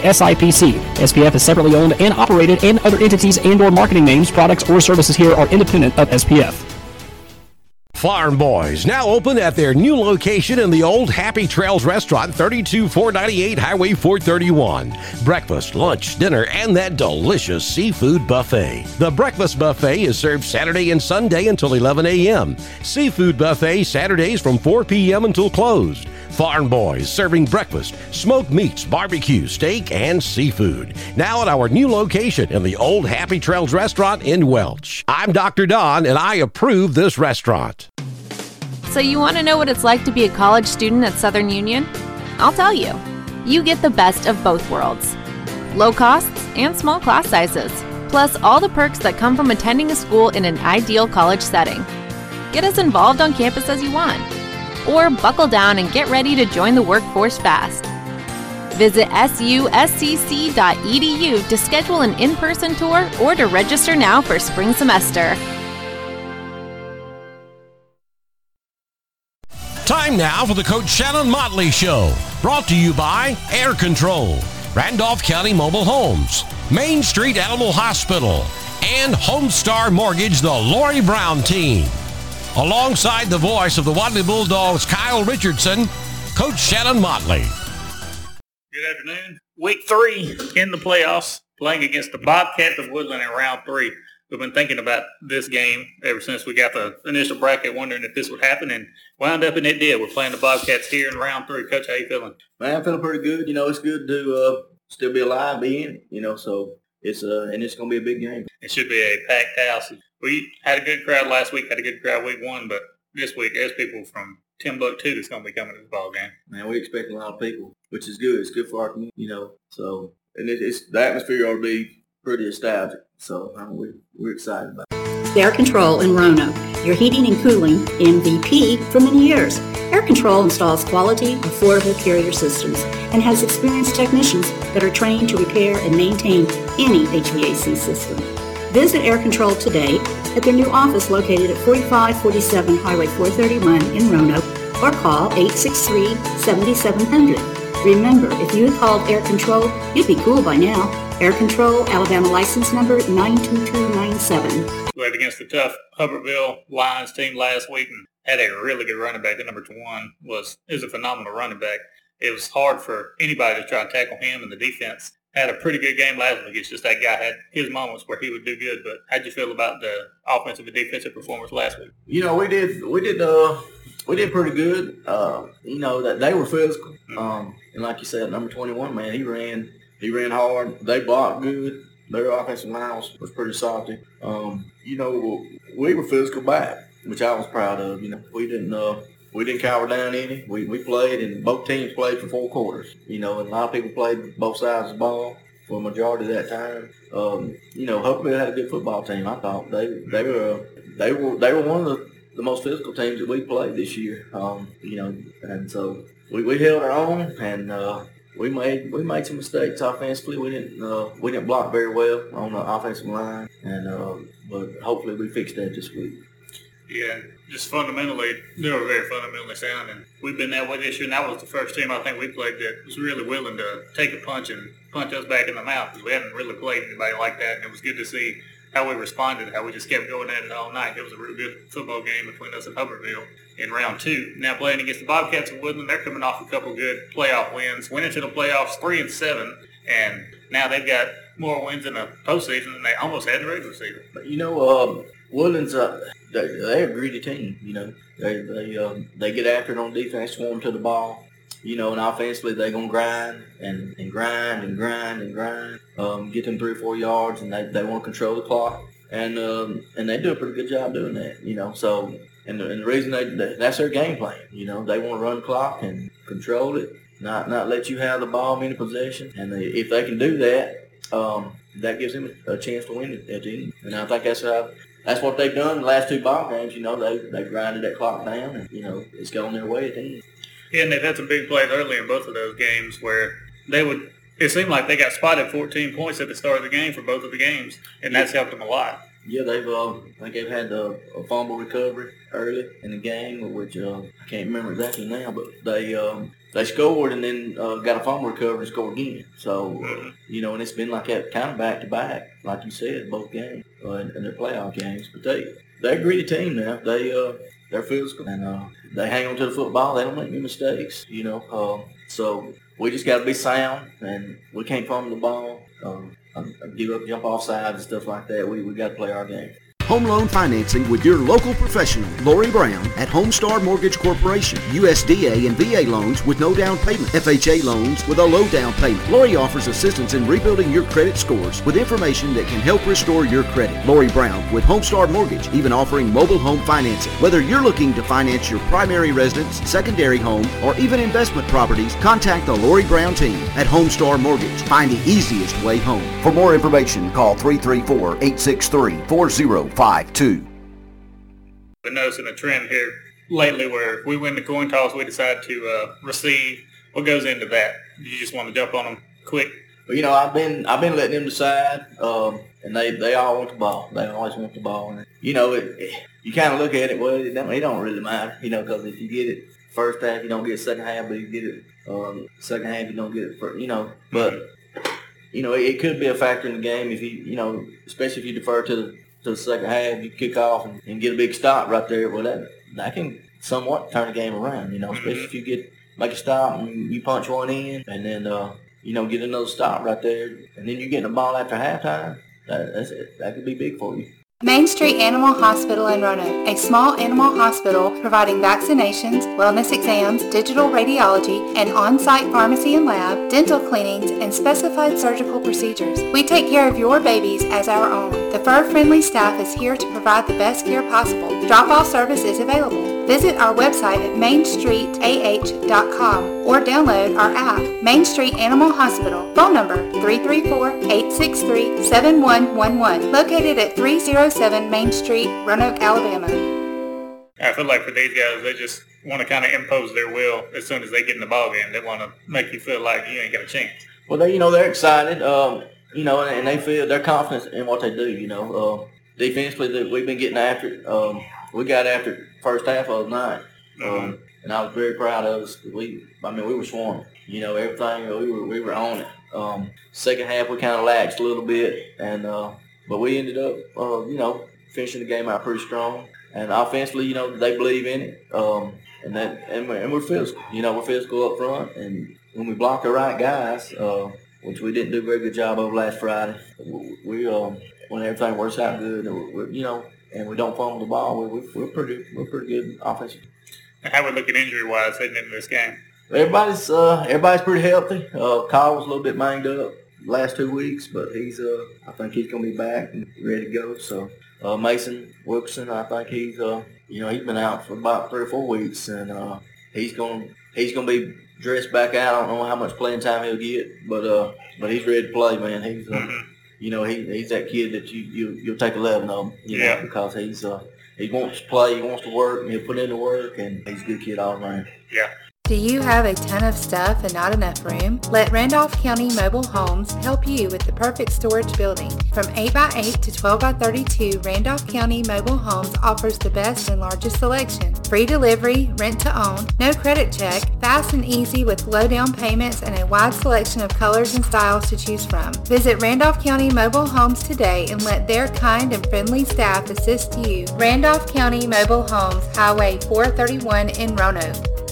SIPC. SPF is separately owned and operated, and other entities and or marketing names, products, or services here are independent of SPF. Farm Boys, now open at their new location in the old Happy Trails restaurant, 32498 Highway 431. Breakfast, lunch, dinner, and that delicious seafood buffet. The breakfast buffet is served Saturday and Sunday until 11 a.m. Seafood buffet Saturdays from 4 p.m. until closed. Farm Boys serving breakfast, smoked meats, barbecue, steak, and seafood. Now at our new location in the old Happy Trails restaurant in Welch. I'm Dr. Don, and I approve this restaurant. So, you want to know what it's like to be a college student at Southern Union? I'll tell you. You get the best of both worlds low costs and small class sizes, plus all the perks that come from attending a school in an ideal college setting. Get as involved on campus as you want or buckle down and get ready to join the workforce fast. Visit suscc.edu to schedule an in person tour or to register now for spring semester. Time now for the Coach Shannon Motley Show, brought to you by Air Control, Randolph County Mobile Homes, Main Street Animal Hospital, and Homestar Mortgage, the Lori Brown team. Alongside the voice of the Wadley Bulldogs, Kyle Richardson, Coach Shannon Motley. Good afternoon. Week three in the playoffs, playing against the Bobcats of Woodland in round three. We've been thinking about this game ever since we got the initial bracket, wondering if this would happen, and wound up and it did. We're playing the Bobcats here in round three. Coach, how you feeling? Man, I'm feeling pretty good. You know, it's good to uh, still be alive, be in it. You know, so it's uh, and it's going to be a big game. It should be a packed house. We had a good crowd last week, had a good crowd week one, but this week there's people from Timbuktu that's going to be coming to the ball game. Man, we expect a lot of people, which is good. It's good for our community, you know. So, and it, it's the atmosphere ought to be pretty established. So, um, we, we're excited about it. Air Control in Roanoke, your heating and cooling MVP for many years. Air Control installs quality, affordable carrier systems and has experienced technicians that are trained to repair and maintain any HVAC system. Visit Air Control today at their new office located at 4547 Highway 431 in Roanoke or call 863-7700. Remember, if you had called Air Control, you'd be cool by now. Air Control, Alabama license number 92297. Played against the tough Hubbertville Lions team last week and had a really good running back. The number one was is a phenomenal running back. It was hard for anybody to try and tackle him, and the defense had a pretty good game last week. It's just that guy had his moments where he would do good. But how'd you feel about the offensive and defensive performance last week? You know, we did we did uh we did pretty good. Uh, you know that they were physical. Mm-hmm. Um, and like you said, number twenty one man, he ran he ran hard. They blocked good. Their offensive line was, was pretty salty. Um, you know, we were physical back, which I was proud of. You know, we didn't uh, we didn't cower down any. We, we played, and both teams played for four quarters. You know, and a lot of people played both sides of the ball for a majority of that time. Um, you know, hopefully they had a good football team. I thought they they were they were they were one of the, the most physical teams that we played this year. Um, you know, and so we, we held our own, and uh, we made we made some mistakes offensively. We didn't uh, we didn't block very well on the offensive line, and uh, but hopefully we fixed that this week. Yeah, just fundamentally, they were very fundamentally sound, and we've been that way this year. And that was the first team I think we played that was really willing to take a punch and punch us back in the mouth because we hadn't really played anybody like that. And it was good to see how we responded, how we just kept going at it all night. It was a real good football game between us and Hubbertville in round two. Now playing against the Bobcats of Woodland, they're coming off a couple good playoff wins. Went into the playoffs three and seven, and now they've got more wins in the postseason than they almost had in the regular season. But you know, um, Woodland's uh, they, they're a greedy team. You know, they they um, they get after it on defense, swarm to the ball. You know, and offensively they're gonna grind and, and grind and grind and grind. Um, get them three or four yards, and they, they want to control the clock. And um, and they do a pretty good job doing that. You know, so and the, and the reason they that's their game plan. You know, they want to run clock and control it not not let you have the ball many possessions, and they, if they can do that, um, that gives them a chance to win at the end. And I think that's how that's what they've done the last two ball games. You know, they they grinded that clock down, and you know it's going their way at the end. Yeah, and they've had some big plays early in both of those games where they would. It seemed like they got spotted 14 points at the start of the game for both of the games, and that's helped them a lot. Yeah, they've uh, I think they've had a, a fumble recovery early in the game, which uh, I can't remember exactly now, but they um, they scored and then uh, got a fumble recovery and scored again. So you know, and it's been like that kind of back to back, like you said, both games uh, in their playoff games. But they they're a gritty team now. They uh, they're physical and uh, they hang on to the football. They don't make any mistakes. You know, uh, so we just got to be sound and we can't fumble the ball. Um, give up jump off sides and stuff like that. We we got to play our game. Home loan financing with your local professional, Lori Brown at Homestar Mortgage Corporation. USDA and VA loans with no down payment. FHA loans with a low down payment. Lori offers assistance in rebuilding your credit scores with information that can help restore your credit. Lori Brown with Homestar Mortgage, even offering mobile home financing. Whether you're looking to finance your primary residence, secondary home, or even investment properties, contact the Lori Brown team at Homestar Mortgage. Find the easiest way home. For more information, call 334 863 40 five two. Been noticing a trend here lately where if we win the coin toss, we decide to uh, receive. What goes into that? You just want to jump on them quick. Well, you know, I've been I've been letting them decide, um, and they they all want the ball. They always want the ball. And you know, it, it, you kind of look at it. Well, it don't, it don't really matter. You know, because if you get it first half, you don't get second half, but you get it um, second half, you don't get it. First, you know, but you know, it, it could be a factor in the game if you you know, especially if you defer to the to the second half, you kick off and, and get a big stop right there. Well, that that can somewhat turn the game around. You know, especially if you get make a stop and you punch one in, and then uh, you know get another stop right there, and then you get the ball after halftime. That, that's it. That could be big for you. Main Street Animal Hospital in Roanoke, a small animal hospital providing vaccinations, wellness exams, digital radiology, and on-site pharmacy and lab, dental cleanings, and specified surgical procedures. We take care of your babies as our own. The fur-friendly staff is here to provide the best care possible. Drop-off service is available. Visit our website at mainstreetah.com or download our app, Main Street Animal Hospital. Phone number 334-863-7111. Located at 307 Main Street, Roanoke, Alabama. I feel like for these guys, they just want to kind of impose their will as soon as they get in the ball game. They want to make you feel like you ain't got a chance. Well, they, you know, they're excited, um, you know, and, and, they feel they're confident in what they do. You know, uh, defensively, that we've been getting after it. Um, we got after it first half of the night. Um, and I was very proud of us. We, I mean, we were swarming. You know, everything we were we were on it. Um, second half we kind of laxed a little bit, and uh, but we ended up, uh, you know, finishing the game out pretty strong. And offensively, you know, they believe in it, um, and that and we're, and we're, physical. You know, we're physical up front, and when we block the right guys, uh, which we didn't do a very good job of last Friday, we um, when everything works out good, you know, and we don't fumble the ball, we, we, are pretty we're pretty good offensively. How we looking injury wise heading into this game? Everybody's uh, everybody's pretty healthy. Uh, Kyle was a little bit banged up last two weeks, but he's uh, I think he's gonna be back and ready to go. So uh, Mason Wilkerson, I think he's uh, you know he's been out for about three or four weeks, and uh, he's gonna he's gonna be dressed back out. I don't know how much playing time he'll get, but uh, but he's ready to play, man. He's uh, mm-hmm. You know he, he's that kid that you you you'll take eleven of him, you yeah. know, because he's uh, he wants to play, he wants to work, and he'll put in the work, and he's a good kid all around. Yeah. Do you have a ton of stuff and not enough room? Let Randolph County Mobile Homes help you with the perfect storage building. From 8x8 to 12x32, Randolph County Mobile Homes offers the best and largest selection. Free delivery, rent to own, no credit check, fast and easy with low down payments and a wide selection of colors and styles to choose from. Visit Randolph County Mobile Homes today and let their kind and friendly staff assist you. Randolph County Mobile Homes, Highway 431 in Roanoke.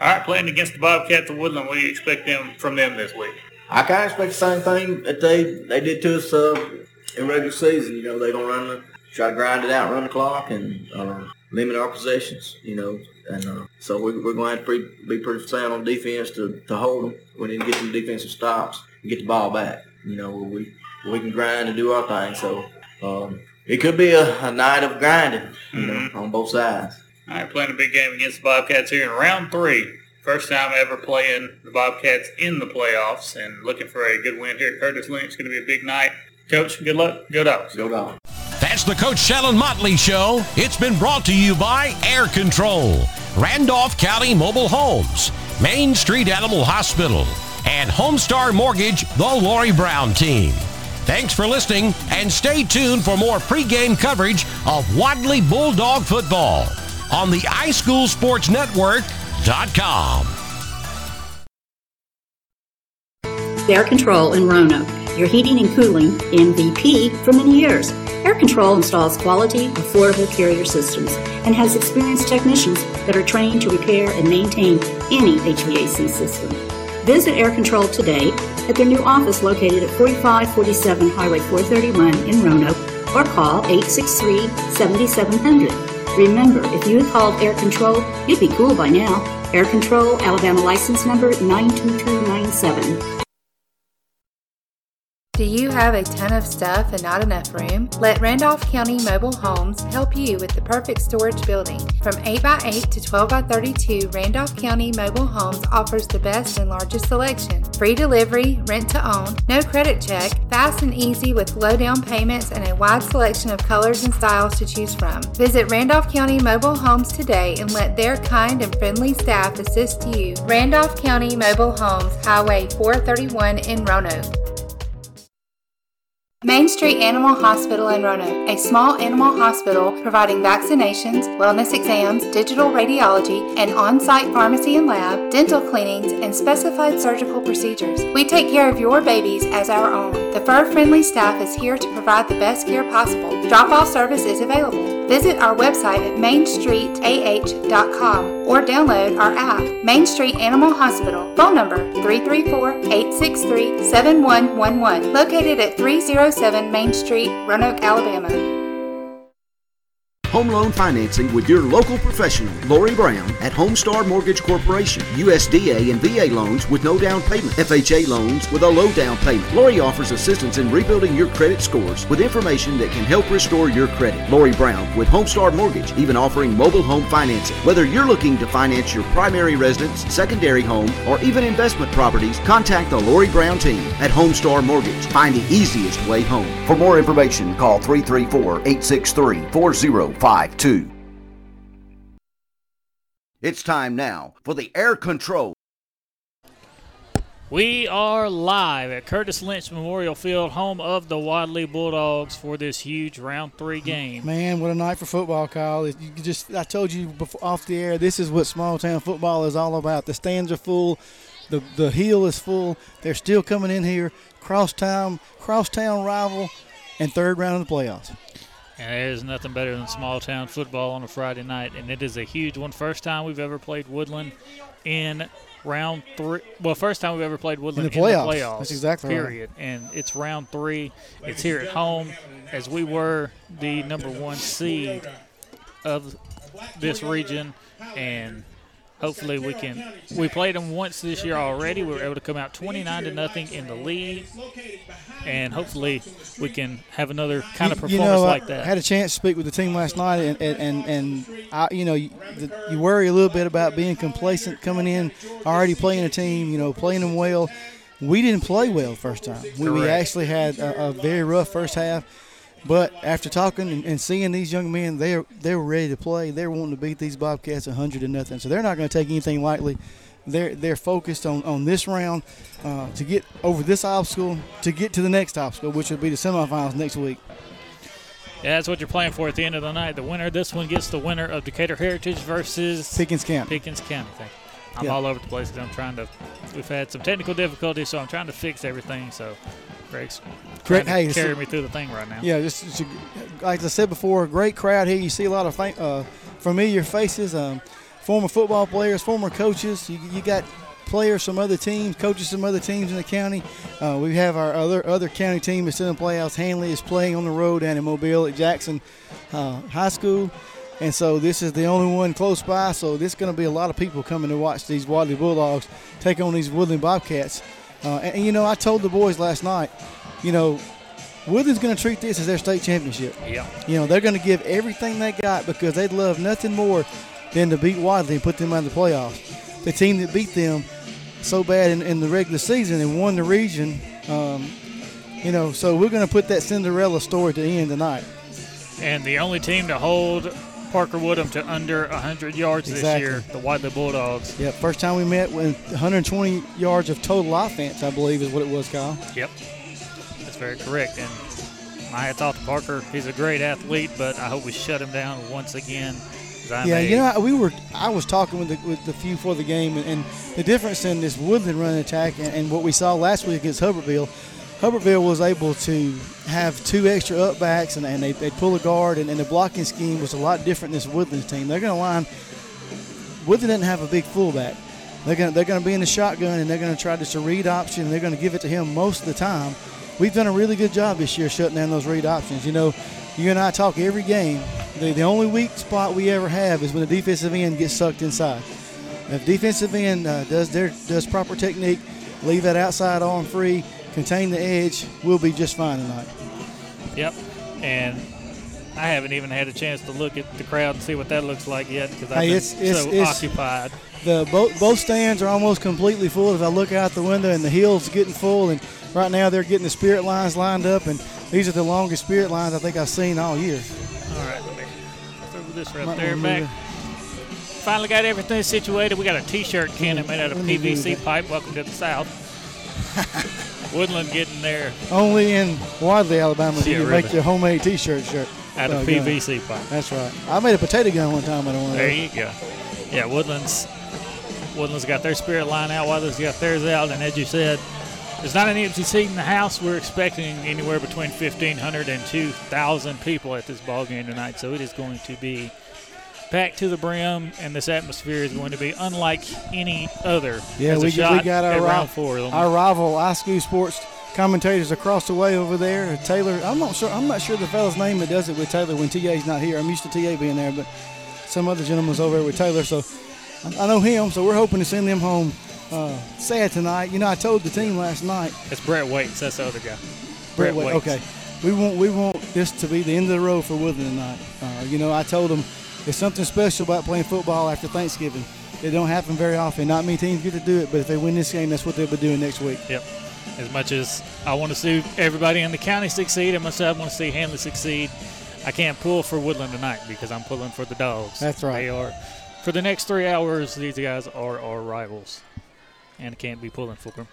All right, playing against the Bobcats of Woodland, what do you expect them from them this week? I kind of expect the same thing that they they did to us uh, in regular season. You know, they're gonna run the try to grind it out, run the clock, and uh, limit our possessions. You know, and uh, so we're, we're going to have to pre- be pretty sound on defense to, to hold them. We need to get some defensive stops and get the ball back. You know, we we can grind and do our thing. So um, it could be a, a night of grinding. You mm-hmm. know, on both sides. All right, playing a big game against the Bobcats here in round three. First time ever playing the Bobcats in the playoffs and looking for a good win here at Curtis Lynch. It's going to be a big night. Coach, good luck. Go Dogs. Go down. That's the Coach Shannon Motley Show. It's been brought to you by Air Control, Randolph County Mobile Homes, Main Street Animal Hospital, and Homestar Mortgage, the Lori Brown team. Thanks for listening, and stay tuned for more pregame coverage of Wadley Bulldog football on the iSchoolSportsNetwork.com. Air Control in Roanoke, your heating and cooling MVP for many years. Air Control installs quality, affordable carrier systems and has experienced technicians that are trained to repair and maintain any HVAC system. Visit Air Control today at their new office located at 4547 Highway 431 in Roanoke or call 863 7700. Remember, if you had called Air Control, you'd be cool by now. Air Control, Alabama license number 92297. Do you have a ton of stuff and not enough room? Let Randolph County Mobile Homes help you with the perfect storage building. From 8x8 to 12x32, Randolph County Mobile Homes offers the best and largest selection. Free delivery, rent to own, no credit check, fast and easy with low down payments and a wide selection of colors and styles to choose from. Visit Randolph County Mobile Homes today and let their kind and friendly staff assist you. Randolph County Mobile Homes, Highway 431 in Roanoke. Main Street Animal Hospital in Roanoke, a small animal hospital providing vaccinations, wellness exams, digital radiology, and on site pharmacy and lab, dental cleanings, and specified surgical procedures. We take care of your babies as our own. The fur friendly staff is here to provide the best care possible. Drop off service is available. Visit our website at mainstreetah.com or download our app, Main Street Animal Hospital. Phone number 334 863 7111, located at 307 Main Street, Roanoke, Alabama. Home loan financing with your local professional, Lori Brown at Homestar Mortgage Corporation. USDA and VA loans with no down payment. FHA loans with a low down payment. Lori offers assistance in rebuilding your credit scores with information that can help restore your credit. Lori Brown with Homestar Mortgage, even offering mobile home financing. Whether you're looking to finance your primary residence, secondary home, or even investment properties, contact the Lori Brown team at Homestar Mortgage. Find the easiest way home. For more information, call 334 863 4052. It's time now for the air control. We are live at Curtis Lynch Memorial Field, home of the Wadley Bulldogs, for this huge round three game. Man, what a night for football, Kyle! You just I told you before, off the air, this is what small town football is all about. The stands are full, the the hill is full. They're still coming in here. Crosstown, crosstown rival, and third round of the playoffs. And there is nothing better than small town football on a Friday night, and it is a huge one. First time we've ever played Woodland in round three. Well, first time we've ever played Woodland In the playoffs. In the playoffs That's exactly right. period. And it's round three. It's here at home, as we were the number one seed of this region, and hopefully we can. We played them once this year already. We were able to come out 29 to nothing in the lead, and hopefully we can have another kind of performance you know, like I that. had a chance to speak with the team last night, and and and, and I, you know, you, the, you worry a little bit about being complacent coming in, already playing a team, you know, playing them well. We didn't play well the first time. We, we actually had a, a very rough first half, but after talking and, and seeing these young men, they are they were ready to play. They're wanting to beat these Bobcats hundred to nothing. So they're not going to take anything lightly. They're they're focused on, on this round uh, to get over this obstacle to get to the next obstacle, which will be the semifinals next week. Yeah, that's what you're playing for at the end of the night. The winner, this one gets the winner of Decatur Heritage versus Pickens County. Pickens County. Thank you. I'm Yeah. all over the place I'm trying to. We've had some technical difficulties, so I'm trying to fix everything. So, Greg's Great- hey, carry me through the thing right now. Yeah, just, just like I said before, a great crowd here. You see a lot of fa- uh, familiar faces, um, former football players, former coaches. You, you got players from other teams, coaches from other teams in the county. Uh, we have our other other county team that's in the playoffs. Handley is playing on the road down in Mobile at Jackson uh, High School. And so this is the only one close by. So there's going to be a lot of people coming to watch these Wadley Bulldogs take on these Woodland Bobcats. Uh, and, and, you know, I told the boys last night, you know, Woodland's going to treat this as their state championship. Yeah. You know, they're going to give everything they got because they'd love nothing more than to beat Wadley and put them out of the playoffs. the team that beat them so bad in, in the regular season and won the region. Um, you know, so we're going to put that Cinderella story to end tonight. And the only team to hold Parker Woodham to under 100 yards Exactly. this year, the Wadley Bulldogs. Yeah, first time we met with 120 yards of total offense, I believe, is what it was, Kyle. Yep, that's very correct. And my hats off to Parker. He's a great athlete, but I hope we shut him down once again. Yeah, you know, we were. I was talking with the, with the few for the game, and, and the difference in this Woodland run attack and, and what we saw last week against Hubbardsville. Hubbardsville was able to have two extra upbacks, and, and they they pull a guard, and, and the blocking scheme was a lot different than this Woodlands team. They're going to line. Woodland doesn't have a big fullback. They're going to they're to be in the shotgun, and they're going to try just a read option. And they're going to give it to him most of the time. We've done a really good job this year shutting down those read options. You know, you and I talk every game. The, the only weak spot we ever have is when the defensive end gets sucked inside. If defensive end uh, does their does proper technique, leave that outside arm free, contain the edge, we'll be just fine tonight. Yep. And I haven't even had a chance to look at the crowd and see what that looks like yet because I've Hey, been it's- it's- so it's- occupied. The both both stands are almost completely full. If I look out the window and the hill's getting full, and right now they're getting the spirit lines lined up, and these are the longest spirit lines I think I've seen all year. All right, let me throw this right Might there back. Finally got everything situated. We got a T-shirt cannon made out of let me move PVC pipe. Welcome to the South. Woodland getting there Only in Wadley, Alabama, do you really. make your homemade T-shirt shirt out uh, of gun. PVC pipe. That's right. I made a potato gun one time out of one of There you go. Yeah, Woodlands. Woodlands got their spirit line out. Wadley's got theirs out. And as you said, there's not an empty seat in the house. We're expecting anywhere between 1,500 and 2,000 people at this ball game tonight. So it is going to be packed to the brim, and this atmosphere is going to be unlike any other. Yeah, we, we got our round rival, four. our rival iSchool Sports commentators across the way over there. Taylor, I'm not sure. I'm not sure the fella's name that does it with Taylor when TA's not here. I'm used to TA being there, but some other gentleman's over there with Taylor, so I, I know him. So we're hoping to send them home uh, sad tonight. You know, I told the team last night. It's Brett Waits. That's the other guy. Brett Brett Waits. Okay, we want we want this to be the end of the road for Woodland tonight. Uh, you know, I told them there's something special about playing football after Thanksgiving. It don't happen very often. Not many teams get to do it, but if they win this game, that's what they'll be doing next week. Yep. As much as I want to see everybody in the county succeed, I must I want to see Handley succeed. I can't pull for Woodland tonight because I'm pulling for the dogs. That's right. They are for the next three hours. These guys are our rivals, and I can't be pulling for them.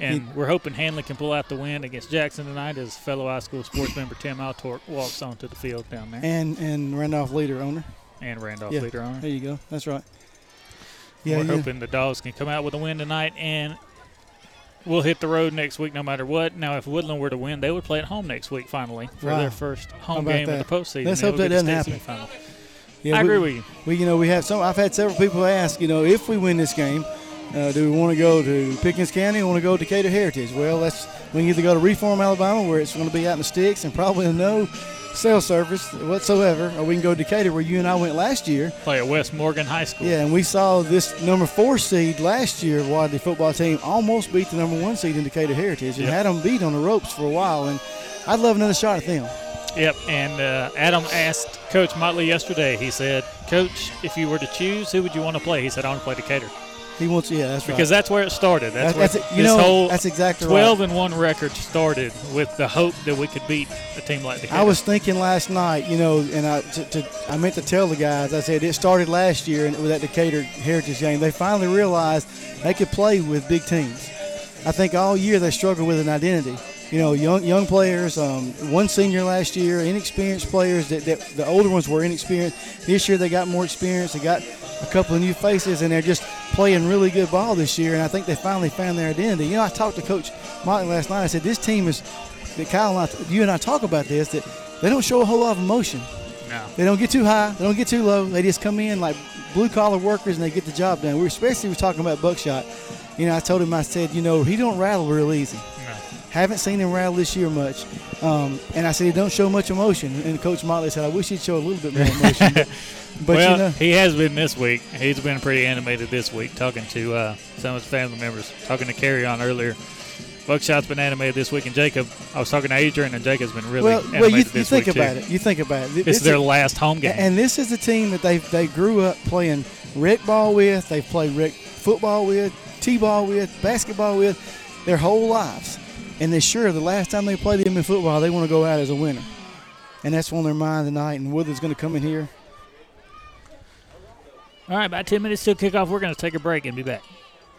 And we're hoping Handley can pull out the win against Jackson tonight as fellow high school sports member Tim Altork walks onto the field down there, And and Randolph leader owner. And Randolph Yeah, leader on. There you go. That's right. Yeah, we're yeah. hoping the dogs can come out with a win tonight, and we'll hit the road next week no matter what. Now, if Woodland were to win, they would play at home next week finally for Wow. their first home game that? of the postseason. Let's hope that doesn't happen. semifinal. Yeah, I we, agree with you. We, you know, we have some. I've had several people ask, you know, if we win this game, uh, do we want to go to Pickens County or want to go to Decatur Heritage? Well, that's we can either go to Reform, Alabama, where it's going to be out in the sticks and probably no cell service whatsoever, or we can go to Decatur, where you and I went last year. Play at West Morgan High School. Yeah, and we saw this number four seed last year, Wadley football team, almost beat the number one seed in Decatur Heritage and Yep. had them beat on the ropes for a while. And I'd love another shot at them. Yep. And uh, Adam asked Coach Motley yesterday. He said, "Coach, if you were to choose, who would you want to play?" He said, "I want to play Decatur." He wants, yeah, that's right. Because that's where it started. That's, That- that's where. You this know, whole that's exactly 12 right. and 1 record started with the hope that we could beat a team like Decatur. I was thinking last night, you know, and I to, to, I meant to tell the guys. I said it started last year and with that Decatur Heritage game. They finally realized they could play with big teams. I think all year they struggled with an identity. You know, young young players. Um, one senior last year, inexperienced players. That, that the older ones were inexperienced. This year they got more experience. They got a couple of new faces, and they're just playing really good ball this year. And I think they finally found their identity. You know, I talked to Coach Martin last night. I said this team is that Kyle and I, you and I talk about this that they don't show a whole lot of emotion. No. They don't get too high. They don't get too low. They just come in like blue collar workers and they get the job done. We especially talking about Buckshot. You know, I told him I said, you know, he don't rattle real easy. Haven't seen him rattle this year much. Um, and I said he don't show much emotion. And Coach Motley said, I wish he'd show a little bit more emotion. but but well, you know, he has been this week. He's been pretty animated this week, talking to uh, some of his family members. Talking to Carry on earlier. Buckshot's been animated this week, and Jacob. I was talking to Adrian, and Jacob's been really well, animated well, you, you this think week about too. it. You think about it. It's their last home game. And this is the team that they they grew up playing rec ball with. They've played rec football with, t-ball with, basketball with, their whole lives. And they're sure the last time they play them in football, they want to go out as a winner. And that's on their mind tonight. And Woodland's going to come in here. All right, about 10 minutes till kickoff. We're going to take a break and be back.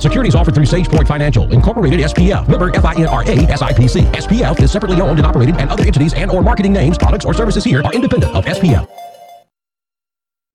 Securities offered through SagePoint Financial, Incorporated SPF, member FINRA SIPC. SPF is separately owned and operated, and other entities and or marketing names, products, or services here are independent of SPF.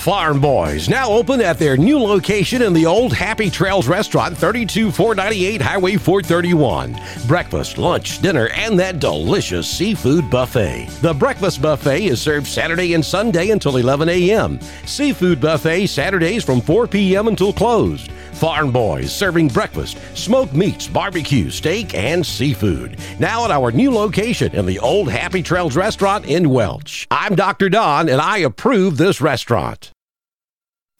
Farm Boys, now open at their new location in the old Happy Trails restaurant, 32498 Highway 431. Breakfast, lunch, dinner, and that delicious seafood buffet. The breakfast buffet is served Saturday and Sunday until 11 a.m. Seafood buffet Saturdays from 4 p.m. until closed. Farm Boys serving breakfast, smoked meats, barbecue, steak, and seafood. Now at our new location in the old Happy Trails restaurant in Welch. I'm Dr. Don, and I approve this restaurant.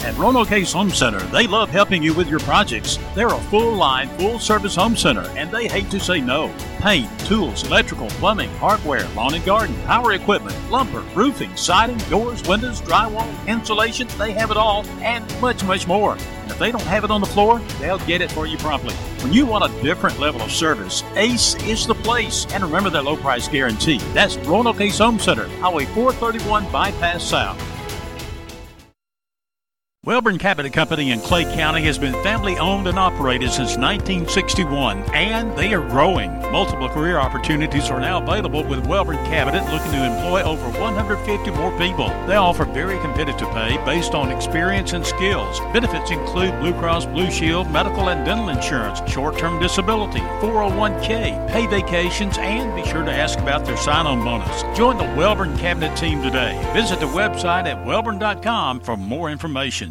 At Roanoke Home Center, they love helping you with your projects. They're a full line, full service home center, and they hate to say no. Paint, tools, electrical, plumbing, hardware, lawn and garden, power equipment, lumber, roofing, siding, doors, windows, drywall, insulation, they have it all, and much, much more. And if they don't have it on the floor, they'll get it for you promptly. When you want a different level of service, Ace is the place. And remember their low price guarantee. That's Roanoke Home Center, Highway 431 Bypass South. Wellborn Cabinet Company in Clay County has been family owned and operated since 1961, and they are growing. Multiple career opportunities are now available with Wellborn Cabinet looking to employ over 150 more people. They offer very competitive pay based on experience and skills. Benefits include Blue Cross Blue Shield, medical and dental insurance, short term disability, 401k, pay vacations, and be sure to ask about their sign on bonus. Join the Wellborn Cabinet team today. Visit the website at wellborn.com for more information.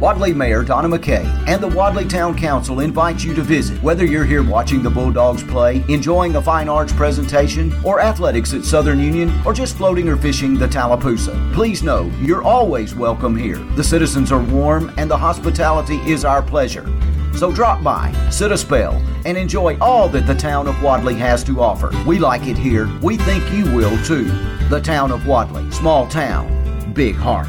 Wadley Mayor Donna McKay and the Wadley Town Council invite you to visit. Whether you're here watching the Bulldogs play, enjoying a fine arts presentation, or athletics at Southern Union, or just floating or fishing the Tallapoosa, please know you're always welcome here. The citizens are warm and the hospitality is our pleasure. So drop by, sit a spell, and enjoy all that the town of Wadley has to offer. We like it here. We think you will too. The town of Wadley, small town, big heart.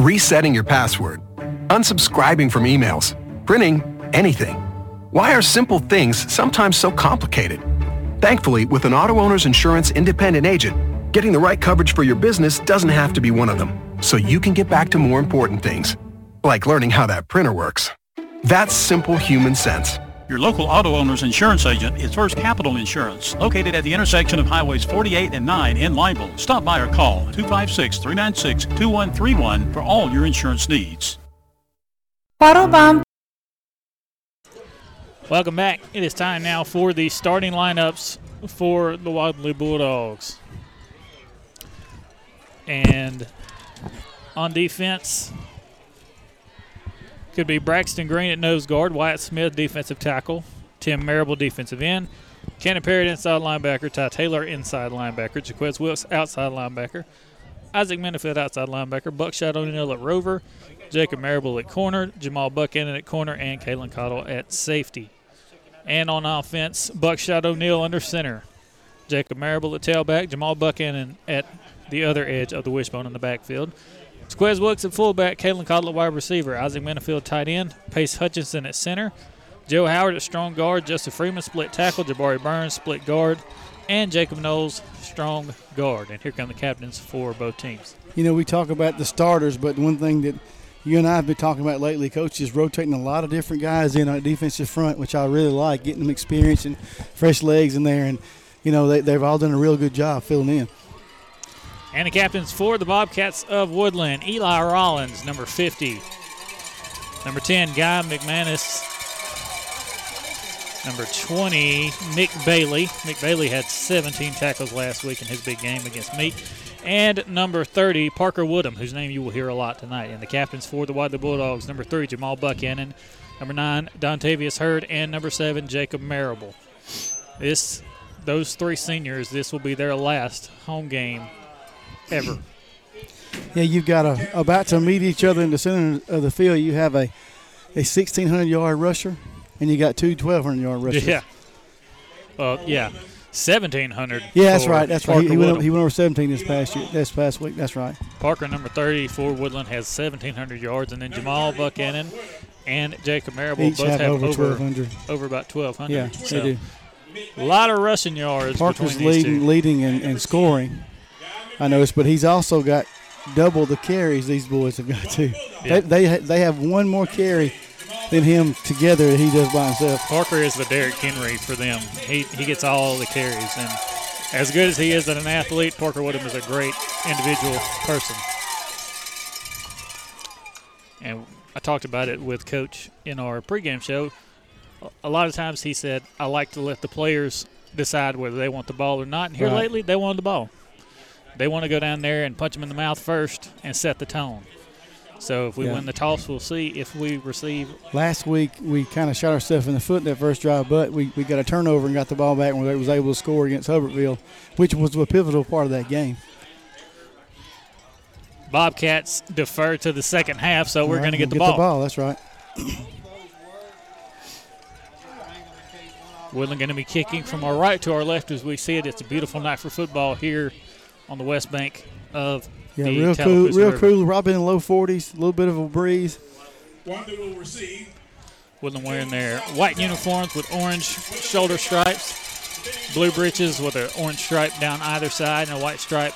Resetting your password, unsubscribing from emails, printing anything. Why are simple things sometimes so complicated? Thankfully, with an auto owner's insurance independent agent, getting the right coverage for your business doesn't have to be one of them, so you can get back to more important things, like learning how that printer works. That's simple human sense. Your local auto owner's insurance agent is First Capital Insurance, located at the intersection of Highways 48 and 9 in Lineville. Stop by or call 256-396-2131 for all your insurance needs. Bottle Bomb Welcome back. It is time now for the starting lineups for the Wadley Bulldogs. And on defense, could be Braxton Green at nose guard, Wyatt Smith defensive tackle, Tim Marable defensive end, Cannon Parrott inside linebacker, Ty Taylor inside linebacker, Jaquez Wilkes outside linebacker, Isaac Minifield outside linebacker, Buckshot O'Neill at rover, Jacob Marable at corner, Jamal Buchanan at corner, and Kalen Cottle at safety. And on offense, Buckshot O'Neill under center, Jacob Marable at tailback, Jamal Buchanan at the other edge of the wishbone in the backfield. Jaquez Wilkes at fullback, Kalen Cottle wide receiver, Isaac Minifield tight end, Pace Hutchinson at center, Joe Howard at strong guard, Justin Freeman split tackle, Jabari Burns split guard, and Jacob Knowles strong guard. And here come the captains for both teams. You know, we talk about the starters, but one thing that you and I have been talking about lately, coach, is rotating a lot of different guys in our defensive front, which I really like, getting them experience and fresh legs in there. And, you know, they, they've all done a real good job filling in. And the captains for the Bobcats of Woodland, Eli Rollins, number 50. Number 10, Guy McManus. Number 20, Mick Bailey. Mick Bailey had 17 tackles last week in his big game against Meek. And number 30, Parker Woodham, whose name you will hear a lot tonight. And the captains for the Wadley Bulldogs, number 3, Jamal Buchanan. Number 9, Dontavius Hurd. And number 7, Jacob Marable. This, those three seniors, this will be their last home game ever. Yeah, you've got a about to meet each other in the center of the field. You have a a 1600 yard rusher, and you got two 1200 yard rushers. Yeah. Well, yeah, 1700. Yeah, that's right. That's right. He, he went, Woodham. he went over 17 this past year, this past week. That's right. Parker, number 30 for Woodland, has 1,700 yards, and then Jamal Buchanan and Jacob Marable Each both have have, over over 1,200. over about 1,200. Yeah, so they do. A lot of rushing yards Parker's leading, leading and, and scoring. I noticed, but he's also got double the carries these boys have got too. Yeah. They, they they have one more carry than him together that he does by himself. Parker is the Derrick Henry for them. He he gets all the carries, and as good as he is as an athlete, Parker Woodham is a great individual person. And I talked about it with Coach in our pregame show. A lot of times he said, "I like to let the players decide whether they want the ball or not." And here Right. lately, they wanted the ball. They want to go down there and punch him in the mouth first and set the tone. So if we Yeah. win the toss, we'll see if we receive Last week we kind of shot ourselves in the foot in that first drive, but we, we got a turnover and got the ball back and we was able to score against Hubbardsville, which was a pivotal part of that game. Bobcats defer to the second half, so we're All going to right, get the we'll ball. That's right. Woodland going to be kicking from our right to our left as we see it. It's a beautiful night for football here on the west bank of Yeah, the real cool, Tallapoosa real River. cool. Probably in the low 40s, a little bit of a breeze. Wanda will receive. Woodland wearing their white uniforms with orange shoulder stripes, blue breeches with an orange stripe down either side and a white stripe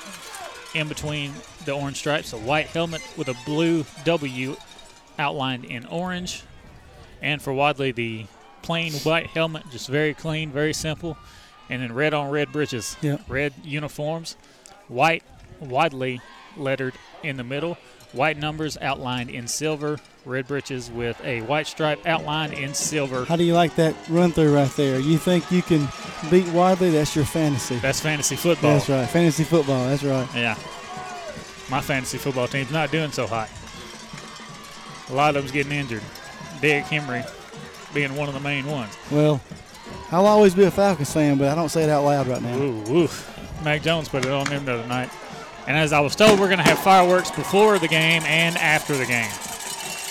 in between the orange stripes. A white helmet with a blue W outlined in orange. And for Wadley, the plain white helmet, just very clean, very simple. And then red on red breeches, Yep. red uniforms, white widely lettered in the middle, white numbers outlined in silver, red breeches with a white stripe outlined in silver. How do you like that run through right there? You think you can beat Wadley? That's your fantasy. That's fantasy football. That's right. Fantasy football. That's right. Yeah. My fantasy football team's not doing so hot. A lot of them's getting injured. Derrick Henry being one of the main ones. Well, I'll always be a Falcons fan, but I don't say it out loud right now. Ooh, oof. Mac Jones put it on them the other night. And as I was told, we're going to have fireworks before the game and after the game.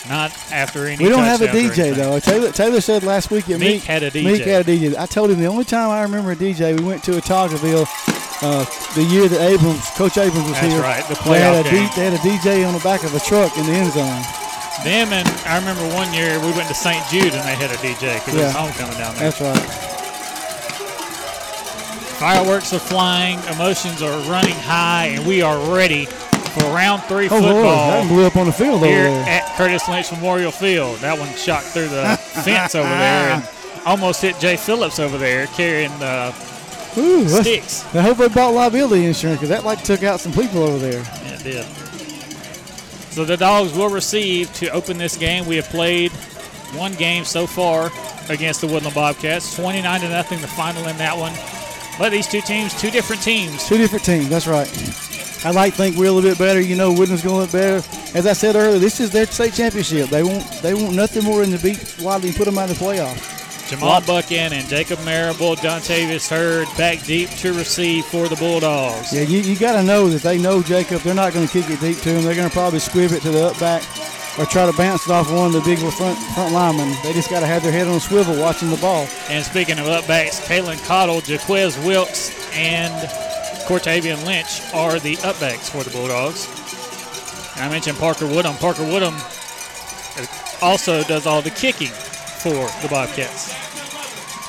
Not after any We don't have a DJ though. Taylor, Taylor said last week at Meek Meek, had a DJ. Meek had a DJ. I told him the only time I remember a DJ, we went to Autaugaville uh, the year that Abrams, Coach Abrams was That's here. That's right, the they, had a game. they had a DJ on the back of a truck in the end zone. Them and I remember one year we went to St. Jude and they had a DJ because it was Yeah. homecoming down there. That's right. Fireworks are flying, emotions are running high, and we are ready for round three Oh, Lord, football that one blew up on the field over here there. at Curtis Lynch Memorial Field. That one shot through the fence over there and almost hit Jay Phillips over there carrying the Ooh, sticks. I hope they bought liability insurance because that like took out some people over there. Yeah, it did. So the Dogs will receive to open this game. We have played one game so far against the Woodland Bobcats, 29 to nothing, the final in that one. But these two teams, two different teams. Two different teams. That's right. I like think we're a little bit better. You know, Woodland's going to look better. As I said earlier, this is their state championship. They want they want nothing more than to beat Wadley and put them out of the playoffs. Jamal Buchanan Jacob Marable, Dontavius Hurd back deep to receive for the Bulldogs. Yeah, you, you got to know that they know Jacob. They're not going to kick it deep to him. They're going to probably squib it to the up back or try to bounce it off one of the big front front linemen. They just got to have their head on a swivel watching the ball. And speaking of up backs, Kalen Cottle, Jaquez Wilkes, and Cortavian Lynch are the up backs for the Bulldogs. And I mentioned Parker Woodham. Parker Woodham also does all the kicking for the Bobcats.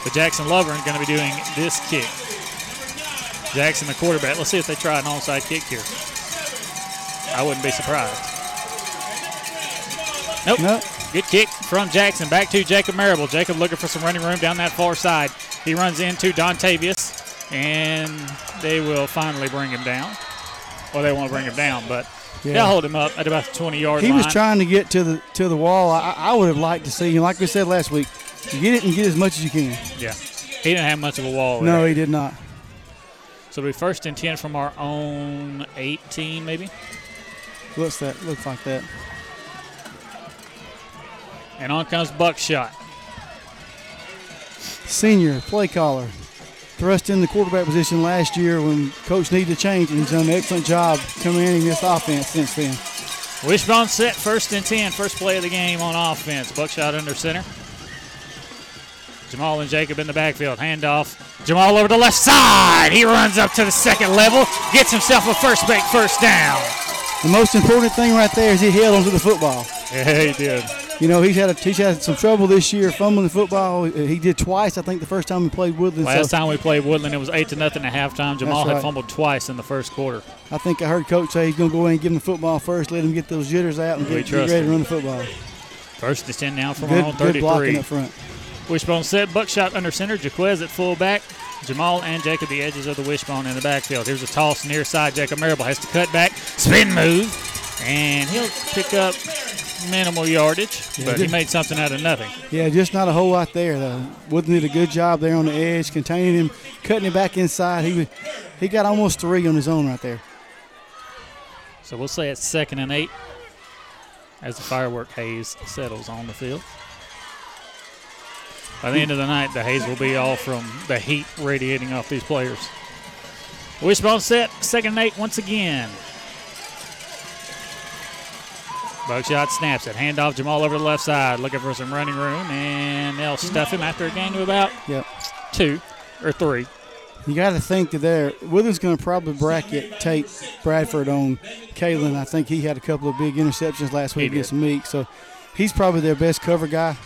But Jackson Lovern is going to be doing this kick. Jackson, the quarterback. Let's see if they try an onside kick here. I wouldn't be surprised. Nope. nope. Good kick from Jackson. Back to Jacob Marable. Jacob looking for some running room down that far side. He runs into Dontavius, and they will finally bring him down. Well, they won't bring him down, but yeah. they'll hold him up at about the 20 yard he line. was trying to get to the to the wall. I, I would have liked to see him, like we said last week, get it and get as much as you can. Yeah. He didn't have much of a wall. No, there. he did not. So it'll first and 10 from our own 18, maybe? Looks that looks like that. And on comes Buckshot. Senior play caller. Thrust in the quarterback position last year when coach needed to change, and he's done an excellent job commanding this offense since then. Wishbone set first and 10, first play of the game on offense. Buckshot under center. Jamal and Jacob in the backfield. Handoff. Jamal over the left side. He runs up to the second level, gets himself a first make first down. The most important thing right there is he held onto the football. Yeah, he did. You know, he's had a, he's had some trouble this year fumbling the football. He did twice, I think, the first time we played Woodland. Last so. time we played Woodland, it was eight to nothing at halftime. Jamal right. had fumbled twice in the first quarter. I think I heard Coach say he's going to go in and give him the football first, let him get those jitters out, and get, get, ready to run the football. First and ten now from good, our own 33. Good blocking up front. Wishbone set, Buckshot under center, Jaquez at fullback, Jamal and Jacob the edges of the wishbone in the backfield. Here's a toss near side. Jacob Marable has to cut back, spin move, and he'll pick up minimal yardage, yeah, but he made something out of nothing. Yeah, just not a whole lot there. Though. Wooden did a good job there on the edge, containing him, cutting him back inside. He he got almost three on his own right there. So we'll say it's second and eight as the firework haze settles on the field. By the end of the night, the haze will be all from the heat radiating off these players. Wishbone set, second and eight once again. Buckshot snaps it. Handoff Jamal over the left side, looking for some running room, and they'll stuff him after a gain of about yep. two or three. You got to think that there, Woodland's going to probably bracket Tate Bradford on Kalen. I think he had a couple of big interceptions last week against Meek, so he's probably their best cover guy.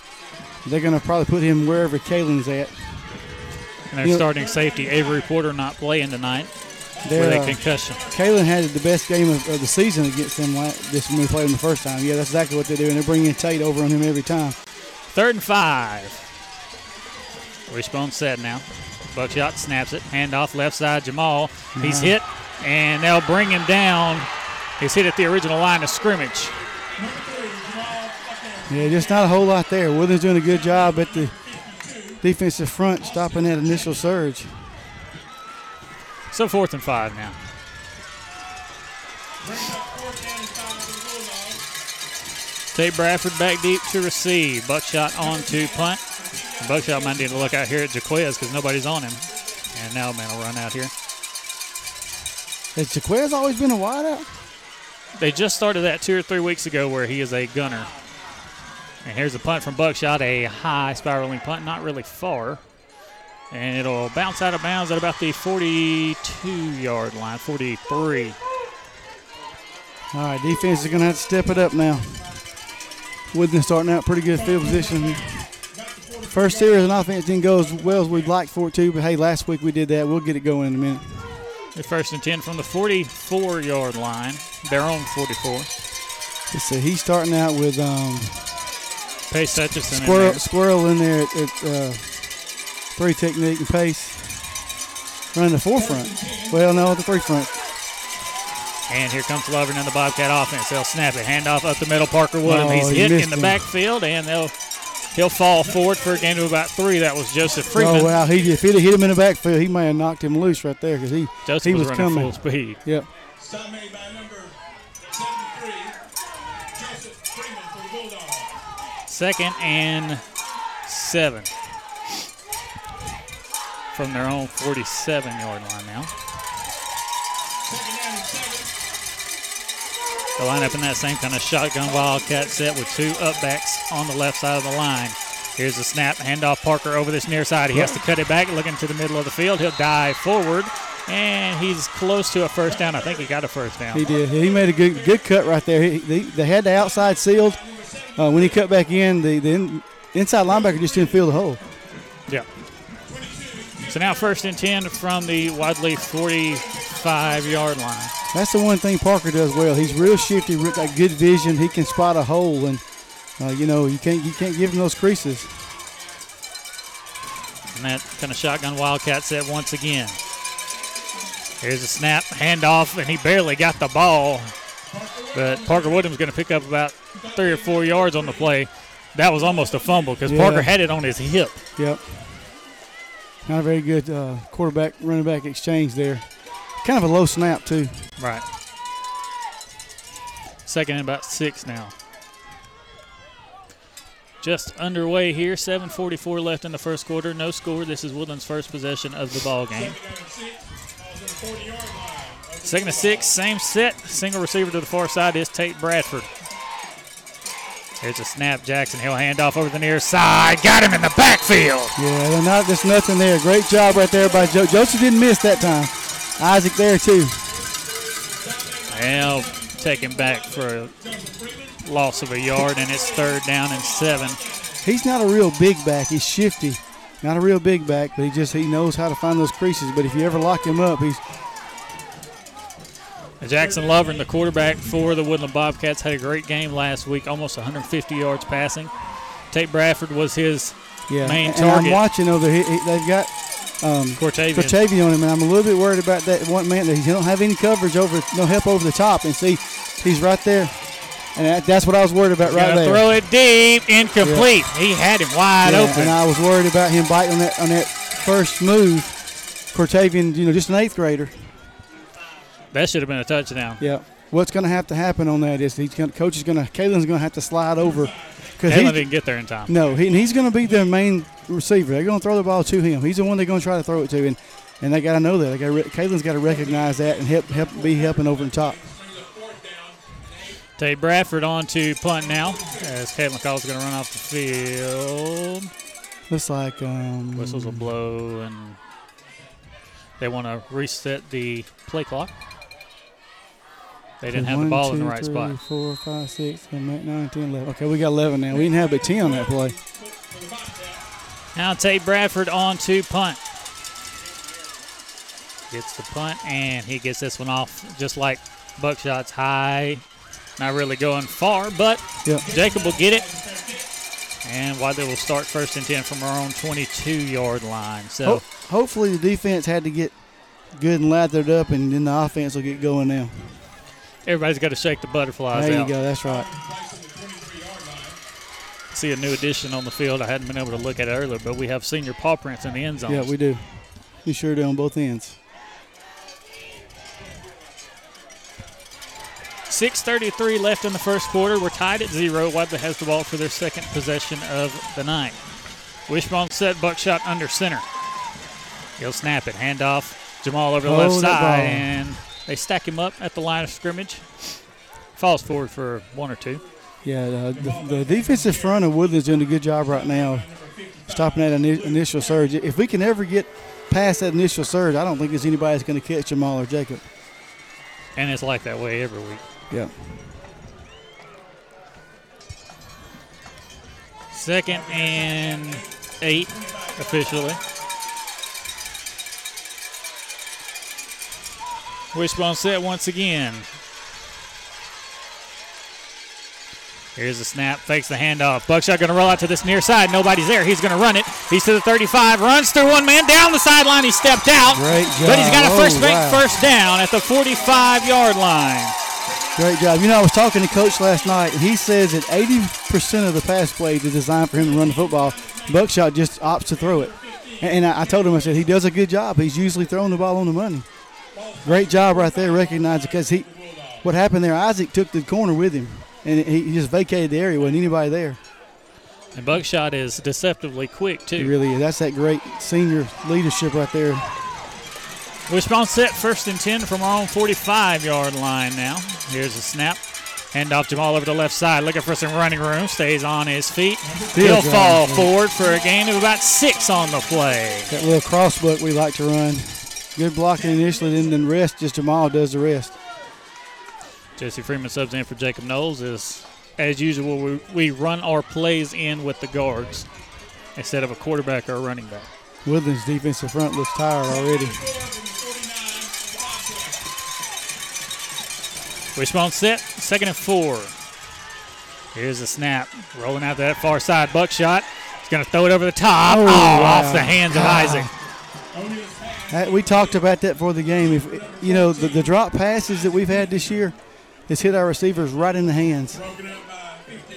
They're going to probably put him wherever Kalen's at. And they're you starting safety Avery Porter not playing tonight with a concussion. Kalen had the best game of, of the season against them this when we played him the first time. Yeah, that's exactly what they're doing. They're bringing Tate over on him every time. Third and five. Wishbone set now. Buckshot snaps it. Handoff left side. Jamal. Uh-huh. He's hit, and they'll bring him down. He's hit at the original line of scrimmage. Yeah, just not a whole lot there. Woodland's doing a good job at the defensive front, stopping that initial surge. So fourth and five now. Tate Bradford back deep to receive. Buckshot on to punt. Buckshot might need to look out here at Jaquez because nobody's on him. And now man will run out here. Has Jaquez always been a wideout? They just started that two or three weeks ago where he is a gunner. And here's a punt from Buckshot, a high spiraling punt, not really far. And it'll bounce out of bounds at about the 42 yard line, 43. All right, defense is going to have to step it up now. Woodland starting out pretty good field position. First series and offense didn't go as well as we'd like for it to, but hey, last week we did that. We'll get it going in a minute. The first and 10 from the 44 yard line, their own 44. So he's starting out with um, Pace Hutchison. Squirrel in Squirrel in there at, at uh, three technique and pace. Running the forefront. Well, no, the three front. And here comes Lovern in the Bobcat offense. They'll snap it. Handoff up the middle. Parker Wood. Oh, He's he hit in the him. backfield, and they'll he'll fall forward for a gain of about three. That was Joseph Freeman. Oh wow! He if he'd have hit him in the backfield, he may have knocked him loose right there because he Joseph he was was, running coming full speed. Yep. Second and seven. From their own 47 yard line now. The lineup in that same kind of shotgun wildcat set with two upbacks on the left side of the line. Here's the snap, handoff Parker over this near side. He has to cut it back, looking to the middle of the field. He'll dive forward, and he's close to a first down. I think he got a first down. He did. He made a good good cut right there. He, they, they had the outside sealed. Uh, when he cut back in, the, the in, inside linebacker just didn't feel the hole. Yeah. So now first and 10 from the Wadley 45 yard line. That's the one thing Parker does well. He's real shifty, got good vision. He can spot a hole, and uh, you know you can't you can't give him those creases. And that kind of shotgun wildcat set once again. Here's a snap, handoff, and he barely got the ball. But Parker Woodham's going to pick up about three or four yards on the play. That was almost a fumble because Yeah. Parker had it on his hip. Yep. Not a very good uh, quarterback running back exchange there. Kind of a low snap too. Right. Second and about six now. Just underway here. 7:44 left in the first quarter. No score. This is Woodland's first possession of the ball game. Second and six. Same set. Single receiver to the far side is Tate Bradford. Here's a snap. Jackson he'll hand off over the near side. Got him in the backfield. Yeah, they're not, there's nothing there. Great job right there by Joe. Joseph didn't miss that time. Isaac there too. Well, him back for a loss of a yard, and it's third down and seven. He's not a real big back. He's shifty. Not a real big back, but he just he knows how to find those creases. But if you ever lock him up, he's Jackson Lovern, the quarterback for the Woodland Bobcats, had a great game last week, almost 150 yards passing. Tate Bradford was his yeah. main and target. I'm watching over here. They've got um, Cortavian. Cortavian on him, and I'm a little bit worried about that one man. That he don't have any coverage over, no help over the top, and see, he's right there, and that, that's what I was worried about right Gonna there. throw it deep, incomplete. He had him wide Yeah, open. And I was worried about him biting on that on that first move. Cortavian, you know, just an eighth grader. That should have been a touchdown. Yeah. What's going to have to happen on that is he's going coach is going to Kalen's going to have to slide over because Kalen didn't get there in time. no, he, and he's going to be their main receiver. They're going to throw the ball to him. He's the one they're going to try to throw it to, and and they got to know that. They got re- Kalen's got to recognize that and help help be helping over the top. Tate Bradford on to punt now as Caleb McCall's going to run off the field. Looks like um, Whistles will blow, and they want to reset the play clock. They didn't have the One, ball in the two, right three, spot. four, five, six, seven, eight, nine, 10, 11. Okay, we got 11 now. We didn't have but 10 on that play. Now Tate Bradford on to punt. Gets the punt, and he gets this one off just like Buckshot's high. Not really going far, but Yep. Jacob will get it. And Wadley will start first and 10 from our own 22 yard line. So Ho- hopefully the defense had to get good and lathered up, and then the offense will get going now. Everybody's got to shake the butterflies out. There you out. go. That's right. See a new addition on the field. I hadn't been able to look at it earlier, but we have senior paw prints in the end zone. Yeah, we do. We sure do on both ends. 6.33 left in the first quarter. We're tied at zero. Wadley has the ball for their second possession of the night. Wishbone set, buckshot under center. He'll snap it. Handoff. Jamal over the Oh, left side. And they stack him up at the line of scrimmage. Falls forward for one or two. Yeah, the, the, the defensive front of Woodland's doing a good job right now, stopping that ini- initial surge. If we can ever get past that initial surge, I don't think there's anybody that's going to catch Jamal or Jacob. And it's like that way every week. Yeah. Second and eight officially. Wishbone set once again. Here's the snap, fakes the handoff. Buckshot going to roll out to this near side. Nobody's there. He's going to run it. He's to the 35, runs through one man down the sideline. He stepped out, Great but he's got a first Oh, wow. first down at the 45 yard line. Great job. You know, I was talking to Coach last night, and he says that 80% of the pass plays is designed for him to run the football. Buckshot just opts to throw it. And, I told him, I said, he does a good job. He's usually throwing the ball on the money. Great job right there, recognizing because he, what happened there, Isaac took the corner with him, and he just vacated the area. wasn't anybody there. And Buckshot is deceptively quick, too. He really is. That's that great senior leadership right there. Wishbone set first and 10 from our own 45 yard line now. Here's a snap. Hand off Jamal over the left side, looking for some running room. Stays on his feet. He'll fall forward for a gain of about six on the play. That little crossbook we like to run. Good blocking initially, then then rest. Just Jamal does the rest. Jesse Freeman subs in for Jacob Knowles. Is as usual, we, we run our plays in with the guards instead of a quarterback or a running back. Woodland's defensive front looks tired already. Wishbone set, second and four. Here's the snap. Rolling out to that far side. Buckshot. He's going to throw it over the top. Oh, Oh, wow. off the hands of. Isaac. Ah. Uh, we talked about that for the game. If you know the, the drop passes that we've had this year, it's hit our receivers right in the hands.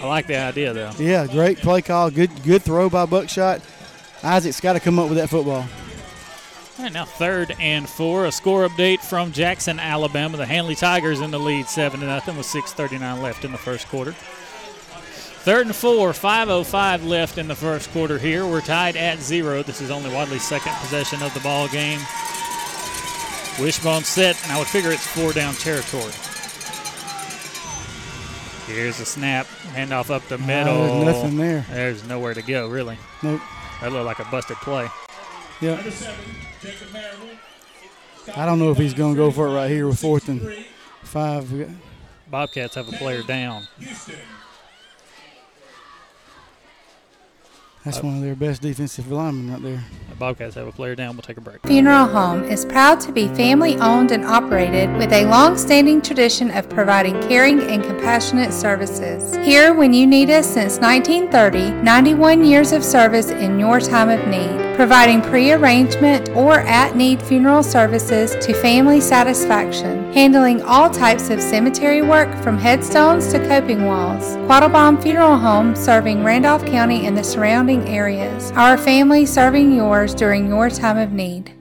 I like the idea, though. Yeah, great play call. Good good throw by Buckshot. Isaac's got to come up with that football. All right, now third and four. A score update from Jackson, Alabama. The Handley Tigers in the lead, seven to nothing, with 6:39 left in the first quarter. Third and four, 5:05 left in the first quarter. Here we're tied at zero. This is only Wadley's second possession of the ball game. Wishbone set, and I would figure it's four down territory. Here's the snap, handoff up the middle. there's nothing there. There's nowhere to go, really. Nope. That looked like a busted play. Yeah. I don't know if he's going to go for it right here with fourth and five. Bobcats have a player down. That's one of their best defensive linemen right there. The Bobcats have a player down. We'll take a break. Funeral Home is proud to be family owned and operated with a long standing tradition of providing caring and compassionate services. Here when you need us since 1930, 91 years of service in your time of need, providing pre arrangement or at need funeral services to family satisfaction, handling all types of cemetery work from headstones to coping walls. Quattlebaum Funeral Home serving Randolph County and the surrounding areas. Our family serving yours during your time of need.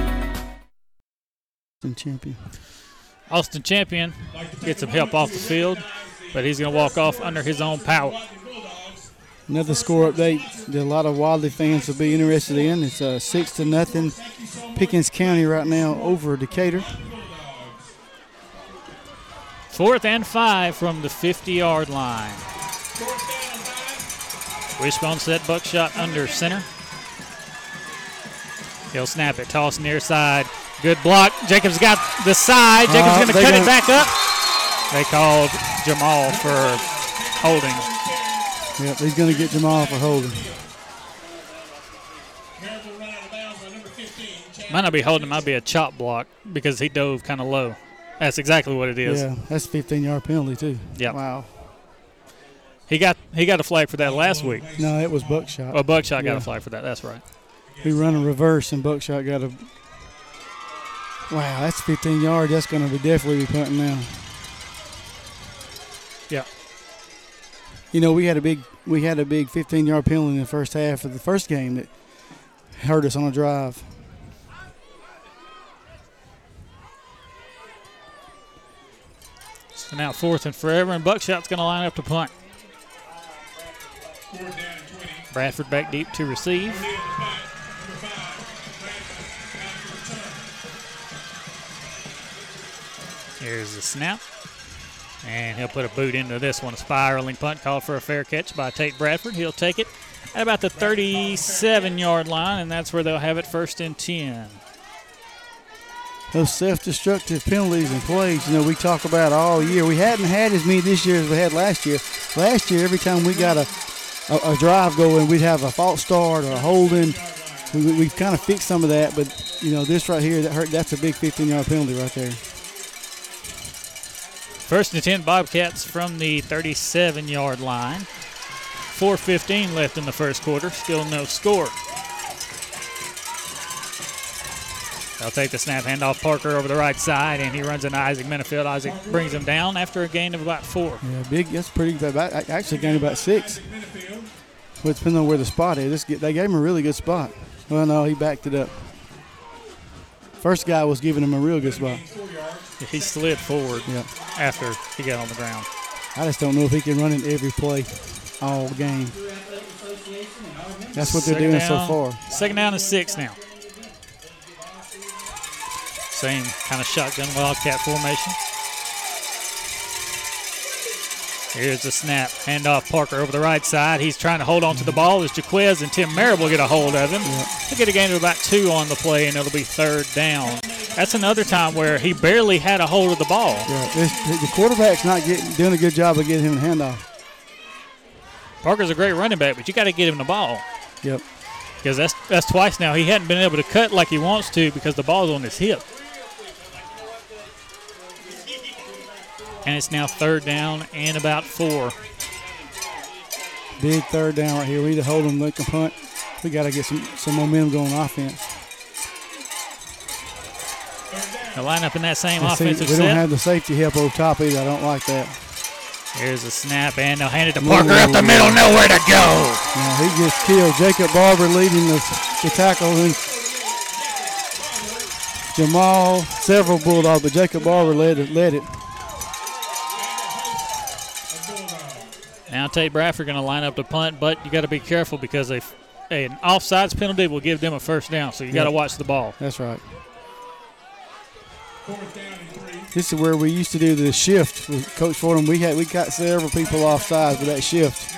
And champion. Austin Champion gets some help off the field, but he's going to walk off under his own power. Another score update that a lot of Wadley fans will be interested in. It's uh, six to nothing, Pickens County right now over Decatur. Fourth and five from the 50 yard line. Wishbone set Buckshot under center. He'll snap it, toss near side. Good block. Jacobs got the side. Jacobs Uh, going to cut gonna- it back up. They called Jamal for holding. Yep, he's going to get Jamal for holding. Might not be holding, might be a chop block because he dove kind of low. That's exactly what it is. Yeah, that's a 15 yard penalty, too. Yep. Wow. He got he got a flag for that last week. No, it was Buckshot. Oh, Buckshot got a flag for that. That's right. He run a reverse, and Buckshot got a. Wow, that's 15 yards. That's going to be definitely be punting now. Yeah. You know, we had a big we had a big 15 yard penalty in the first half of the first game that hurt us on a drive. So now fourth and forever, and Buckshot's going to line up to punt. Bradford back deep to receive. Here's the snap. And he'll put a boot into this one. A spiraling punt called for a fair catch by Tate Bradford. He'll take it at about the 37 yard line, and that's where they'll have it first and 10. Those self destructive penalties and plays, you know, we talk about all year. We hadn't had as many this year as we had last year. Last year, every time we got a, a, a drive going, we'd have a false start or a holding. We, we, we've kind of fixed some of that, but, you know, this right here, that hurt, that's a big 15 yard penalty right there. First and 10 Bobcats from the 37 yard line. 4.15 left in the first quarter. Still no score. They'll take the snap, handoff Parker over the right side, and he runs into Isaac Minifield. Isaac brings him down after a gain of about four. Yeah, big. That's pretty. About, actually, gained about six. Well, depending on where the spot is. They gave him a really good spot. Well, no, he backed it up. First guy was giving him a real good spot. He slid forward yeah. after he got on the ground. I just don't know if he can run in every play all game. That's what they're Second doing down, so far. Second down and six now. Same kind of shotgun wildcat formation. Here's the snap. Handoff Parker over the right side. He's trying to hold on to the ball as Jaquez and Tim Marable get a hold of him. They get a gain of about two on the play, and it'll be third down. That's another time where he barely had a hold of the ball. Yeah, the quarterback's not getting doing a good job of getting him a handoff. Parker's a great running back, but you got to get him the ball. Yep. Because that's that's twice now. He hadn't been able to cut like he wants to because the ball's on his hip. And it's now third down and about four. Big third down right here. We need to hold them, they can punt. We got to get some, some momentum going offense. The lineup in that same And see, we set. don't have the safety help over top either. I don't like that. Here's a snap, and they'll hand it to Parker up the middle, nowhere to go. No, he gets killed. Jacob Barber leading the, the tackle. And Jamal, several Bulldogs, but Jacob Barber led it. Led it. Now Tate Bradford going to line up to punt, but you got to be careful because a, a- an offsides penalty will give them a first down. So you got to watch the ball. That's right. This is where we used to do the shift with Coach Fordham. We had we got several people off sides with that shift.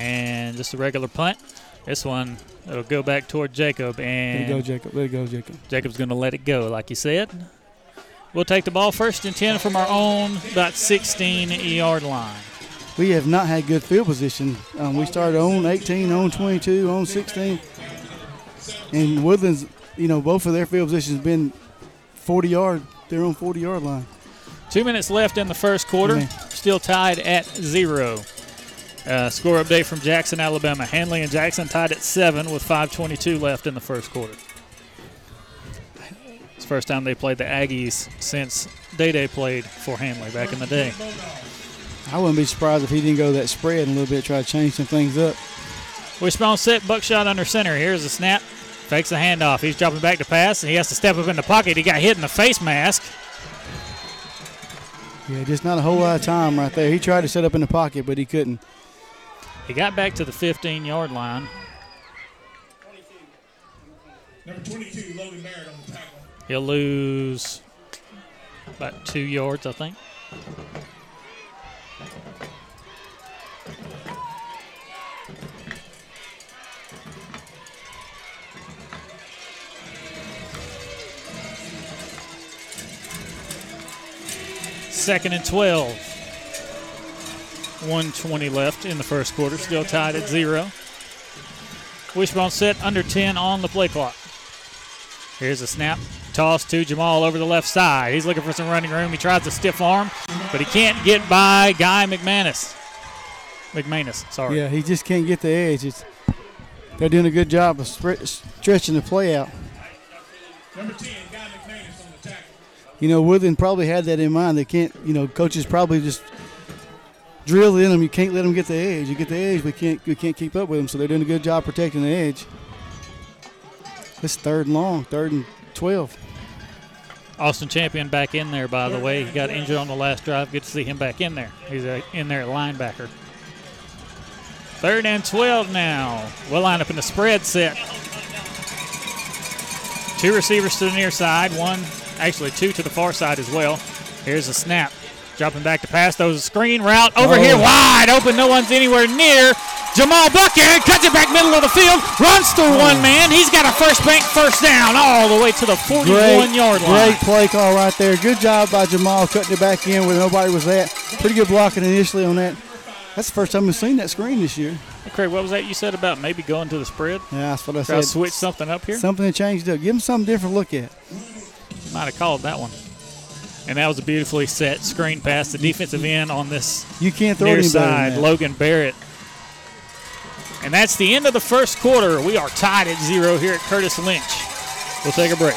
And just a regular punt. This one it'll go back toward Jacob, Let and it go, Jacob. Let it go, Jacob. Jacob's going to let it go, like you said. We'll take the ball first and 10 from our own, about 16 yard line. We have not had good field position. Um, we started on 18, on 22, on 16. And Woodlands, you know, both of their field positions been 40 yard. They're on 40 yard line. Two minutes left in the first quarter. Okay. Still tied at zero. Uh, score update from Jackson, Alabama. Handley and Jackson tied at seven with 5:22 left in the first quarter. It's the first time they played the Aggies since Day Day played for Handley back in the day. I wouldn't be surprised if he didn't go that spread a little bit, try to change some things up. Wishbone set, buckshot under center. Here's the snap. Fakes the handoff. He's dropping back to pass, and he has to step up in the pocket. He got hit in the face mask. Yeah, just not a whole lot of time right there. He tried to set up in the pocket, but he couldn't. He got back to the 15 yard line. Number 22, Logan Barrett on the tackle. He'll lose about two yards, I think. Second and 12. 120 left in the first quarter. Still tied at zero. Wishbone set under 10 on the play clock. Here's a snap. Toss to Jamal over the left side. He's looking for some running room. He tries to stiff arm, but he can't get by Guy McManus. McManus, sorry. Yeah, he just can't get the edge. It's, they're doing a good job of stre- stretching the play out. Number 10, Guy McManus on the tackle. You know, Woodland probably had that in mind. They can't, you know, coaches probably just drill in them. You can't let them get the edge. You get the edge, we can't, we can't keep up with them. So they're doing a good job protecting the edge. It's third and long, third and 12. Austin Champion back in there, by the way. He got injured on the last drive. Good to see him back in there. He's uh, in there at linebacker. Third and 12 now. We'll line up in the spread set. Two receivers to the near side, one, actually two to the far side as well. Here's a snap. Dropping back to pass. Those screen route over Oh. here wide open. No one's anywhere near. Jamal Buchanan cuts it back middle of the field. Runs through oh. one man. He's got a first bank first down all the way to the 41 Great, yard line. great play call right there. Good job by Jamal cutting it back in where nobody was at. Pretty good blocking initially on that. That's the first time we've seen that screen this year. Craig, what was that you said about maybe going to the spread? Yeah, that's what I Try to said. switch something up here? Something to change up. Give him something different to look at. Might have called that one. And that was a beautifully set screen pass. The defensive end on this You can't throw near side. Logan Barrett, And that's the end of the first quarter. We are tied at zero here at Curtis Lynch. We'll take a break.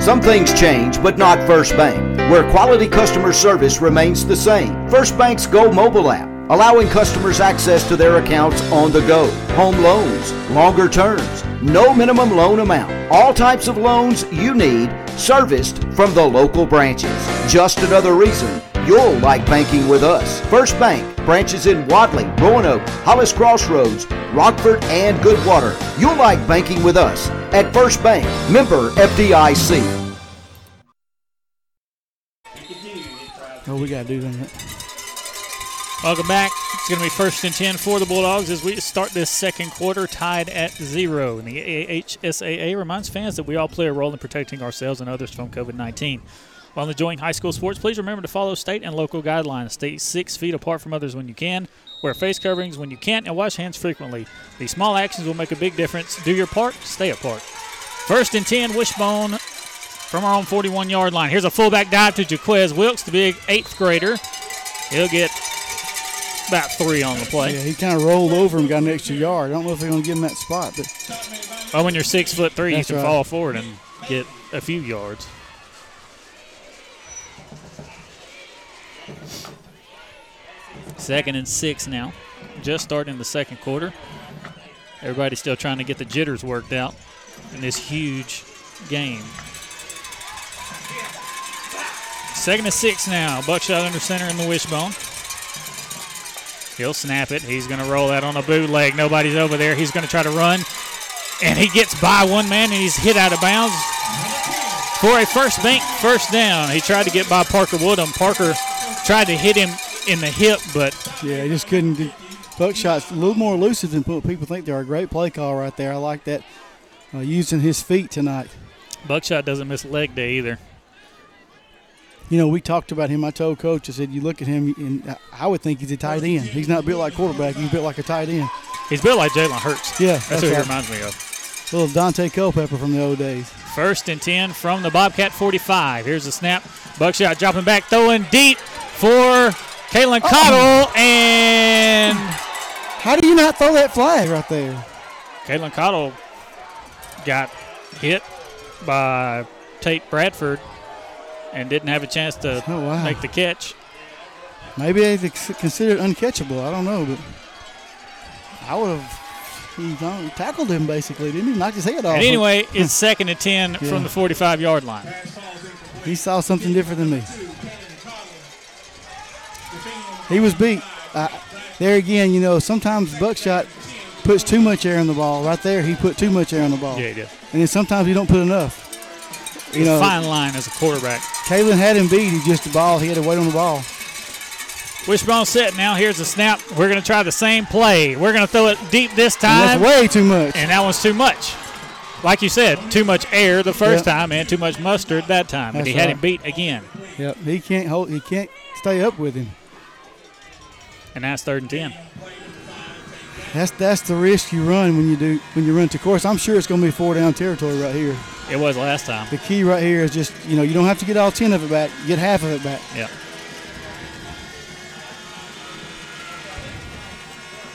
Some things change, but not First Bank, where quality customer service remains the same. First Bank's Go mobile app, allowing customers access to their accounts on the go. Home loans, longer terms, no minimum loan amount. All types of loans you need, serviced from the local branches. Just another reason you'll like banking with us. First Bank, branches in Wadley, Roanoke, Hollis Crossroads, Rockford, and Goodwater. You'll like banking with us at First Bank, member FDIC. Oh, we got to do that. Welcome back. It's going to be first and 10 for the Bulldogs as we start this second quarter tied at zero. And the AHSAA reminds fans that we all play a role in protecting ourselves and others from COVID 19. While enjoying high school sports, please remember to follow state and local guidelines. Stay six feet apart from others when you can. Wear face coverings when you can't and wash hands frequently. These small actions will make a big difference. Do your part, stay apart. First and 10, Wishbone from our own 41 yard line. Here's a fullback dive to Jaquez Wilkes, the big eighth grader. He'll get about three on the play. Yeah, he kind of rolled over and got an extra yard. I don't know if they're going to give him that spot, but Well, when you're six foot three, That's you can right. fall forward and get a few yards. Second and six now. Just starting the second quarter. Everybody's still trying to get the jitters worked out in this huge game. Second and six now. Buckshot under center in the wishbone. He'll snap it. He's going to roll that on a bootleg. Nobody's over there. He's going to try to run. And he gets by one man and he's hit out of bounds for a first bank first down. He tried to get by Parker Woodham. Parker tried to hit him in the hip, but yeah, he just couldn't get Buckshot's a little more elusive than what people think they are. A great play call right there. I like that uh, using his feet tonight. Buckshot doesn't miss leg day either. You know, we talked about him. I told coach, I said, you look at him, and I would think he's a tight end. He's not built like quarterback. He's built like a tight end. He's built like Jalen Hurts. Yeah, that's, that's who he reminds me of. Little Daunte Culpepper from the old days. First and 10 from the Bobcat 45. Here's the snap. Buckshot dropping back, throwing deep for Kalen Cottle. And how do you not throw that flag right there? Kalen Cottle got hit by Tate Bradford and didn't have a chance to Oh, make the catch. Maybe they considered uncatchable. I don't know, but I would have. He um, tackled him basically, didn't he? Knocked his head off. And anyway, it's second and 10 Yeah. from the 45 yard line. He saw something different than me. He was beat. Uh, there again, you know, sometimes Buckshot puts too much air in the ball. Right there, he put too much air in the ball. Yeah, he did. And then sometimes he don't put enough. You It's a know, fine line as a quarterback. Kalen had him beat. He just the ball. He had to wait on the ball. Wishbone set now. Here's the snap. We're going to try the same play. We're going to throw it deep this And time. that's way too much. And that one's too much. Like you said, too much air the first Yep. time and too much mustard that time. and That's he had him beat again. Yep, he can't hold. He can't stay up with him. And that's third and 10. That's that's the risk you run when you do when you run to course. I'm sure it's going to be four down territory right here. It was last time. The key right here is just you know you don't have to get all ten of it back. Get half of it back. Yeah.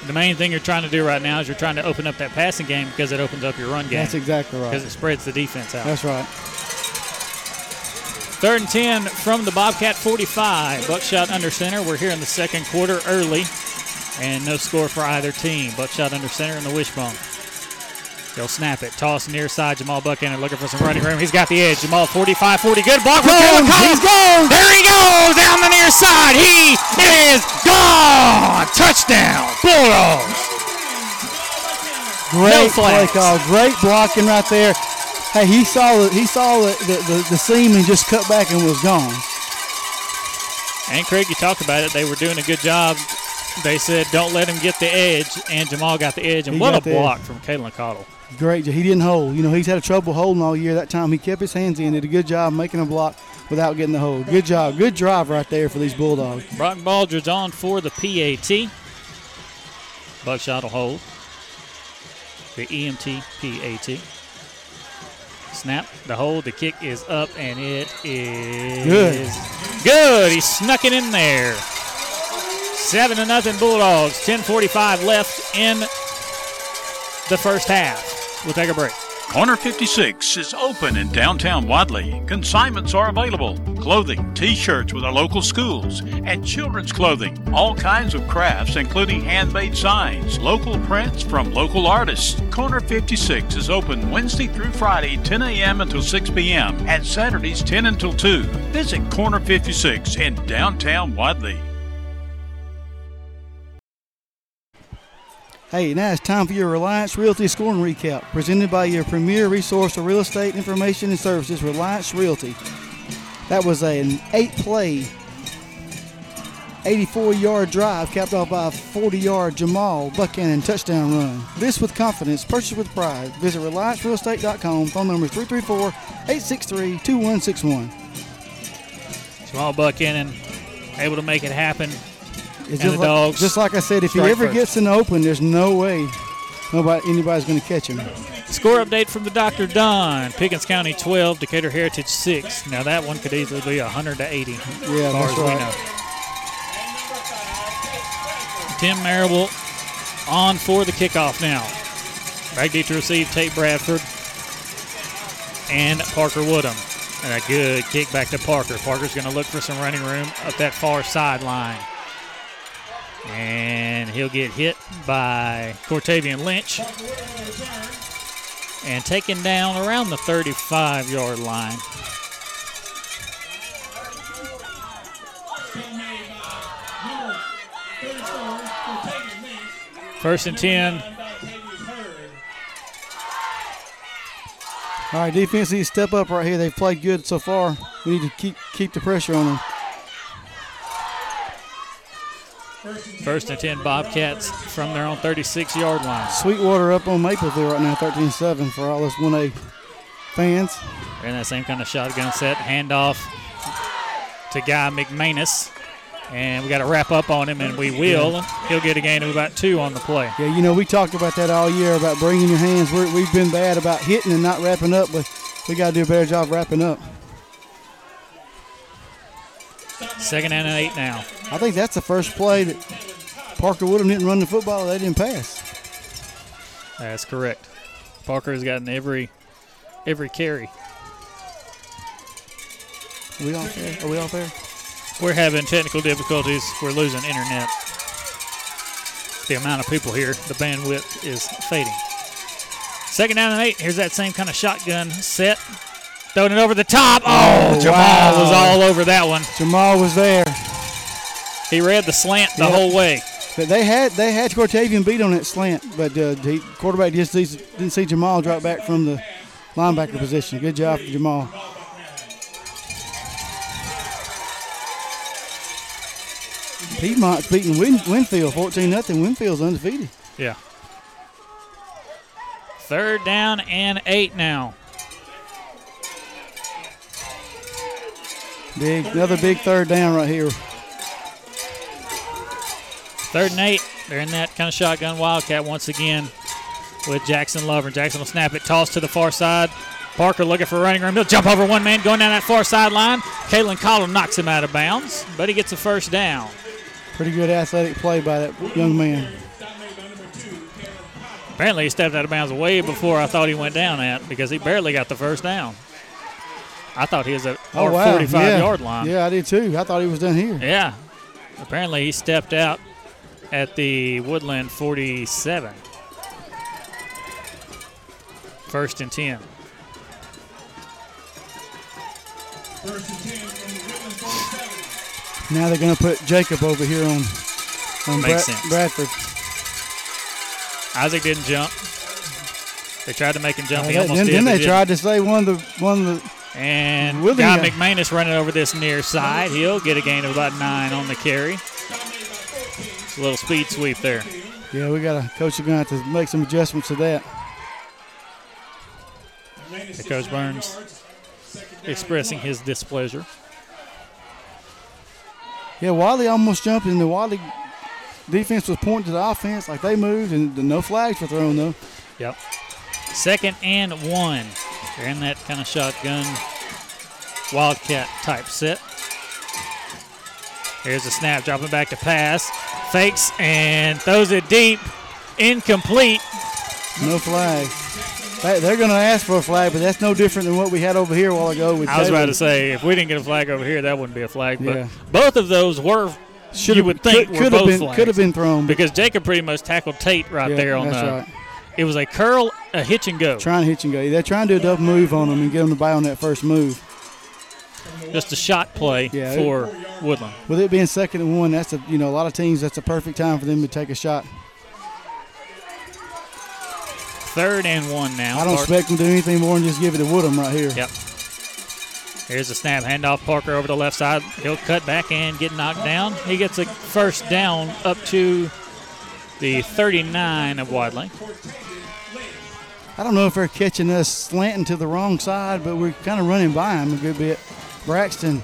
The main thing you're trying to do right now is you're trying to open up that passing game because it opens up your run game. That's exactly right. Because it spreads the defense out. That's right. Third and 10 from the Bobcat 45. Buckshot under center. We're here in the second quarter early. And no score for either team. Buckshot under center in the wishbone. They'll snap it. Toss near side. Jamal Buchanan looking for some running room. He's got the edge. Jamal 45 40. Good block Collins. He's gone. There he goes down the near side. He is gone. Touchdown. Bulldogs. Great No play call. Great blocking right there. Hey, he saw the he saw the, the, the, the seam and just cut back and was gone. And Craig, you talked about it. They were doing a good job They said don't let him get the edge, and Jamal got the edge, and He what a the edge. block from Kalen Cottle. Great. He didn't hold. You know, he's had a trouble holding all year. That time he kept his hands in. Did a good job making a block without getting the hold. Good job. Good drive right there for these Bulldogs. Brock Baldridge on for the PAT. Buckshot will hold. The EMT PAT. Snap, the hold, the kick is up, and it is Good. Good. He snuck it in there. Seven to nothing Bulldogs. 10:45 left in the first half. We'll take a break. Corner 56 is open in downtown Wadley. Consignments are available. Clothing, t-shirts with our local schools, and children's clothing. All kinds of crafts, including handmade signs, local prints from local artists. Corner 56 is open Wednesday through Friday, 10 a.m. until 6 p.m., and Saturdays 10 until 2. Visit Corner 56 in downtown Wadley. Hey, now it's time for your Reliance Realty scoring recap, presented by your premier resource for real estate information and services, Reliance Realty. That was an eight-play, 84-yard drive, capped off by a 40-yard Jamal Buchanan touchdown run. This with confidence, purchase with pride. Visit RelianceRealEstate.com. Phone number is 334-863-2161. Jamal Buchanan able to make it happen. It's and just, the like, dogs. just like I said, if he ever first. gets in the open, there's no way nobody anybody's going to catch him. Score update from the Dr. Don. Pickens County 12, Decatur Heritage 6. Now that one could easily be 100 to 80. Yeah, as far that's as we right. know. Tim Marable on for the kickoff now. Back deep to receive Tate Bradford and Parker Woodham. And a good kick back to Parker. Parker's going to look for some running room up that far sideline. And he'll get hit by Cortavian Lynch and taken down around the 35 yard line. First and 10. All right, to step up right here. They've played good so far. We need to keep keep the pressure on them. First and 10 Bobcats from their own 36 yard line. Sweetwater up on Mapleville right now, 13-7 for all us 1A fans. They're in that same kind of shotgun set. Handoff to Guy McManus. And we got to wrap up on him, and we will. He'll get a gain of about two on the play. Yeah, you know, we talked about that all year about bringing your hands. We're, we've been bad about hitting and not wrapping up, but we got to do a better job wrapping up. Second and an eight now. I think that's the first play that Parker Woodham didn't run the football. They didn't pass. That's correct. Parker has gotten every every carry. Are we all there? Are we all there? We're having technical difficulties. We're losing internet. The amount of people here, the bandwidth is fading. Second down and eight. Here's that same kind of shotgun set. Throwing it over the top. Oh, Oh, Jamal wow. was all over that one. Jamal was there. He read the slant the Yeah. whole way. But they had they had Cortavian beat on that slant, but uh, the quarterback just didn't see Jamal drop back from the linebacker position. Good job for Jamal. Piedmont's beating Win- Winfield 14 nothing. Winfield's undefeated. Yeah. Third down and eight now. Big another big third down right here. Third and eight. They're in that kind of shotgun wildcat once again with Jackson Lovern. Jackson will snap it, toss to the far side. Parker looking for running room. He'll jump over one man going down that far sideline. Caitlin Collin knocks him out of bounds, but he gets a first down. Pretty good athletic play by that young man. Apparently, he stepped out of bounds way before I thought he went down at because he barely got the first down. I thought he was at our 45 yeah. yard line. Yeah, I did too. I thought he was done here. Yeah. Apparently, he stepped out at the Woodland 47. First and 10. Now they're going to put Jacob over here on, on Makes Bra- sense. Bradford. Isaac didn't jump. They tried to make him jump. Uh, He that- almost then did. then but they tried to say one of the one of the And Willie Guy uh, got- McManus running over this near side. He'll get a gain of about nine on the carry. It's a little speed sweep there. Yeah, we got a coach. Are going to have to make some adjustments to that. And Coach Burns expressing his displeasure. Yeah, Wadley almost jumped, and the Wadley defense was pointing to the offense like they moved, and no flags were thrown though. Yep. Second and one. They're in that kind of shotgun wildcat type set. Here's a snap, dropping back to pass. Fakes and throws it deep. Incomplete. No flag. They- They're going to ask for a flag, but that's no different than what we had over here a while ago. With I was about to say, if we didn't get a flag over here, that wouldn't be a flag. But Yeah. both of those were, Should've- you would think, could- were could have been- flags. could have been thrown. Because Jacob pretty much tackled Tate right Yeah, there on the. right. It was a curl, a hitch and go. Trying to hitch and go. They're trying to do a double move on them and get them to buy on that first move. Just a shot play Yeah, it- for Woodland. With it being second and one, that's a you know a lot of teams. That's a perfect time for them to take a shot. Third and one now. I don't Park- expect them to do anything more than just give it to Woodham right here. Yep. Here's a snap, handoff Parker over the left side. He'll cut back and get knocked down. He gets a first down up to the 39 of Wadley. I don't know if they're catching us slanting to the wrong side, but we're kind of running by them a good bit. Braxton,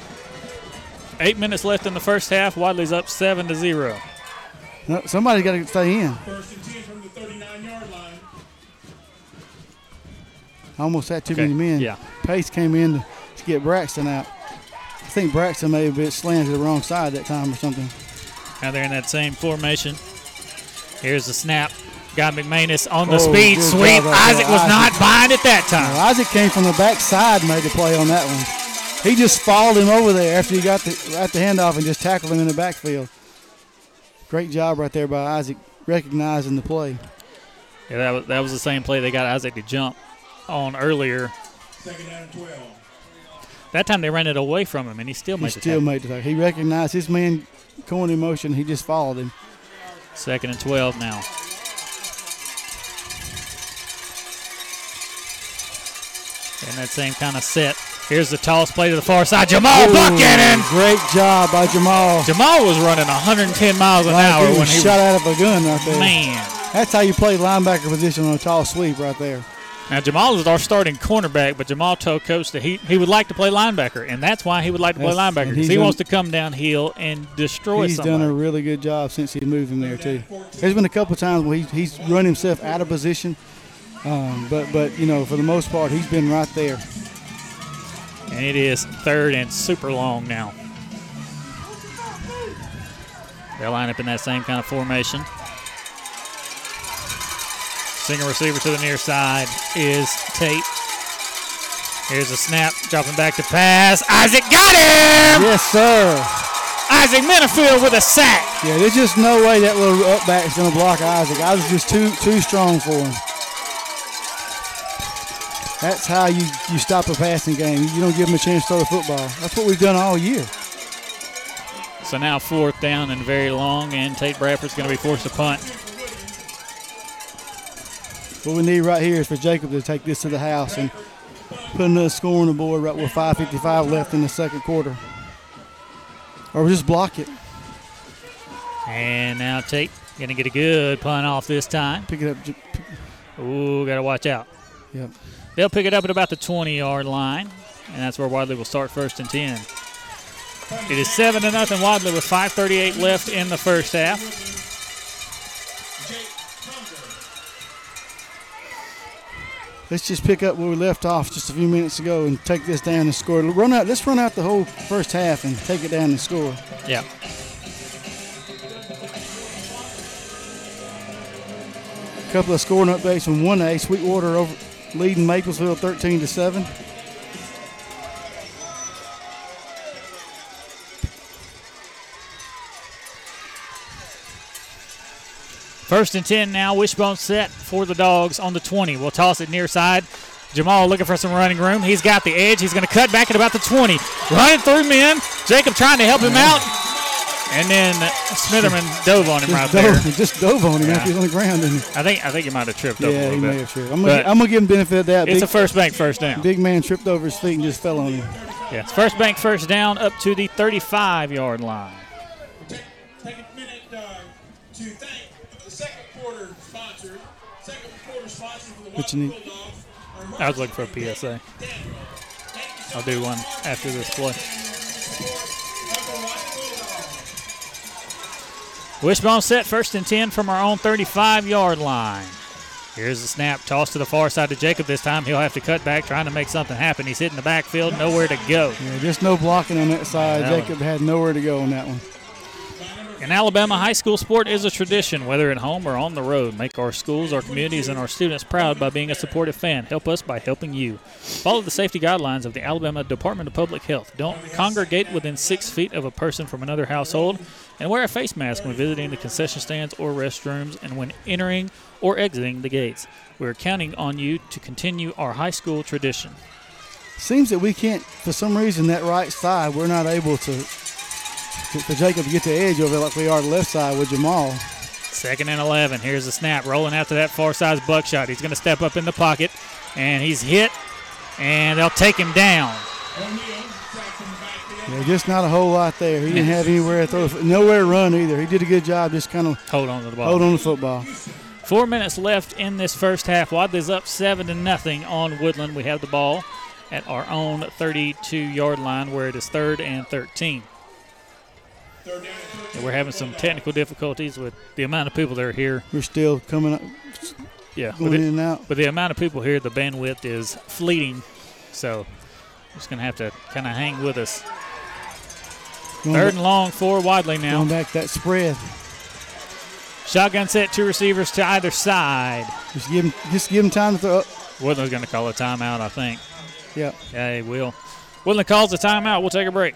Eight minutes left in the first half. Wadley's up seven to zero. no, somebody's got to stay in. First and 10 from the 39 yard line. I almost had too Okay, many men. yeah. Pace came in to, to get Braxton out. I think Braxton may have been slanted to the wrong side that time or something. Now they're in that same formation. Here's the snap. Got McManus on the Oh, speed sweep. Isaac was Isaac. not behind it that time. Now, Isaac came from the backside and made the play on that one. He just followed him over there after he got the, the handoff and just tackled him in the backfield. Great job right there by Isaac recognizing the play. Yeah, that was, that was the same play they got Isaac to jump on earlier. Second down and 12. That time they ran it away from him, and he still He made the still tackle. made the tackle. He recognized his man going in motion. He just followed him. Second and 12 now. And that same kind of set. Here's the toss play to the far side. Jamal Ooh, Buchanan. Great job by Jamal. Jamal was running 110 miles an Like hour he when he shot out of a gun right there. Man. That's how you play linebacker position on a tall sweep right there. Now Jamal is our starting cornerback, but Jamal told coach that he, he would like to play linebacker, and that's why he would like to play That's- linebacker because he done- wants to come downhill and destroy He's somebody. done a really good job since he moved him there too. There's been a couple times where he's, he's run himself out of position, um, but but you know for the most part he's been right there. And it is third and super long now. They'll line up in that same kind of formation. Single receiver to the near side is Tate. Here's a snap, dropping back to pass. Isaac got him! Yes, sir. Isaac Minifield with a sack. Yeah, there's just no way that little up back is going to block Isaac. Isaac's just too too strong for him. That's how you, you stop a passing game. You don't give him a chance to throw the football. That's what we've done all year. So now fourth down and very long, and Tate Bradford's going to be forced to punt. What we need right here is for Jacob to take this to the house and put another score on the board right with 5.55 left in the second quarter. Or just block it. And now Tate going to get a good punt off this time. Pick it up. Ooh, got to watch out. Yep. They'll pick it up at about the 20 yard line, and that's where Wadley will start first and 10. It is 7 to nothing Wadley with 5.38 left in the first half. Let's just pick up where we left off just a few minutes ago and take this down and score. Run out. Let's run out the whole first half and take it down and score. Yeah. A couple of scoring updates from 1A. Sweetwater over leading Maplesville 13 to 7. First and 10 now. Wishbone set for the Dogs on the 20. We'll toss it near side. Jamal looking for some running room. He's got the edge. He's going to cut back at about the 20. Running through men. Jacob trying to help him out. And then Smitherman dove on him Just right there. dove, just dove on him Yeah. after he was on the ground. Didn't? I think I think he might have tripped over a Yeah, he bit. may have tripped. I'm gonna, I'm gonna give him benefit of that. It's Big- a first bank first down. Big man tripped over his feet and just fell on him. Yeah, it's first bank first down up to the 35 yard line. Take, take a minute uh, to What you need? I was looking for a PSA. I'll do one after this play. Wishbone set first and 10 from our own 35 yard line. Here's the snap, toss to the far side to Jacob this time. He'll have to cut back, trying to make something happen. He's hitting the backfield, nowhere to go. Yeah, just no blocking on that side. Jacob had nowhere to go on that one. In Alabama, high school sport is a tradition, whether at home or on the road. Make our schools, our communities, and our students proud by being a supportive fan. Help us by helping you. Follow the safety guidelines of the Alabama Department of Public Health. Don't congregate within six feet of a person from another household, and wear a face mask when visiting the concession stands or restrooms and when entering or exiting the gates. We're counting on you to continue our high school tradition. Seems that we can't, for some reason, that right side, we're not able to for Jacob to get the edge over like we are the left side with Jamal. Second and 11. Here's the snap. Rolling out to that far side buckshot. He's going to step up in the pocket, and he's hit, and they'll take him down. Yeah, just not a whole lot there. He didn't have anywhere to throw, nowhere to run either. He did a good job, just kind of hold on to the ball. Hold on to the football. Four minutes left in this first half. Wadley's up seven to nothing on Woodland. We have the ball at our own 32-yard line, where it is third and 13. And we're having some technical difficulties with the amount of people that are here. We're still coming up. Yeah, Going in and out. With the amount of people here, the bandwidth is fleeting. So, just gonna have to kind of hang with us. Going Third back- and long four widely now. Going back that spread. Shotgun set, two receivers to either side. Just give him, just give him time to throw. Woodland's going to call a timeout, I think. Yep. Yeah, he will. Woodland calls a timeout. We'll take a break.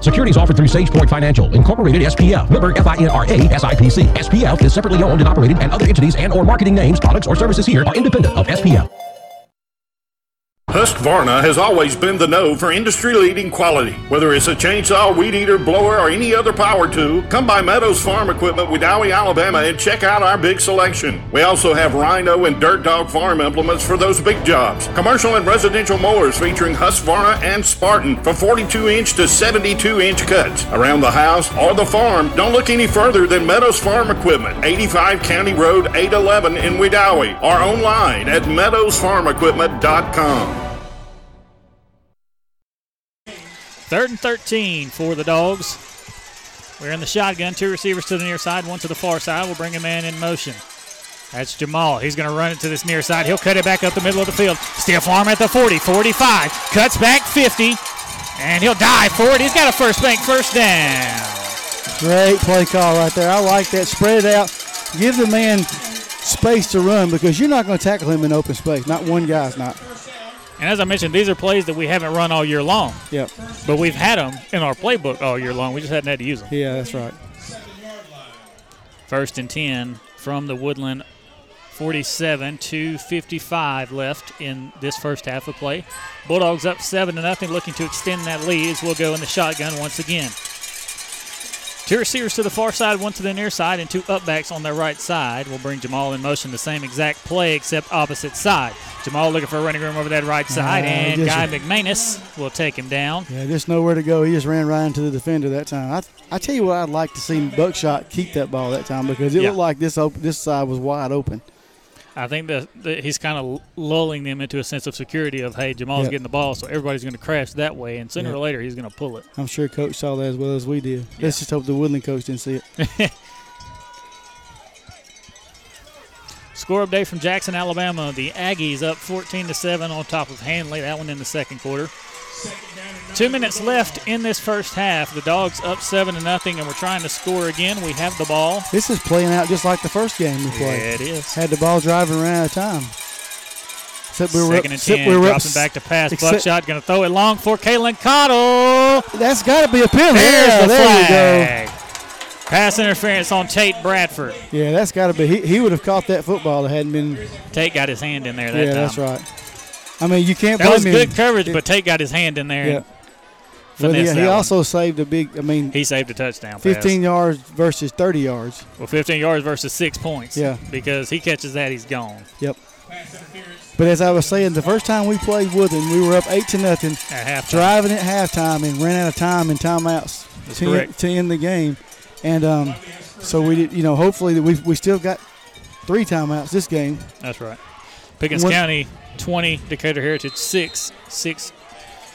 Securities offered through SagePoint Financial, Incorporated SPF. Member FINRA SIPC. SPF is separately owned and operated, and other entities and or marketing names, products, or services here are independent of SPF. Husqvarna has always been the know for industry-leading quality. Whether it's a chainsaw, weed eater, blower, or any other power tool, come by Meadows Farm Equipment Wedowee, Alabama, and check out our big selection. We also have Rhino and Dirt Dog farm implements for those big jobs. Commercial and residential mowers featuring Husqvarna and Spartan for 42-inch to 72-inch cuts. Around the house or the farm, don't look any further than Meadows Farm Equipment, 85 County Road 811 in Wedowee, or online at meadowsfarmequipment.com. Third and 13 for the Dogs. We're in the shotgun. Two receivers to the near side, one to the far side. We'll bring a man in motion. That's Jamal. He's going to run it to this near side. He'll cut it back up the middle of the field. Stiff arm at the 40, 45. Cuts back 50. And he'll dive for it. He's got a first bank first down. Great play call right there. I like that. Spread it out. Give the man space to run because you're not going to tackle him in open space. Not one guy's not. And as I mentioned, these are plays that we haven't run all year long. Yep. But we've had them in our playbook all year long. We just hadn't had to use them. Yeah, that's right. First and 10 from the Woodland 47 to 55 left in this first half of play. Bulldogs up 7 to nothing, looking to extend that lead as we'll go in the shotgun once again. Two receivers to the far side, one to the near side, and two upbacks on their right side. We'll bring Jamal in motion, the same exact play except opposite side. Jamal looking for a running room over that right side, Uh, and Guy McManus will take him down. Yeah, just nowhere to go. He just ran right into the defender that time. I, I tell you what, I'd like to see Buckshot keep that ball that time because it Yeah. looked like this op- this side was wide open. I think that, that he's kind of lulling them into a sense of security of, hey, Jamal's Yep. getting the ball, so everybody's going to crash that way, and sooner Yep. or later he's going to pull it. I'm sure Coach saw that as well as we did. Let's just hope the Woodland coach didn't see it. Score update from Jackson, Alabama. The Aggies up 14 to 7 on top of Handley. That one in the second quarter. Two minutes left in this first half. The Dogs up 7 to nothing, and we're trying to score again. We have the ball. This is playing out just like the first game we played. Yeah, it is. Had the ball driving around out of time. Except we were Second up, and 10. we were up drops him back to pass. except- Buckshot going to throw it long for Kalen Cottle. That's got to be a penalty. There's yeah, the there flag. Pass interference on Tate Bradford. Yeah, that's got to be. He, he would have caught that football. That hadn't been. Tate got his hand in there that yeah, time. that's right. I mean, you can't. That was him. good coverage, but Tate got his hand in there. Yeah. But yeah, he that one. also saved a big. I mean, He saved a touchdown. pass. 15 yards versus 30 yards. Well, 15 yards versus six points. Yeah. Because he catches that, he's gone. Yep. But as I was saying, the first time we played with Woodland, we were up eight to nothing, At halftime. driving at halftime, and ran out of time and timeouts That's to, correct. to end the game. And um, so we did. You know, hopefully that we we still got three timeouts this game. That's right. Pickens County 20, Decatur Heritage 6. Six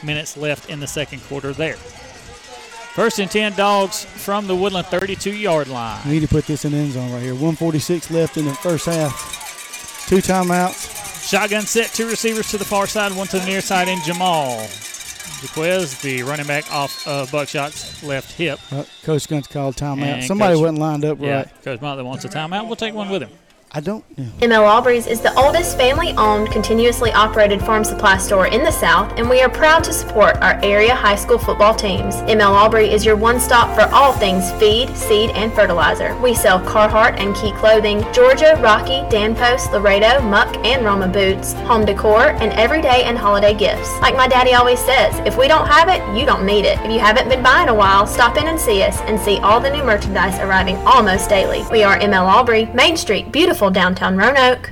minutes left in the second quarter there. First and 10 dogs from the Woodland 32 yard line. We need to put this in the end zone right here. 146 left in the first half. Two timeouts. Shotgun set, two receivers to the far side, one to the near side, and Jamal. Jaquez, the running back off of Buckshot's left hip. Uh, Coach Gunt's called timeout. And Somebody Coach- wasn't lined up Yeah, right. Coach Motley wants a timeout. We'll take one with him. I don't. Yeah. ML Aubrey's is the oldest family owned, continuously operated farm supply store in the South, and we are proud to support our area high school football teams. ML Aubrey is your one stop for all things feed, seed, and fertilizer. We sell Carhartt and Key clothing, Georgia, Rocky, Dan Post, Laredo, Muck, and Roma boots, home decor, and everyday and holiday gifts. Like my daddy always says, if we don't have it, you don't need it. If you haven't been by in a while, stop in and see us and see all the new merchandise arriving almost daily. We are ML Aubrey, Main Street, beautiful downtown Roanoke.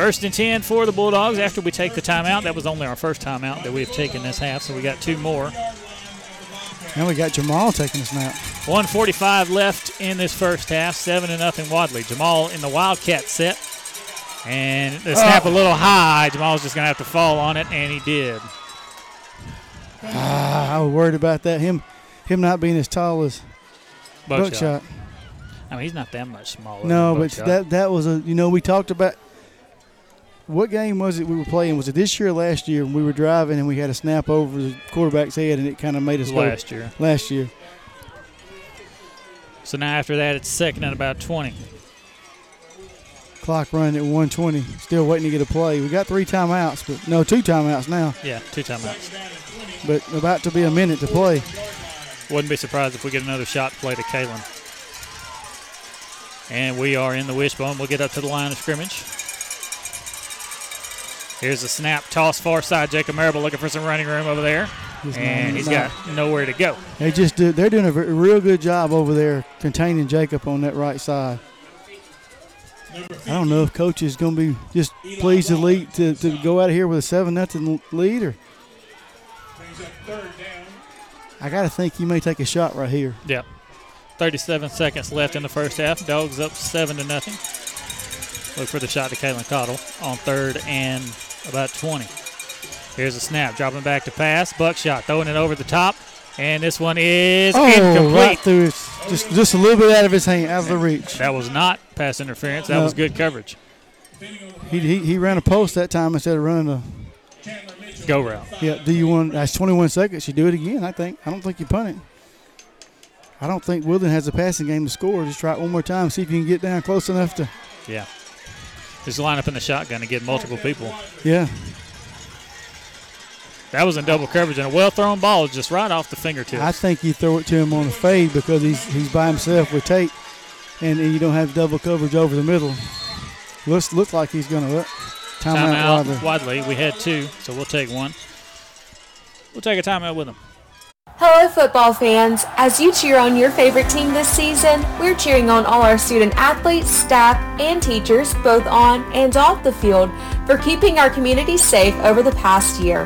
First and 10 for the Bulldogs after we take the timeout. That was only our first timeout that we've taken this half, so we got two more. And we got Jamal taking a snap. 145 left in this first half. 7 to nothing Wadley. Jamal in the Wildcat set. And the snap a little high. Jamal's just going to have to fall on it, and he did. Ah, I was worried about that. Him, him not being as tall as Buckshot. Buckshot. I mean, he's not that much smaller. No, but Buckshot. that that was a you know we talked about what game was it we were playing? Was it this year or last year? when We were driving and we had a snap over the quarterback's head and it kind of made us go- Last year. Last year. So now after that, it's second at about 20. Clock running at 120. Still waiting to get a play. We got three timeouts, but no, two timeouts now. Yeah, two timeouts. But about to be a minute to play. Wouldn't be surprised if we get another shot play to Kalen. And we are in the wishbone. We'll get up to the line of scrimmage. Here's a snap, toss far side. Jacob Marable looking for some running room over there. He's not- and he's not- got nowhere to go. They just do, they're doing a real good job over there containing Jacob on that right side. I don't know if coach is going to be just pleased to lead to, to go out of here with a seven nothing lead or. I got to think he may take a shot right here. Yep. 37 seconds left in the first half. Dogs up 7 to nothing. Look for the shot to Kalen Cottle on third and about 20. Here's a snap, dropping back to pass. Buckshot throwing it over the top. And this one is Oh, incomplete. right through just just a little bit out of his hand, out of the reach. That was not pass interference. That No. was good coverage. He, he he ran a post that time instead of running a Go route. Yeah. Do you want? That's 21 seconds. You do it again. I think. I don't think you punt it. I don't think Woodland has a passing game to score. Just try it one more time. See if you can get down close enough to. Yeah. Just line up in the shotgun and get multiple people. Yeah. That was in double coverage and a well thrown ball just right off the fingertips. I think you throw it to him on a fade because he's he's by himself with Tate, and, and you don't have double coverage over the middle. Looks looks like he's gonna uh, time, out Timeout Wadley. Wadley. We had two, so we'll take one. We'll take a timeout with him. Hello, football fans. As you cheer on your favorite team this season, we're cheering on all our student athletes, staff, and teachers, both on and off the field, for keeping our community safe over the past year.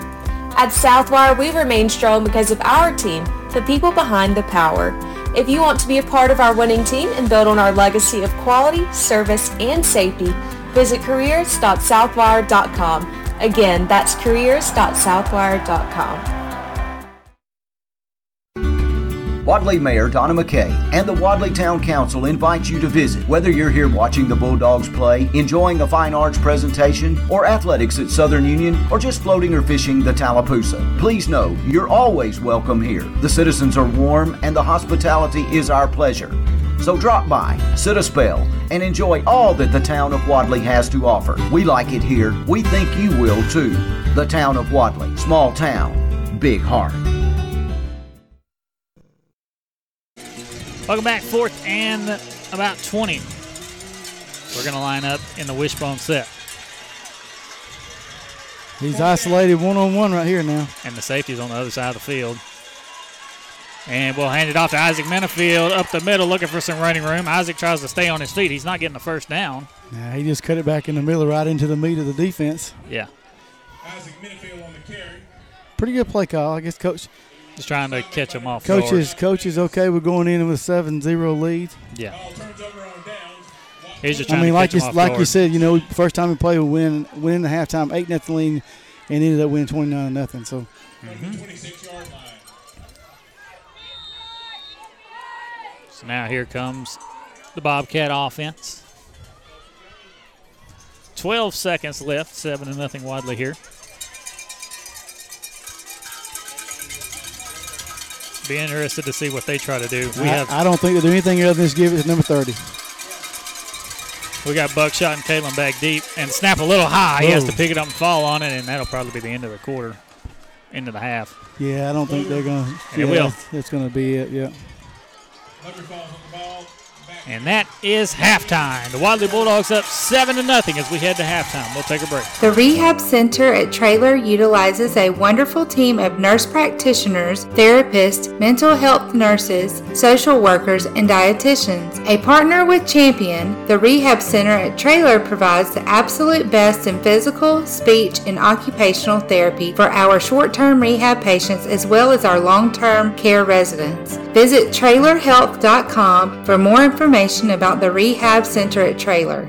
At Southwire, we remain strong because of our team, the people behind the power. If you want to be a part of our winning team and build on our legacy of quality, service, and safety, visit careers.southwire.com. Again, that's careers.southwire.com. Wadley Mayor Donna McKay and the Wadley Town Council invite you to visit. Whether you're here watching the Bulldogs play, enjoying a fine arts presentation, or athletics at Southern Union, or just floating or fishing the Tallapoosa, please know you're always welcome here. The citizens are warm and the hospitality is our pleasure. So drop by, sit a spell, and enjoy all that the town of Wadley has to offer. We like it here. We think you will too. The town of Wadley. Small town, big heart. Welcome back, fourth and about 20. We're going to line up in the wishbone set. He's isolated one on one right here now. And the safety's on the other side of the field. And we'll hand it off to Isaac Minifield up the middle looking for some running room. Isaac tries to stay on his feet. He's not getting the first down. Nah, he just cut it back in the middle right into the meat of the defense. Yeah. Isaac Minifield on the carry. Pretty good play call. I guess coach Just trying to catch him off coach guard. is coach is okay with going in with 7-0 lead. Yeah. He's just trying I mean, to like catch you him off like you said, you know, first time we played, we win win in the halftime eight nothing lead, and ended up winning twenty nine nothing. So So now here comes the Bobcat offense. 12 seconds left, 7 to nothing Wadley here. Be interested to see what they try to do. We I, have I don't think they do anything other than just give it to number thirty. we got Buckshot and Kalen back deep and snap a little high. He has to pick it up and fall on it, and that'll probably be the end of the quarter, end of the half. Yeah, I don't think they're gonna. And it will. That's, that's gonna be it. Yeah. And that is halftime. The Wadley Bulldogs up seven to nothing as we head to halftime. We'll take a break. The Rehab Center at Traylor utilizes a wonderful team of nurse practitioners, therapists, mental health nurses, social workers, and dietitians. A partner with Champion, the Rehab Center at Traylor provides the absolute best in physical, speech, and occupational therapy for our short term rehab patients as well as our long term care residents. Visit traylorhealth.com for more information about the Rehab Center at Traylor.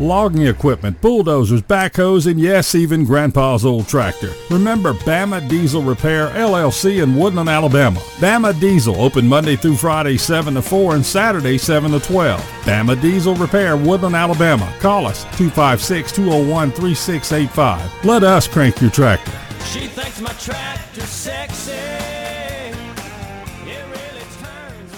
Logging equipment, bulldozers, backhoes, and yes, even Grandpa's old tractor. Remember Bama Diesel Repair LLC in Woodland, Alabama. Bama Diesel open Monday through Friday 7 to 4 and Saturday 7 to 12. Bama Diesel Repair, Woodland, Alabama. Call us 256 201 3685. Let us crank your tractor. She thinks my tractor's sexy. It really turns.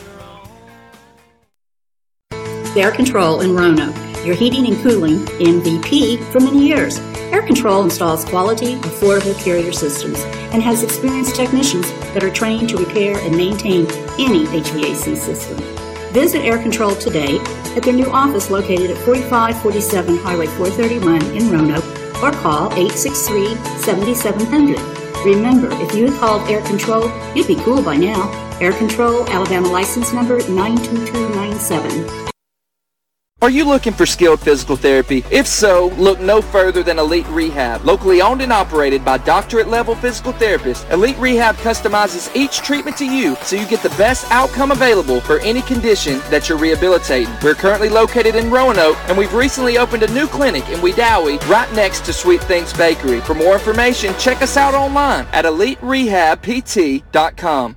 Air Control in Roanoke, your heating and cooling MVP for many years. Air Control installs quality, affordable carrier systems and has experienced technicians that are trained to repair and maintain any HVAC system. Visit Air Control today at their new office located at 4547 Highway 431 in Roanoke or call 863 7700. Remember, if you had called Air Control, you'd be cool by now. Air Control, Alabama license number 92297. Are you looking for skilled physical therapy? If so, look no further than Elite Rehab. Locally owned and operated by doctorate level physical therapists, Elite Rehab customizes each treatment to you so you get the best outcome available for any condition that you're rehabilitating. We're currently located in Roanoke and we've recently opened a new clinic in Wedowee right next to Sweet Things Bakery. For more information, check us out online at eliterehabpt.com.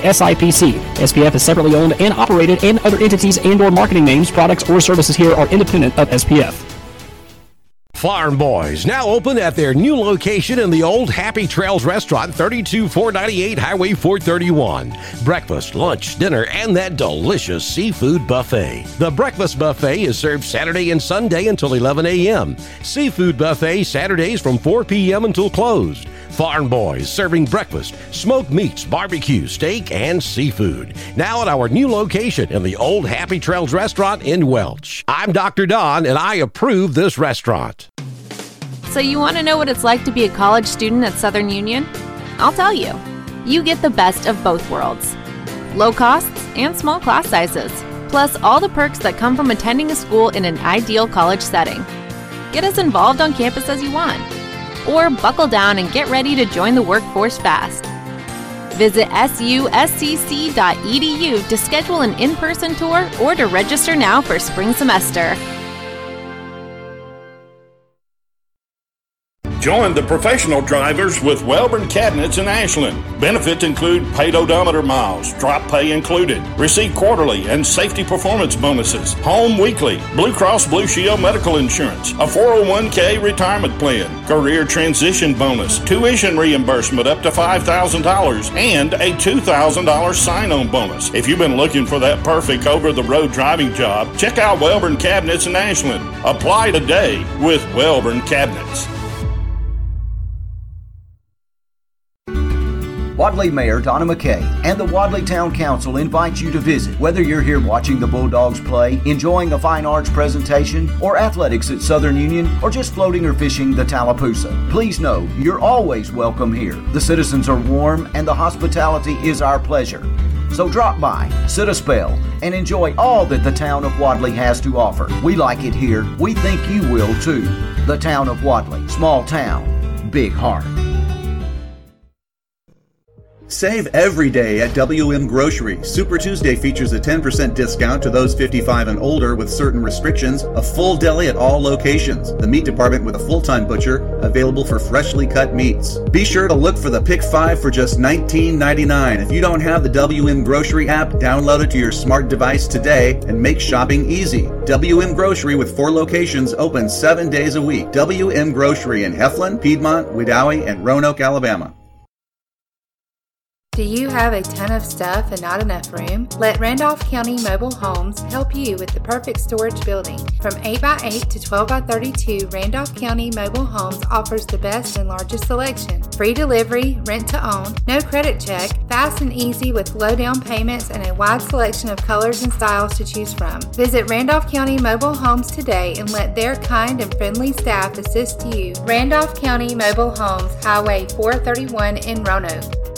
SIPC. SPF is separately owned and operated, and other entities and/or marketing names, products, or services here are independent of SPF. Farm Boys, now open at their new location in the old Happy Trails restaurant, 32498 Highway 431. Breakfast, lunch, dinner, and that delicious seafood buffet. The breakfast buffet is served Saturday and Sunday until 11 a.m. Seafood buffet Saturdays from 4 p.m. until closed. Farm Boys serving breakfast, smoked meats, barbecue, steak, and seafood. Now at our new location in the old Happy Trails restaurant in Welch. I'm Dr. Don, and I approve this restaurant. So, you want to know what it's like to be a college student at Southern Union? I'll tell you. You get the best of both worlds low costs and small class sizes, plus all the perks that come from attending a school in an ideal college setting. Get as involved on campus as you want, or buckle down and get ready to join the workforce fast. Visit suscc.edu to schedule an in person tour or to register now for spring semester. Join the professional drivers with Wellborn Cabinets in Ashland. Benefits include paid odometer miles, drop pay included, receive quarterly and safety performance bonuses, home weekly, Blue Cross Blue Shield medical insurance, a 401k retirement plan, career transition bonus, tuition reimbursement up to $5,000, and a $2,000 sign on bonus. If you've been looking for that perfect over the road driving job, check out Wellborn Cabinets in Ashland. Apply today with Wellborn Cabinets. Wadley Mayor Donna McKay and the Wadley Town Council invite you to visit. Whether you're here watching the Bulldogs play, enjoying a fine arts presentation, or athletics at Southern Union, or just floating or fishing the Tallapoosa, please know you're always welcome here. The citizens are warm and the hospitality is our pleasure. So drop by, sit a spell, and enjoy all that the town of Wadley has to offer. We like it here. We think you will too. The town of Wadley, small town, big heart. Save every day at WM Grocery. Super Tuesday features a 10% discount to those 55 and older with certain restrictions, a full deli at all locations, the meat department with a full-time butcher, available for freshly cut meats. Be sure to look for the Pick 5 for just $19.99. If you don't have the WM Grocery app, download it to your smart device today and make shopping easy. WM Grocery with four locations open seven days a week. WM Grocery in Heflin, Piedmont, Wedowee, and Roanoke, Alabama. Do you have a ton of stuff and not enough room? Let Randolph County Mobile Homes help you with the perfect storage building. From 8x8 to 12x32, Randolph County Mobile Homes offers the best and largest selection. Free delivery, rent to own, no credit check, fast and easy with low down payments and a wide selection of colors and styles to choose from. Visit Randolph County Mobile Homes today and let their kind and friendly staff assist you. Randolph County Mobile Homes, Highway 431 in Roanoke.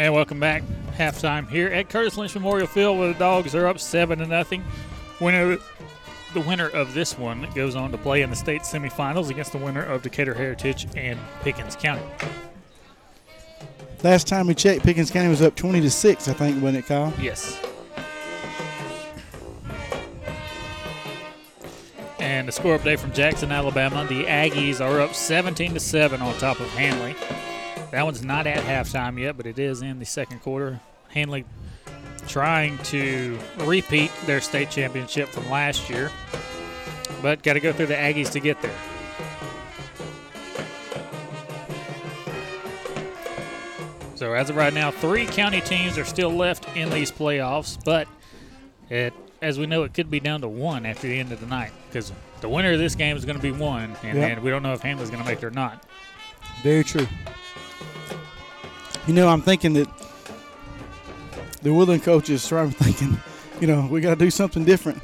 And welcome back. Halftime here at Curtis Lynch Memorial Field where the dogs are up seven to nothing. Winner the winner of this one goes on to play in the state semifinals against the winner of Decatur Heritage and Pickens County. Last time we checked, Pickens County was up 20 to 6, I think, wasn't it, Kyle? Yes. And the score update from Jackson, Alabama. The Aggies are up 17 to 7 on top of Handley. That one's not at halftime yet, but it is in the second quarter. Handley trying to repeat their state championship from last year, but got to go through the Aggies to get there. So as of right now, three county teams are still left in these playoffs, but it, as we know, it could be down to one after the end of the night because the winner of this game is going to be one, and, Yep. and we don't know if Handley's going to make it or not. Very true. You know, I'm thinking that the Woodland coach is trying thinking, you know, we got to do something different.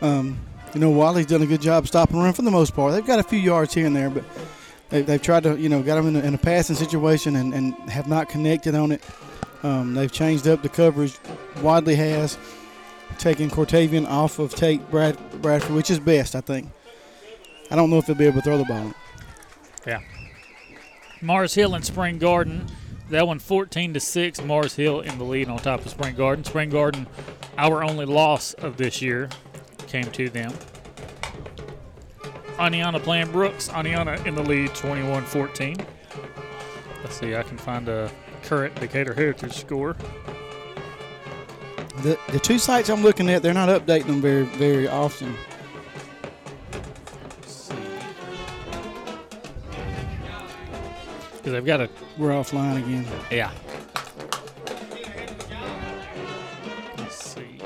Um, you know, Wadley's done a good job stopping run for the most part. They've got a few yards here and there, but they, they've tried to, you know, got them in a, in a passing situation and, and have not connected on it. Um, they've changed up the coverage. Wadley has. taking Cortavian off of Tate Brad, Bradford, which is best, I think. I don't know if he'll be able to throw the ball. Yeah. Mars Hill and Spring Garden. That one 14 to 6. Mars Hill in the lead on top of Spring Garden. Spring Garden, our only loss of this year, came to them. Aniana playing Brooks. Aniana in the lead 21 14. Let's see, I can find a current Decatur Heritage score. The, the two sites I'm looking at, they're not updating them very very often. Because they've got a. We're offline again. Yeah. Let's see.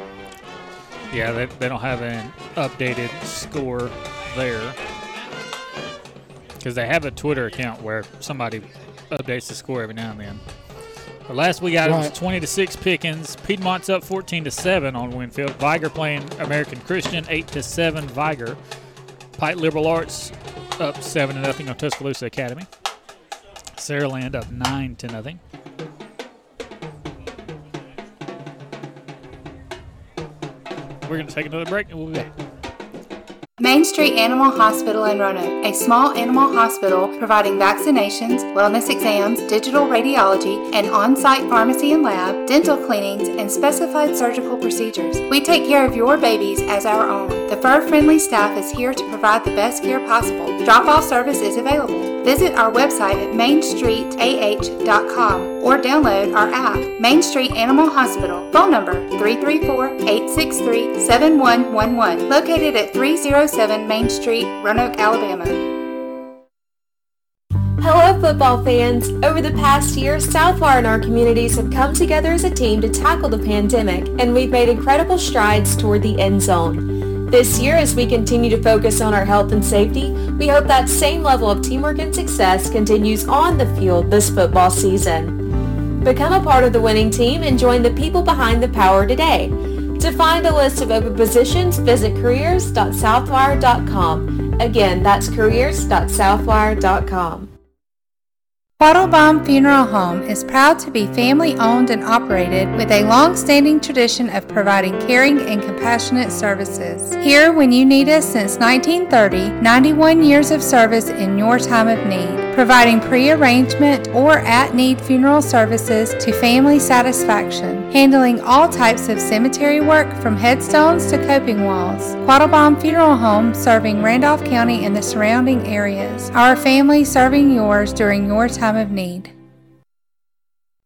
Yeah, they, they don't have an updated score there. Because they have a Twitter account where somebody updates the score every now and then. The last we got it was 20 to 6 Pickens. Piedmont's up 14 to 7 on Winfield. Vigor playing American Christian 8 to 7 Vigor. Pike Liberal Arts up 7 to nothing on Tuscaloosa Academy. Saraland up 9 to nothing. We're going to take another break and we'll be back. Main Street Animal Hospital in Roanoke, a small animal hospital providing vaccinations, wellness exams, digital radiology, an on site pharmacy and lab, dental cleanings, and specified surgical procedures. We take care of your babies as our own. The fur friendly staff is here to provide the best care possible. Drop off service is available. Visit our website at mainstreetah.com or download our app, Main Street Animal Hospital. Phone number 334-863-7111. Located at 307 Main Street, Roanoke, Alabama. Hello, football fans. Over the past year, Southwire and our communities have come together as a team to tackle the pandemic, and we've made incredible strides toward the end zone. This year, as we continue to focus on our health and safety, we hope that same level of teamwork and success continues on the field this football season. Become a part of the winning team and join the people behind the power today. To find a list of open positions, visit careers.southwire.com. Again, that's careers.southwire.com. Quattlebaum Funeral Home is proud to be family owned and operated with a long standing tradition of providing caring and compassionate services. Here when you need us since 1930, 91 years of service in your time of need, providing pre arrangement or at need funeral services to family satisfaction, handling all types of cemetery work from headstones to coping walls. Quattlebaum Funeral Home serving Randolph County and the surrounding areas. Our family serving yours during your time of need.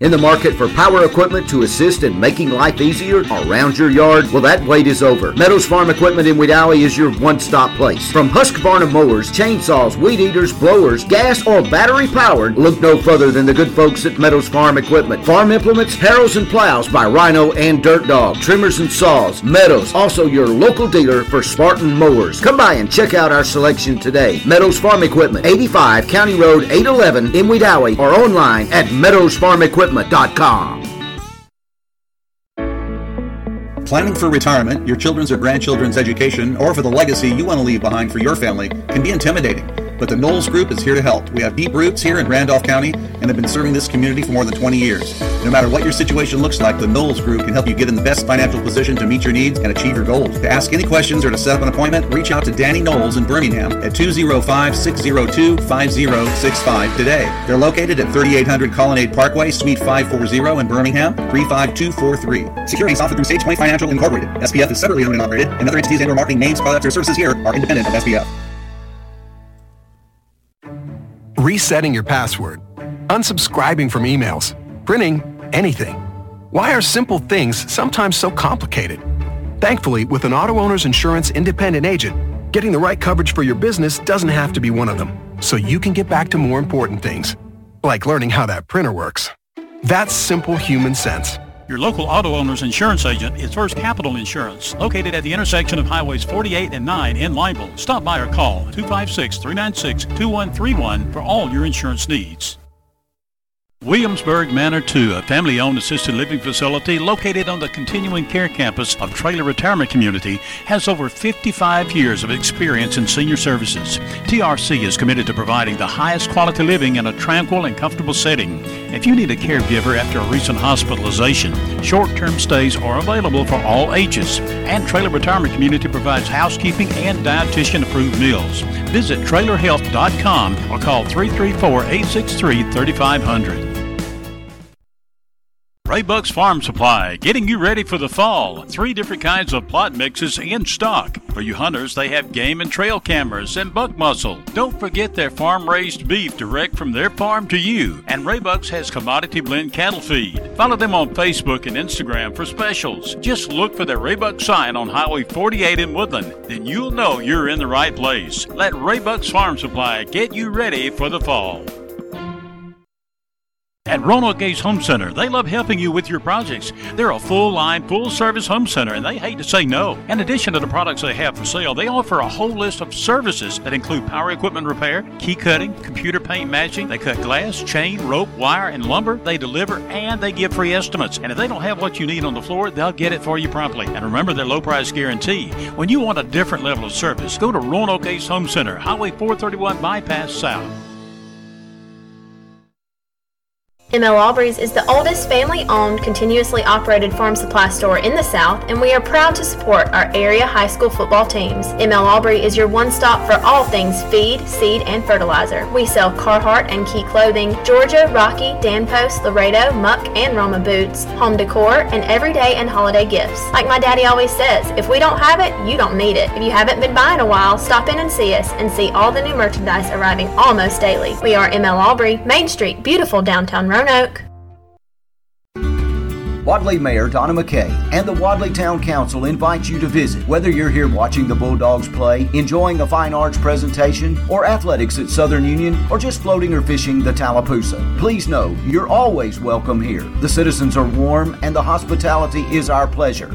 In the market for power equipment to assist in making life easier around your yard? Well, that wait is over. Meadows Farm Equipment in Wedowee is your one-stop place. From Husqvarna mowers, chainsaws, weed eaters, blowers, gas or battery powered, look no further than the good folks at Meadows Farm Equipment. Farm implements, harrows and plows by Rhino and Dirt Dog, trimmers and saws. Meadows, also your local dealer for Spartan mowers. Come by and check out our selection today. Meadows Farm Equipment, 85 County Road 811 in Wedowee or online at meadowsfarmequipment.com. Planning for retirement, your children's or grandchildren's education, or for the legacy you want to leave behind for your family can be intimidating. But the Knowles Group is here to help. We have deep roots here in Randolph County and have been serving this community for more than 20 years. No matter what your situation looks like, the Knowles Group can help you get in the best financial position to meet your needs and achieve your goals. To ask any questions or to set up an appointment, reach out to Danny Knowles in Birmingham at 205-602-5065 today. They're located at 3800 Colonnade Parkway, Suite 540 in Birmingham, 35243. Securing software through Sage Point Financial Incorporated. SPF is separately owned and operated, and other entities and or marketing names, products, or services here are independent of SPF. Resetting your password, unsubscribing from emails, printing anything. Why are simple things sometimes so complicated? Thankfully, with an auto owner's insurance independent agent, getting the right coverage for your business doesn't have to be one of them, so you can get back to more important things, like learning how that printer works. That's simple human sense. Your local auto owner's insurance agent is First Capital Insurance, located at the intersection of Highways 48 and 9 in Lineville. Stop by or call 256-396-2131 for all your insurance needs. Williamsburg Manor 2, a family owned assisted living facility located on the continuing care campus of Traylor Retirement Community, has over 55 years of experience in senior services. TRC is committed to providing the highest quality living in a tranquil and comfortable setting. If you need a caregiver after a recent hospitalization, short term stays are available for all ages. And Traylor Retirement Community provides housekeeping and dietitian approved meals. Visit traylorhealth.com or call 334 863 3500. Raybuck's Farm Supply, getting you ready for the fall. Three different kinds of plot mixes in stock. For you hunters, they have game and trail cameras and buck muscle. Don't forget their farm raised beef direct from their farm to you. And Raybuck's has commodity blend cattle feed. Follow them on Facebook and Instagram for specials. Just look for their Raybuck sign on Highway 48 in Woodland. Then you'll know you're in the right place. Let Raybuck's Farm Supply get you ready for the fall. At Roanoke Home Center, they love helping you with your projects. They're a full line, full service home center, and they hate to say no. In addition to the products they have for sale, they offer a whole list of services that include power equipment repair, key cutting, computer paint matching. They cut glass, chain, rope, wire, and lumber. They deliver and they give free estimates. And if they don't have what you need on the floor, they'll get it for you promptly. And remember their low price guarantee. When you want a different level of service, go to Roanoke Home Center, Highway 431 Bypass South. ML Aubrey's is the oldest family owned, continuously operated farm supply store in the South, and we are proud to support our area high school football teams. ML Aubrey is your one stop for all things feed, seed, and fertilizer. We sell Carhartt and Key clothing, Georgia, Rocky, Dan Post, Laredo, Muck, and Roma boots, home decor, and everyday and holiday gifts. Like my daddy always says, if we don't have it, you don't need it. If you haven't been by in a while, stop in and see us and see all the new merchandise arriving almost daily. We are ML Aubrey, Main Street, beautiful downtown Roanoke. Wadley Mayor Donna McKay and the Wadley Town Council invite you to visit. Whether you're here watching the Bulldogs play, enjoying a fine arts presentation, or athletics at Southern Union, or just floating or fishing the Tallapoosa, please know you're always welcome here. The citizens are warm and the hospitality is our pleasure.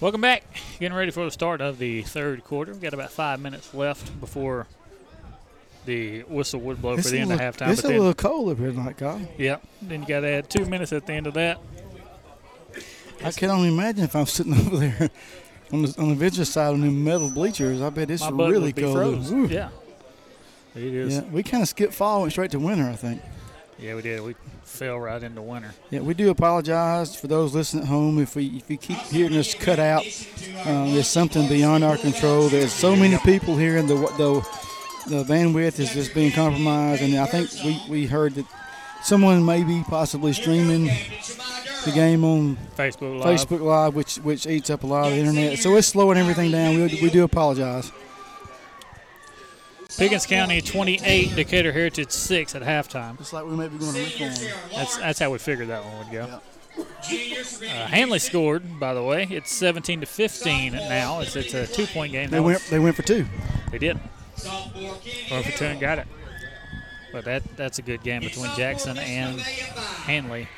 Welcome back. Getting ready for the start of the third quarter. We've got about five minutes left before the whistle would blow It's for the end of little- halftime. It's a then- little cold up here tonight, Kyle. Yep. Then you got to add two minutes at the end of that. I can only imagine if I'm sitting over there on the, on the visitor side on the metal bleachers. I bet it's really cold. Yeah. It is. Yeah, we kind of skipped fall and went straight to winter, I think. Yeah, we did. We fell right into winter. Yeah, we do apologize for those listening at home if we if you keep hearing us cut out. Um, there's something beyond our control. There's so many people here, and the the the bandwidth is just being compromised. And I think we, we heard that someone may be possibly streaming the game on Facebook Live. Facebook Live, which which eats up a lot of the internet. So it's slowing everything down. We, we do apologize. Pickens County 28, Decatur Heritage 6 at halftime. It's like we may be going to. That's that's how we figured that one would go. Uh, Handley scored, by the way. It's 17 to 15 now. It's it's a two point game. They went they went for two. They did. Or for two and got it. But that that's a good game between Jackson and Handley.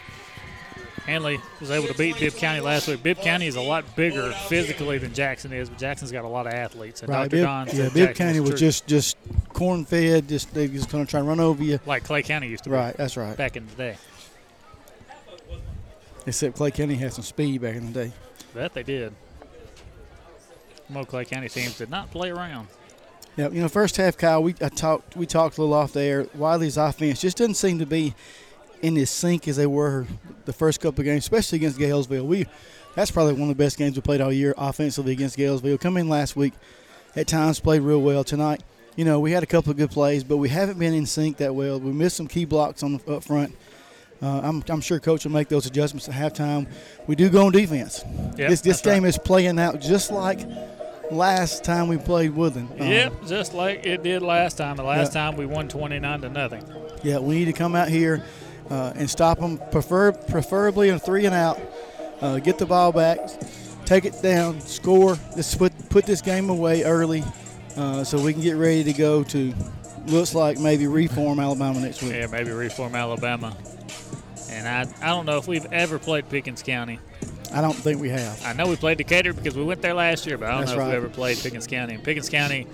Handley was able to beat Bibb County last week. Bibb County is a lot bigger physically than Jackson is, but Jackson's got a lot of athletes. And Right, Dr. Bibb, Don yeah, Bibb County was just just corn fed. Just they just going to try and run over you. like Clay County used to be. Right, that's right. Back in the day. Except Clay County had some speed back in the day. That they did. Most Clay County teams did not play around. Yeah, you know, first half, Kyle, we I talked we talked a little off there. Wadley's offense just doesn't seem to be in this sync as they were the first couple of games, especially against Gaylesville. We that's probably one of the best games we played all year offensively against Gaylesville. Come in last week, at times played real well. Tonight, you know, we had a couple of good plays, but we haven't been in sync that well. We missed some key blocks on the up front. Uh, I'm, I'm sure coach will make those adjustments at halftime. We do go on defense. Yep, this this that's right. game is playing out just like last time we played Woodland. Um, Yep, just like it did last time. The last Yeah. time we won 29 to nothing. Yeah, we need to come out here uh, and stop them, prefer, preferably on three and out. Uh, get the ball back, take it down, score. Let's put put this game away early, uh, so we can get ready to go to looks like maybe reform Alabama next week. Yeah, maybe reform Alabama. And I, I don't know if we've ever played Pickens County. I don't think we have. I know we played Decatur because we went there last year, but I don't That's know if we right. ever played Pickens County. And Pickens County,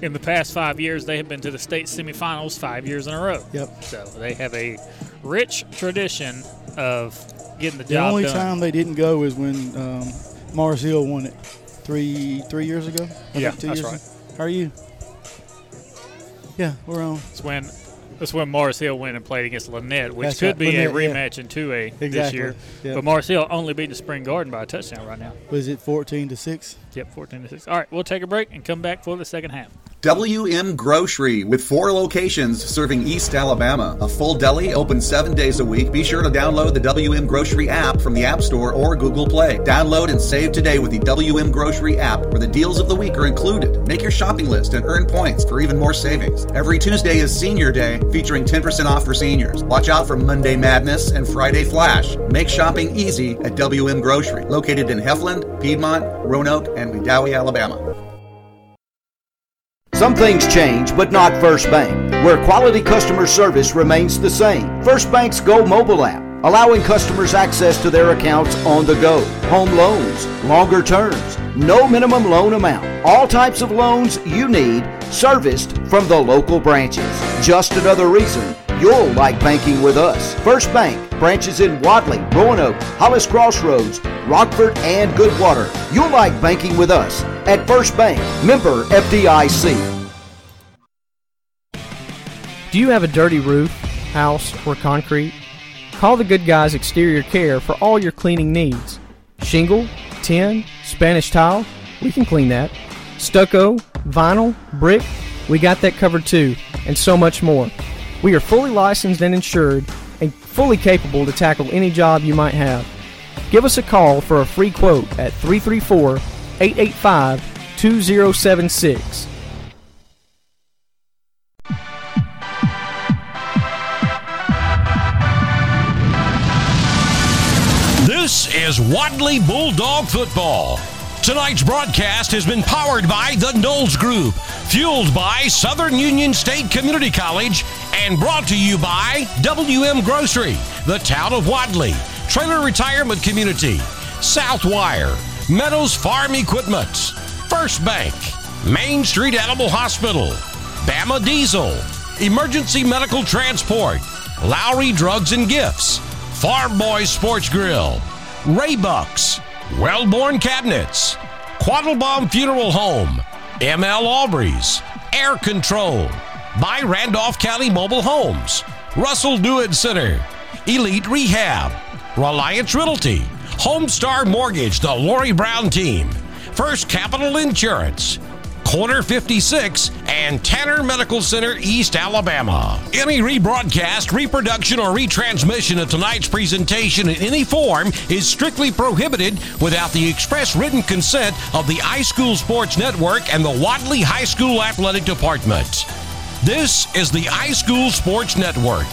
in the past five years, they have been to the state semifinals five years in a row. Yep. So they have a rich tradition of getting the, job. done. The only time they didn't go is when um, Mars Hill won it three three years ago. I Yeah, that's years right. ago. How are you? Yeah, we're on. It's when that's when Mars Hill went and played against Lynette, which That's could right, be a Lynette, yeah. rematch in 2A this year. yeah. But Mars Hill only beating Spring Garden by a touchdown right now. Was it 14 to six? Yep, 14 to 6. All right, we'll take a break and come back for the second half. WM Grocery with four locations serving East Alabama. A full deli open seven days a week. Be sure to download the WM Grocery app from the App Store or Google Play. Download and save today with the WM Grocery app where the deals of the week are included. Make your shopping list and earn points for even more savings. Every Tuesday is Senior Day featuring 10% off for seniors. Watch out for Monday Madness and Friday Flash. Make shopping easy at WM Grocery, located in Heflin, Piedmont, Roanoke, and Wedowee, Alabama. Some things change, but not First Bank, where quality customer service remains the same. First Bank's Go mobile app, allowing customers access to their accounts on the go. Home loans, longer terms, no minimum loan amount. All types of loans you need, serviced from the local branches. Just another reason you'll like banking with us. First Bank, branches in Wadley, Roanoke, Hollis Crossroads, Rockford, and Goodwater. You'll like banking with us at First Bank, member FDIC. Do you have a dirty roof, house, or concrete? Call the Good Guys Exterior Care for all your cleaning needs. Shingle, tin, Spanish tile, we can clean that. Stucco, vinyl, brick, we got that covered too, and so much more. We are fully licensed and insured and fully capable to tackle any job you might have. Give us a call for a free quote at 334 885 2076. This is Wadley Bulldog Football. Tonight's broadcast has been powered by the Knowles Group, fueled by Southern Union State Community College, and brought to you by WM Grocery, the town of Wadley, Traylor Retirement Community, Southwire, Meadows Farm Equipment, First Bank, Main Street Animal Hospital, Bama Diesel, Emergency Medical Transport, Lowry Drugs and Gifts, Farm Boys Sports Grill, Ray Bucks, Wellborn Cabinets, Quattlebaum Funeral Home, ML Aubreys, Air Control, by Randolph County Mobile Homes, Russell Dewitt Center, Elite Rehab, Reliance Realty, Homestar Mortgage, the Lori Brown Team, First Capital Insurance, Corner 56, and Tanner Medical Center, East Alabama. Any rebroadcast, reproduction, or retransmission of tonight's presentation in any form is strictly prohibited without the express written consent of the iSchool Sports Network and the Wadley High School Athletic Department. This is the iSchool Sports Network.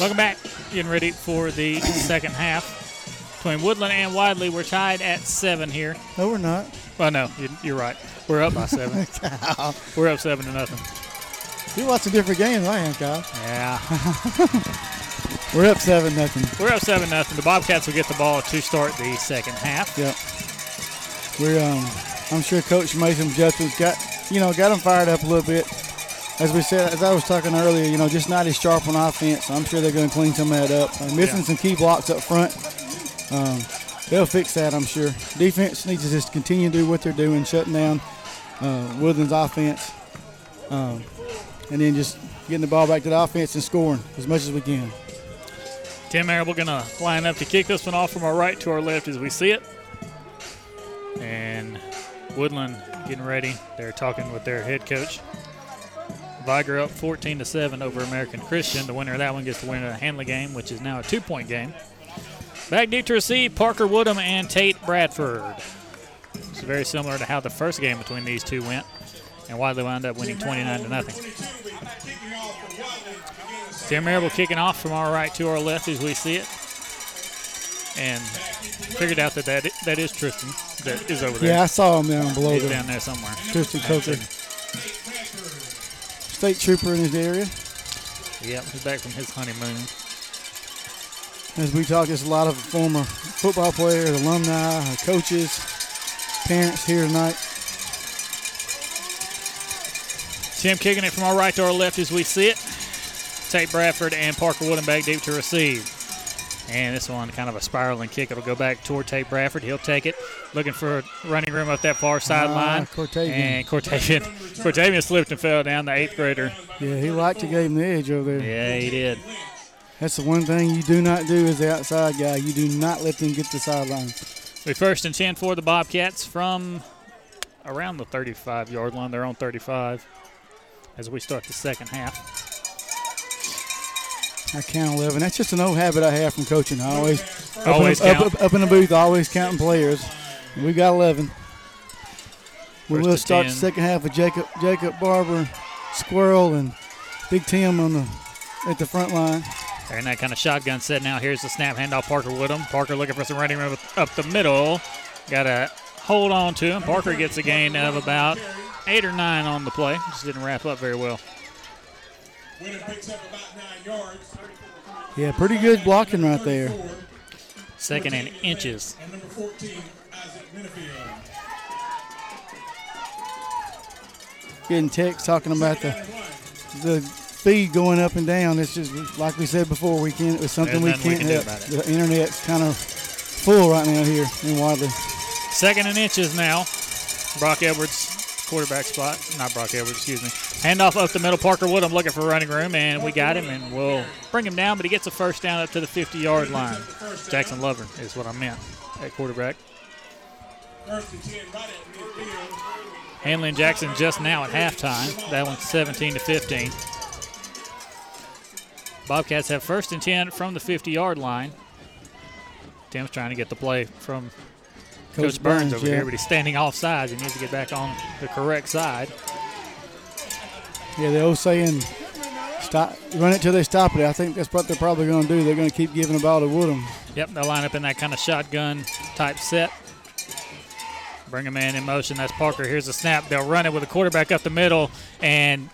Welcome back. Getting ready for the second half. Between Woodland and Wadley, we're tied at seven here. No, we're not. Well, no, you- you're right. We're up by seven. we're up seven to nothing. You watch a different game than I am, Kyle. Yeah. We're up seven nothing. We're up seven nothing. The Bobcats will get the ball to start the second half. Yep. We're um, I'm sure Coach Mason adjustments. Got you know got them fired up a little bit. As we said, as I was talking earlier, you know, just not as sharp on offense. I'm sure they're going to clean some of that up. Uh, missing Yeah. some key blocks up front. Um, they'll fix that, I'm sure. Defense needs to just continue to do what they're doing, shutting down uh, Woodland's offense, um, and then just getting the ball back to the offense and scoring as much as we can. Tim Marable going to line up to kick this one off from our right to our left as we see it. And Woodland getting ready. They're talking with their head coach. Vigor up 14 to 7 over American Christian. The winner of that one gets the winner of the Handley game, which is now a two point game. Back deep to receive Parker Woodham and Tate Bradford. It's very similar to how the first game between these two went. And why they wound up winning 29 to nothing. Tim Marable kicking off from our right to our left as we see it. And figured out that that, that is Tristan that is over there. Yeah, I saw him down below He's there. down there somewhere. Tristan Coker. State trooper in his area. Yep, he's back from his honeymoon. As we talk, there's a lot of former football players, alumni, coaches, parents here tonight. Tim kicking it from our right to our left as we see it. Tate Bradford and Parker Woodham back deep to receive. And this one, kind of a spiraling kick. It'll go back toward Tate Bradford. He'll take it, looking for running room up that far ah, sideline. Cortavian. And Cortavian, Cortavian slipped and fell down. The eighth grader. Yeah, he liked to give him the edge over there. Yeah, he did. That's the one thing you do not do as the outside guy. You do not let them get the sideline. We first and 10 for the Bobcats from around the 35 yard line. They're on 35 as we start the second half. I count 11. That's just an old habit I have from coaching. I always, up Always in, count. Up, up in the booth, always counting players. We got 11. We First will and start 10. the second half with Jacob Jacob Barber, Squirrel, and Big Tim on the at the front line. In that kind of shotgun set now. Here's the snap handoff. Parker Woodham. Parker looking for some running room up the middle. Got to hold on to him. Parker gets a gain of about eight or nine on the play. Just didn't wrap up very well. Yeah, pretty good blocking right there. Second and inches. Getting text talking about the the speed going up and down. It's just like we said before. We can't. It's something There's we nothing we can't can do help. about it. The internet's kind of full right now here in Wadley. Second and inches now. Brock Edwards, quarterback spot. Not Brock Edwards, excuse me. Handoff up the middle. Parker Woodham looking for running room, and we got him, and we'll bring him down, but he gets a first down up to the 50 yard line. Jackson Lovern is what I meant at quarterback. Handley and Jackson just now at halftime. That one's 17 to 15. Bobcats have first and 10 from the 50 yard line. Tim's trying to get the play from Coach, Coach Burns, Burns, over yeah. here, but he's standing off sides. He needs to get back on the correct side. Yeah, the old saying, "Stop, run it till they stop it." I think that's what they're probably going to do. They're going to keep giving the ball to Woodham. Yep, they'll line up in that kind of shotgun type set. Bring a man in motion. That's Parker. Here's a snap. They'll run it with a quarterback up the middle, and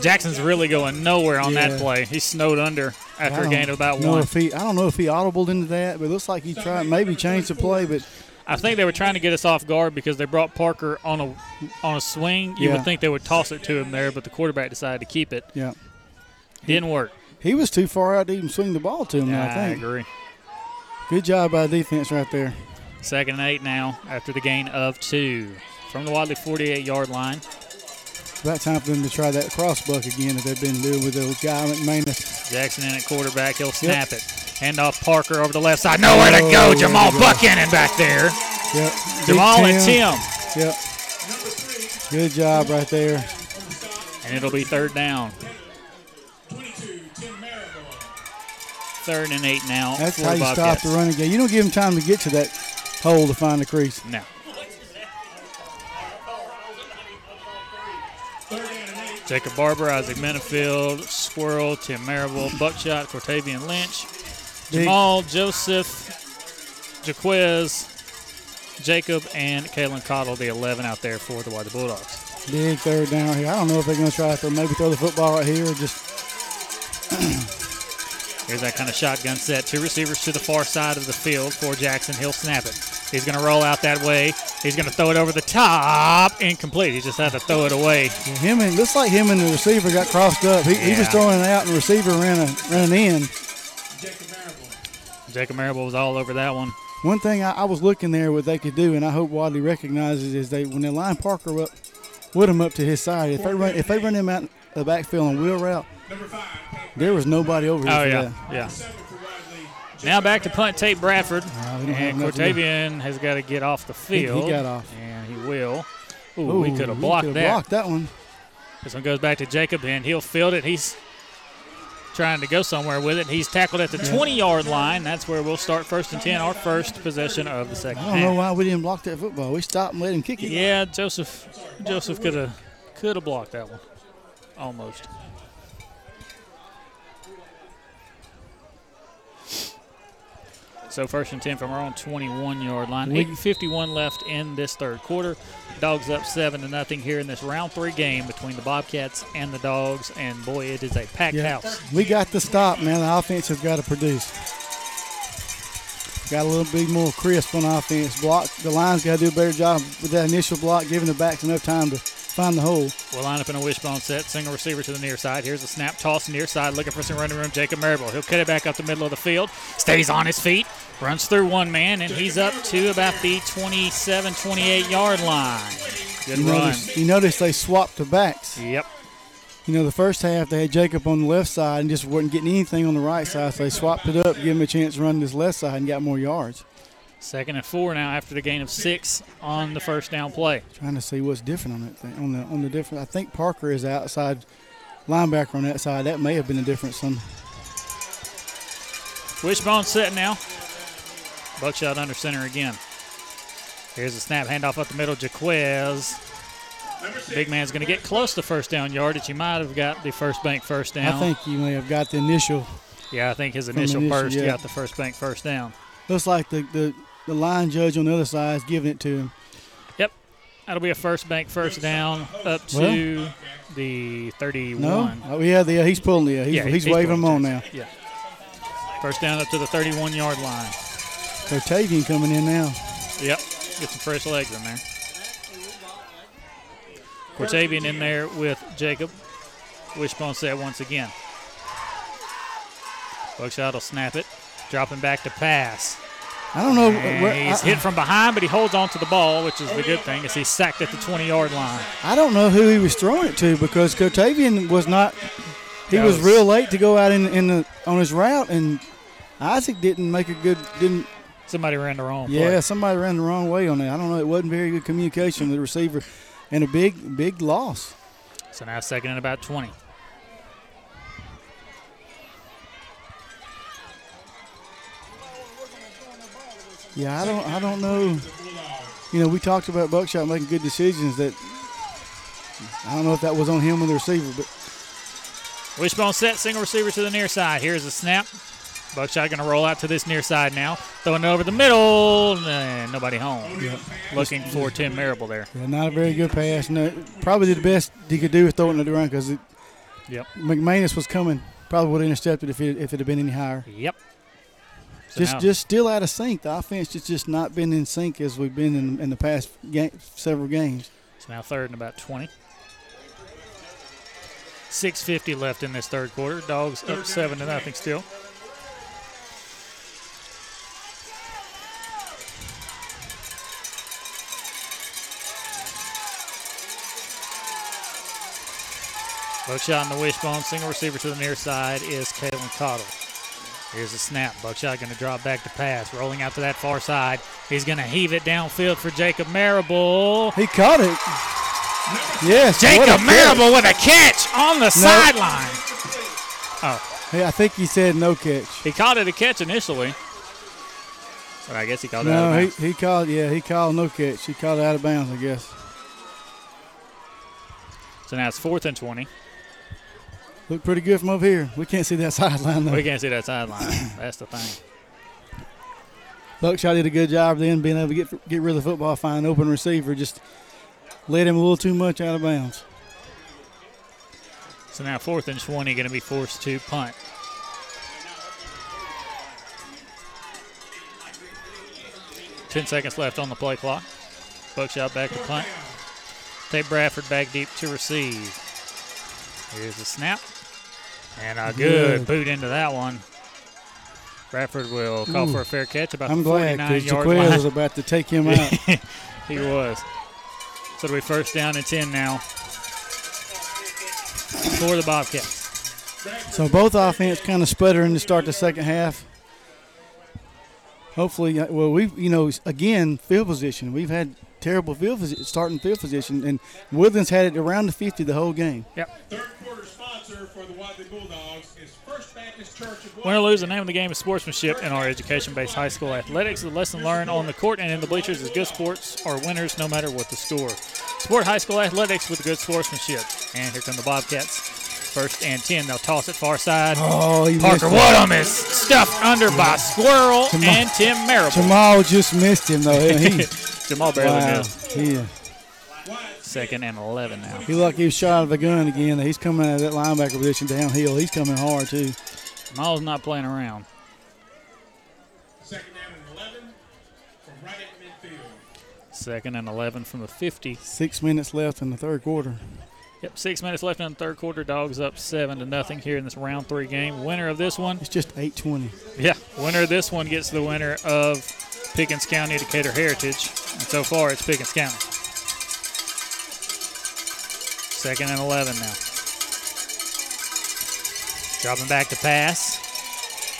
Jackson's really going nowhere on Yeah. that play. He's snowed under after a gain of about one. If he, I don't know if he audibled into that, but it looks like he tried maybe change the play, but I think they were trying to get us off guard because they brought Parker on a on a swing. You Yeah. would think they would toss it to him there, but the quarterback decided to keep it. yeah, Didn't work. he was too far out to even swing the ball to him. Yeah, I think. agree. Good job by defense right there. Second and eight now after the gain of two from the Wadley 48 yard line. It's about time for them to try that cross buck again that they've been doing with the guy McManus. Jackson in at quarterback. He'll snap it. Hand off Parker over the left side. Nowhere to go. Oh, Jamal go. Buchanan back there. Yep. Jamal Big and Tim. Yep. Good job right there. And it'll be third down. Third and eight now. That's how you Bobcats. stop the running game. You don't give him time to get to that hole to find the crease. No. Jacob Barber, Isaac Menefield, Squirrel, Tim Marable, Buckshot, Cortavian Lynch. Jamal, Joseph, Jaquez, Jacob, and Kalen Cottle, the 11 out there for the White Bulldogs. Big third down here. I don't know if they're going to try to maybe throw the football right here or just. Here's that kind of shotgun set. Two receivers to the far side of the field for Jackson. He'll snap it. He's going to roll out that way. He's going to throw it over the top. Incomplete. He just had to throw it away. Him and looks like him and the receiver got crossed up. He, he was throwing it out, and the receiver ran a ran in. Jacob Marable was all over that one. One thing I, I was looking there, what they could do, and I hope Wadley recognizes is they when they line Parker up, with him up to his side. If they run if they run him out the backfield on wheel route, there was nobody over here. Oh, for yeah. that. Yeah. Now back to punt Tate Bradford. Uh, we and enough to do. Cortavian has got to get off the He- he got off. And he will. Ooh, we could have blocked that. blocked that one. This one goes back to Jacob, and he'll field it. He's trying to go somewhere with it. He's tackled at the 20 yard line. That's where we'll start first and 10, our first possession of the second I don't know why we didn't block that football. We stopped and let him kick it. Yeah, Joseph Joseph could have could have blocked that one. Almost. So first and 10 from our own 21 yard line. We- 8.51 left in this third quarter. Dogs up 7 to nothing here in this round three game between the Bobcats and the Dogs. And boy, it is a packed Yeah. house. We got the stop, man. The offense has got to produce. Got a little bit more crisp on offense. Block the line's got to do a better job with that initial block, giving the backs enough time to find the hole. We'll line up in a wishbone set. Single receiver to the near side. Here's a snap toss near side. Looking for some running room. Jacob Marable. He'll cut it back up the middle of the field. Stays on his feet. Runs through one man, and he's up to about the 27, 28 yard line. Good you run. Notice, you notice they swapped the backs. Yep. You know, the first half they had Jacob on the left side and just wasn't getting anything on the right side, so they swapped it up, give him a chance to run this left side and got more yards. Second and four now after the gain of six on the first down play. Trying to see what's different on that thing. On the on the different, I think Parker is outside linebacker on that side. That may have been a difference. Some Wishbone set now. Buckshot under center again. Here's a snap handoff up the middle. Jaquez. Big man's going to get close to first down yardage. He might have got the first bank first down. I think you may have got the initial. Yeah, I think his initial initial, burst yeah. got the first bank first down. Looks like the, the the line judge on the other side is giving it to him. Yep. That'll be a first bank first down up to the 31. No, oh, yeah, the, uh, he's pulling it. Uh, he's, Yeah, he's, he's waving them on now. Yeah. First down up to the 31 yard line. Cortavian coming in now. Yep. Get some fresh legs in there. Cortavian in there with Jacob. Wishbone set once again. Buckshot will snap it. Dropping back to pass. I don't know. Where- he's I, hit from behind, but he holds on to the ball, which is the good thing, as he's sacked at the 20 yard line. I don't know who he was throwing it to because Cortavian was not. He was, was- real late to go out in, in the on his route, and Isaac didn't make a good. Didn't. Somebody ran the wrong Yeah, play. somebody ran the wrong way on that. I don't know. It wasn't very good communication with the receiver, and a big big loss. So now second and about 20. Yeah, I don't. I don't know. You know, we talked about Buckshot making good decisions. That I don't know if that was on him or the receiver, but Wishbone set, single receiver to the near side. Here's a snap. Buckshot going to roll out to this near side now. Throwing it over the middle, and nobody home. Looking for Tim Marable there. yeah, not a very good pass. No, probably the best he could do was throwing it around because Yep. McManus was coming. Probably would have intercepted if it if it had been any higher. Yep. Just now- just still out of sync. The offense has just not been in sync as we've been in, in the past game, several games. It's now third and about 20. 650 left in this third quarter. Dogs up seven to nothing still. Buckshot on the wishbone. Single receiver to the near side is Kalen Cottle. Here's a snap. Buckshot going to drop back to pass. Rolling out to that far side. He's going to heave it downfield for Jacob Marable. He caught it. Yes, Jacob. Marable with a catch on the sideline. Oh. Hey, I think he said no catch. He called it a catch initially. But I guess he called it out No, of he, he called. Yeah, he called no catch. He called it out of bounds, I guess. So now it's fourth and 20. Look pretty good from over here. We can't see that sideline though. We can't see that sideline. That's the thing. Buckshot did a good job then being able to get get rid of the football, find an open receiver, just led him a little too much out of bounds. So now fourth and 20 going to be forced to punt. Ten seconds left on the play clock. Buckshot back to punt. Tate Bradford back deep to receive. Here's the snap. And a good, Good. boot into that one. Bradford will call Ooh. for a fair catch about I'm the glad 49 because yard Jaquez line. was about to take him out. he was. So it'll be first down and 10 now for the Bobcats. So both offense kind of sputtering to start the second half. Hopefully, uh, well, we've, you know again field position. We've had terrible field posi- starting field position, and Woodlands had it around the 50 the whole game. Yep. Third quarter sponsor for the Wadley Bulldogs is First Baptist Church of Win or lose, the name of the game is sportsmanship in our education-based high school athletics. The lesson learned on the court and in the bleachers is good sports are winners no matter what the score. Sport high school athletics with good sportsmanship. And here come the Bobcats. First and 10. They'll toss it far side. Oh, he Parker missed it. Woodham is stuffed under by Squirrel Jamal- and Tim Marable. Jamal just missed him though. He, Jamal barely wow. missed. Yeah. Second and 11 now. He lucky he was shot out of a gun again. He's coming out of that linebacker position downhill. He's coming hard too. Miles not playing around. Second down and 11 from right at midfield. Second and 11 from the 50. Six minutes left in the third quarter. Yep, six minutes left in the third quarter. Dogs up seven to nothing here in this round three game. Winner of this one, It's just 8:20. yeah, winner of this one gets the winner of Pickens County Decatur Heritage. And so far, it's Pickens County. Second and 11 now. Dropping back to pass.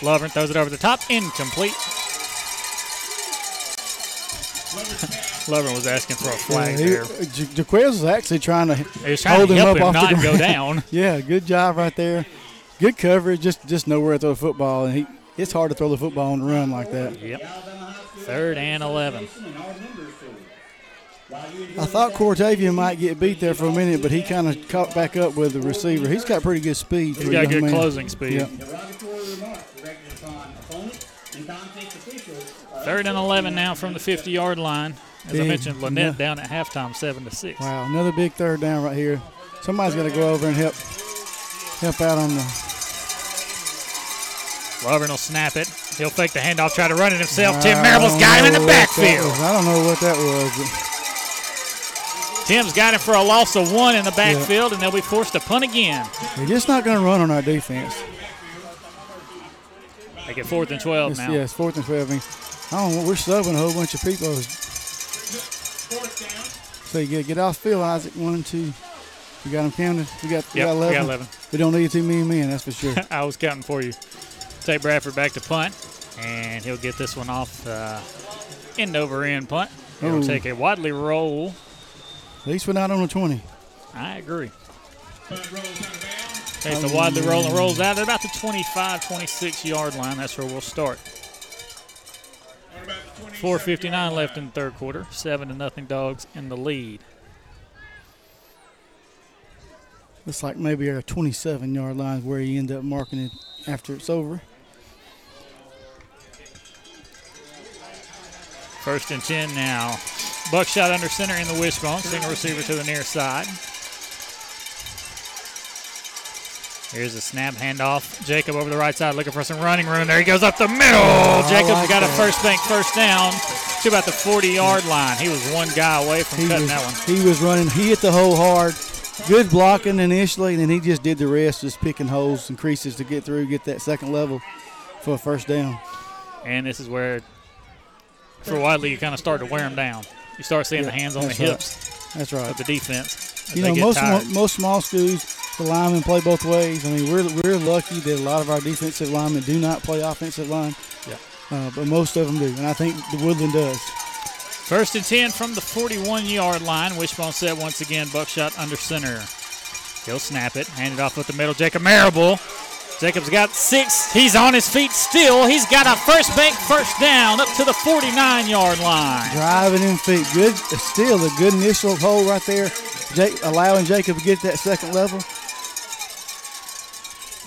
Lovern throws it over the top. Incomplete. Lovern was asking for a flag Yeah, he- there. Uh, J- Jaquez was actually trying to was trying to hold him up him off not the go ground. down. yeah, good job right there. Good coverage. Just just nowhere to throw the football, and he it's hard to throw the football on the run like that. Yep. Third and 11. I thought Cortavia might get beat there for a minute, but he kind of caught back up with the receiver. He's got pretty good speed. He's got good man. closing speed. Yep. Third and 11 now from the 50 yard line. As I mentioned, Lynette Yeah. down at halftime, 7 to 6. Wow, another big third down right here. Somebody's got to go over and help help out on the. Lovern will snap it. He'll fake the handoff, try to run it himself. Tim Marable's got him in the I don't know what that backfield. I don't know what that was. but- Tim's got him for a loss of one in the backfield, and they'll be forced to punt again. They're just not going to run on our defense. They get fourth and 12 It's, now. yeah, it's fourth and 12. I, mean, I don't know. We're subbing a whole bunch of people. So you get, get off field, Isaac. One, two. We got them counted. We got, we Yep, got we 11. got 11. We don't need too many men, that's for sure. I was counting for you. Take Bradford back to punt, and he'll get this one off uh, end over end punt. It'll Ooh. take a Wadley roll. At least we're not on the 20. I agree. Takes the Wadley roll and rolls out at about the 25, 26 yard line. That's where we'll start. 4.59 left in the third quarter. 7 to nothing dogs in the lead. Looks like maybe our 27 yard line is where you end up marking it after it's over. First and 10 now. Buckshot under center in the wishbone. Single receiver to the near side. Here's a snap handoff. Jacob over the right side looking for some running room. There he goes up the middle. Oh, Jacob's like got a first bank first down to about the 40 yard line. He was one guy away from He cutting was, that one. he was running. He hit the hole hard. Good blocking initially, and then he just did the rest, just picking holes and creases to get through, get that second level for a first down. And this is where, for Wadley, you kind of start to wear him down. You start seeing the hands on the right. hips That's right. of the defense. You know, most most small schools, the linemen play both ways. I mean, we're we're lucky that a lot of our defensive linemen do not play offensive line. Yeah. Uh, but most of them do, and I think the Woodland does. First and 10 from the 41 yard line. Wishbone set once again. Buckshot under center. He'll snap it. Hand it off with the middle. Jacob Marable. Jacob's got six. He's on his feet still. He's got a first bank first down up to the 49 yard line. Driving in feet, good. Still a good initial hole right there. Jake, allowing Jacob to get that second level.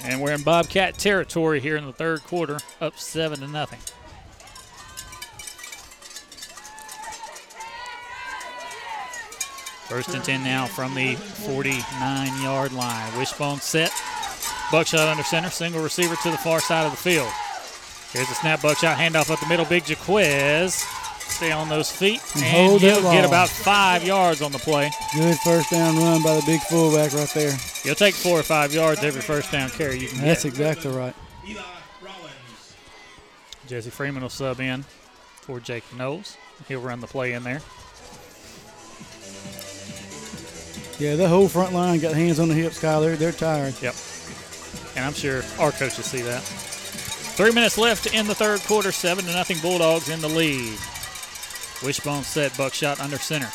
And we're in Bobcat territory here in the third quarter, up seven to nothing. First and 10 now from the 49 yard line. Wishbone set. Buckshot under center. Single receiver to the far side of the field. Here's a snap buckshot handoff up the middle. Big Jaquez. Stay on those feet. And And, hold he'll get about five yards on the play. Good first down run by the big fullback right there. You'll take four or five yards every first down carry you can That's get. exactly right. Eli Rollins. Jesse Freeman will sub in for Jake Knowles. He'll run the play in there. Yeah, the whole front line got hands on the hips, Kyle. They're, they're tired. Yep. And I'm sure our coaches see that. Three minutes left in the third quarter. Seven to nothing. Bulldogs in the lead. Wishbone set. Buckshot under center.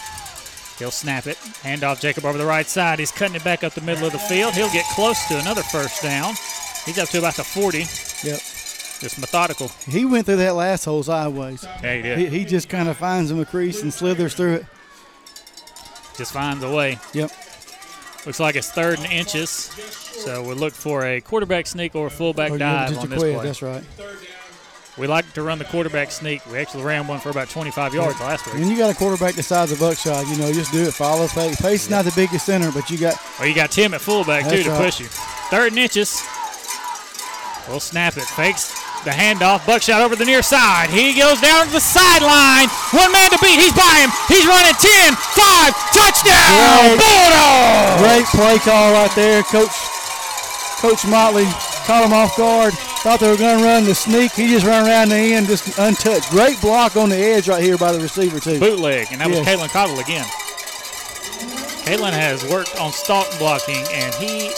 He'll snap it. Hand off Jacob over the right side. He's cutting it back up the middle of the field. He'll get close to another first down. He's up to about the 40. Yep. Just methodical. He went through that last hole sideways. Yeah, he did. He, he just kind of finds him a crease and slithers through it. Just finds a way. Yep. Looks like it's third and inches. So we'll look for a quarterback sneak or a fullback Oh, dive on this play. That's right. We like to run the quarterback sneak. We actually ran one for about 25 yards last week. When you got a quarterback the size of Buckshot, you know, just do it. Follow pace. Pace is not the biggest center, but you got Well, you got Tim at fullback too That's to right. push you. Third and inches. We'll snap it. Fakes the handoff. Buckshot over the near side. He goes down to the sideline. One man to beat. He's by him. He's running 10, 5, touchdown. Great. Bulldogs! great play call right there. Coach Coach Motley caught him off guard. Thought they were going to run the sneak. He just ran around the end, just untouched. Great block on the edge right here by the receiver too. Bootleg, and that was Yes. Caitlin Cottle again. Caitlin has worked on stalk blocking, and he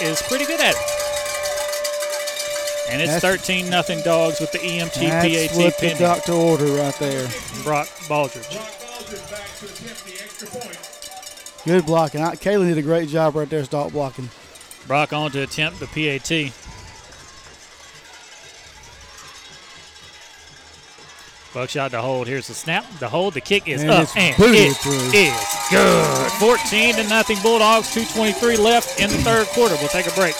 is pretty good at it. And it's That's- 13 nothing dogs with the EMT That's PAT what the doctor order right there. Brock Baldridge. Good blocking. I- Kayla did a great job right there, stop blocking. Brock on to attempt the PAT. Buckshot to hold. Here's the snap. The hold. The kick is And up and it through. is good. 14 to nothing Bulldogs. 2:23 left in the third quarter. We'll take a break.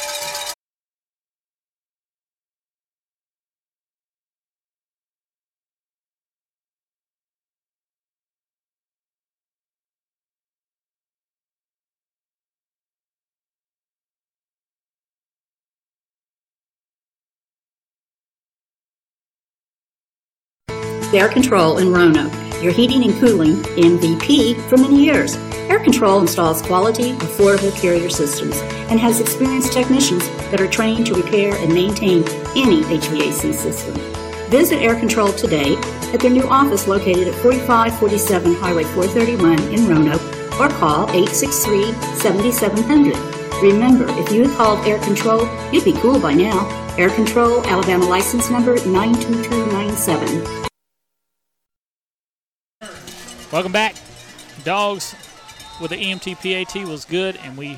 Air Control in Roanoke, your heating and cooling MVP for many years. Air Control installs quality, affordable carrier systems and has experienced technicians that are trained to repair and maintain any HVAC system. Visit Air Control today at their new office located at 4547 Highway 431 in Roanoke or call 863 7700. Remember, if you had called Air Control, you'd be cool by now. Air Control, Alabama license number 92297. Welcome back. Dogs with the EMT PAT was good, and we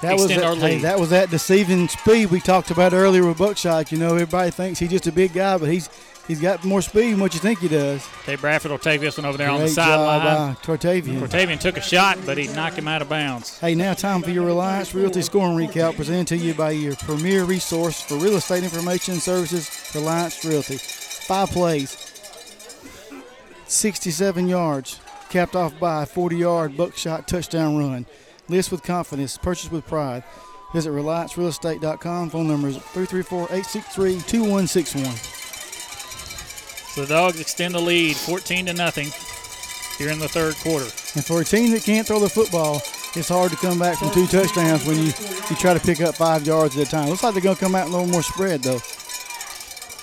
That was extend that, our hey, lead. that was that deceiving speed we talked about earlier with Buckshot. You know, everybody thinks he's just a big guy, but he's he's got more speed than what you think he does. Tate Bradford will take this one over there on the Great sideline. by Cortavian. Took a shot, but he knocked him out of bounds. Hey, now time for your Reliance Realty scoring recap presented to you by your premier resource for real estate information and services, Reliance Realty. Five plays, 67 yards, capped off by a 40 yard buckshot touchdown run. List with confidence, purchase with pride. Visit RelianceRealEstate.com. Phone number is 334 863 2161. So the Dogs extend the lead, 14 to nothing, here in the third quarter. And for a team that can't throw the football, it's hard to come back from two touchdowns when you, you try to pick up five yards at a time. Looks like they're going to come out a little more spread, though.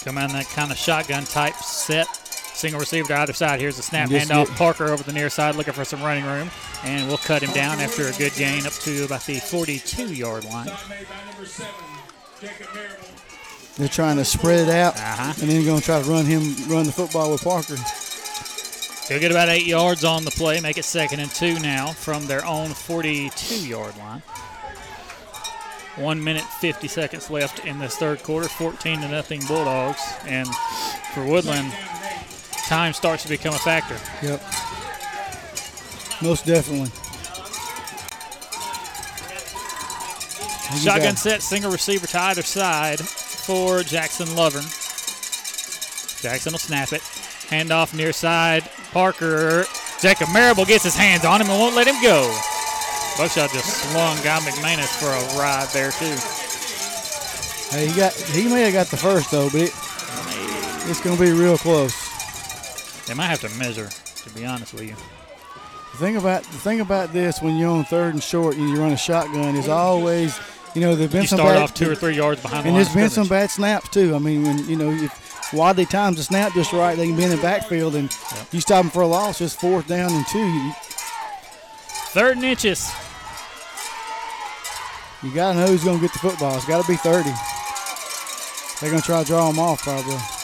Come out in that kind of shotgun type set. Single receiver to either side. Here's a snap handoff. get- Parker over the near side looking for some running room. And we'll cut him down after a good gain up to about the 42 yard line. They're trying to spread it out, Uh-huh. and then going to try to run him run the football with Parker. They'll get about eight yards on the play, make it second and two now from their own 42 yard line. One minute, 50 seconds left in this third quarter, 14 to nothing Bulldogs. And for Woodland, time starts to become a factor. Yep. Most definitely. Shotgun set, single receiver to either side for Jackson Lovern. Jackson will snap it. Handoff near side. Parker. Jacob Marable gets his hands on him and won't let him go. Buckshot just slung Guy McManus for a ride there, too. Hey, he got he may have got the first though, but it, it's going to be real close. They might have to measure, to be honest with you. The thing about the thing about this when you're on third and short and you run a shotgun is always, you know, there've been You some start bad, off two or three yards behind the and line there's been some bad snaps too. I mean, when you know if Wadley times the snap just right, they can be in the backfield and you stop them for a loss. It's fourth down and two. Third and inches. you got to know who's going to get the football. It's got to be 30. They're going to try to draw them off probably.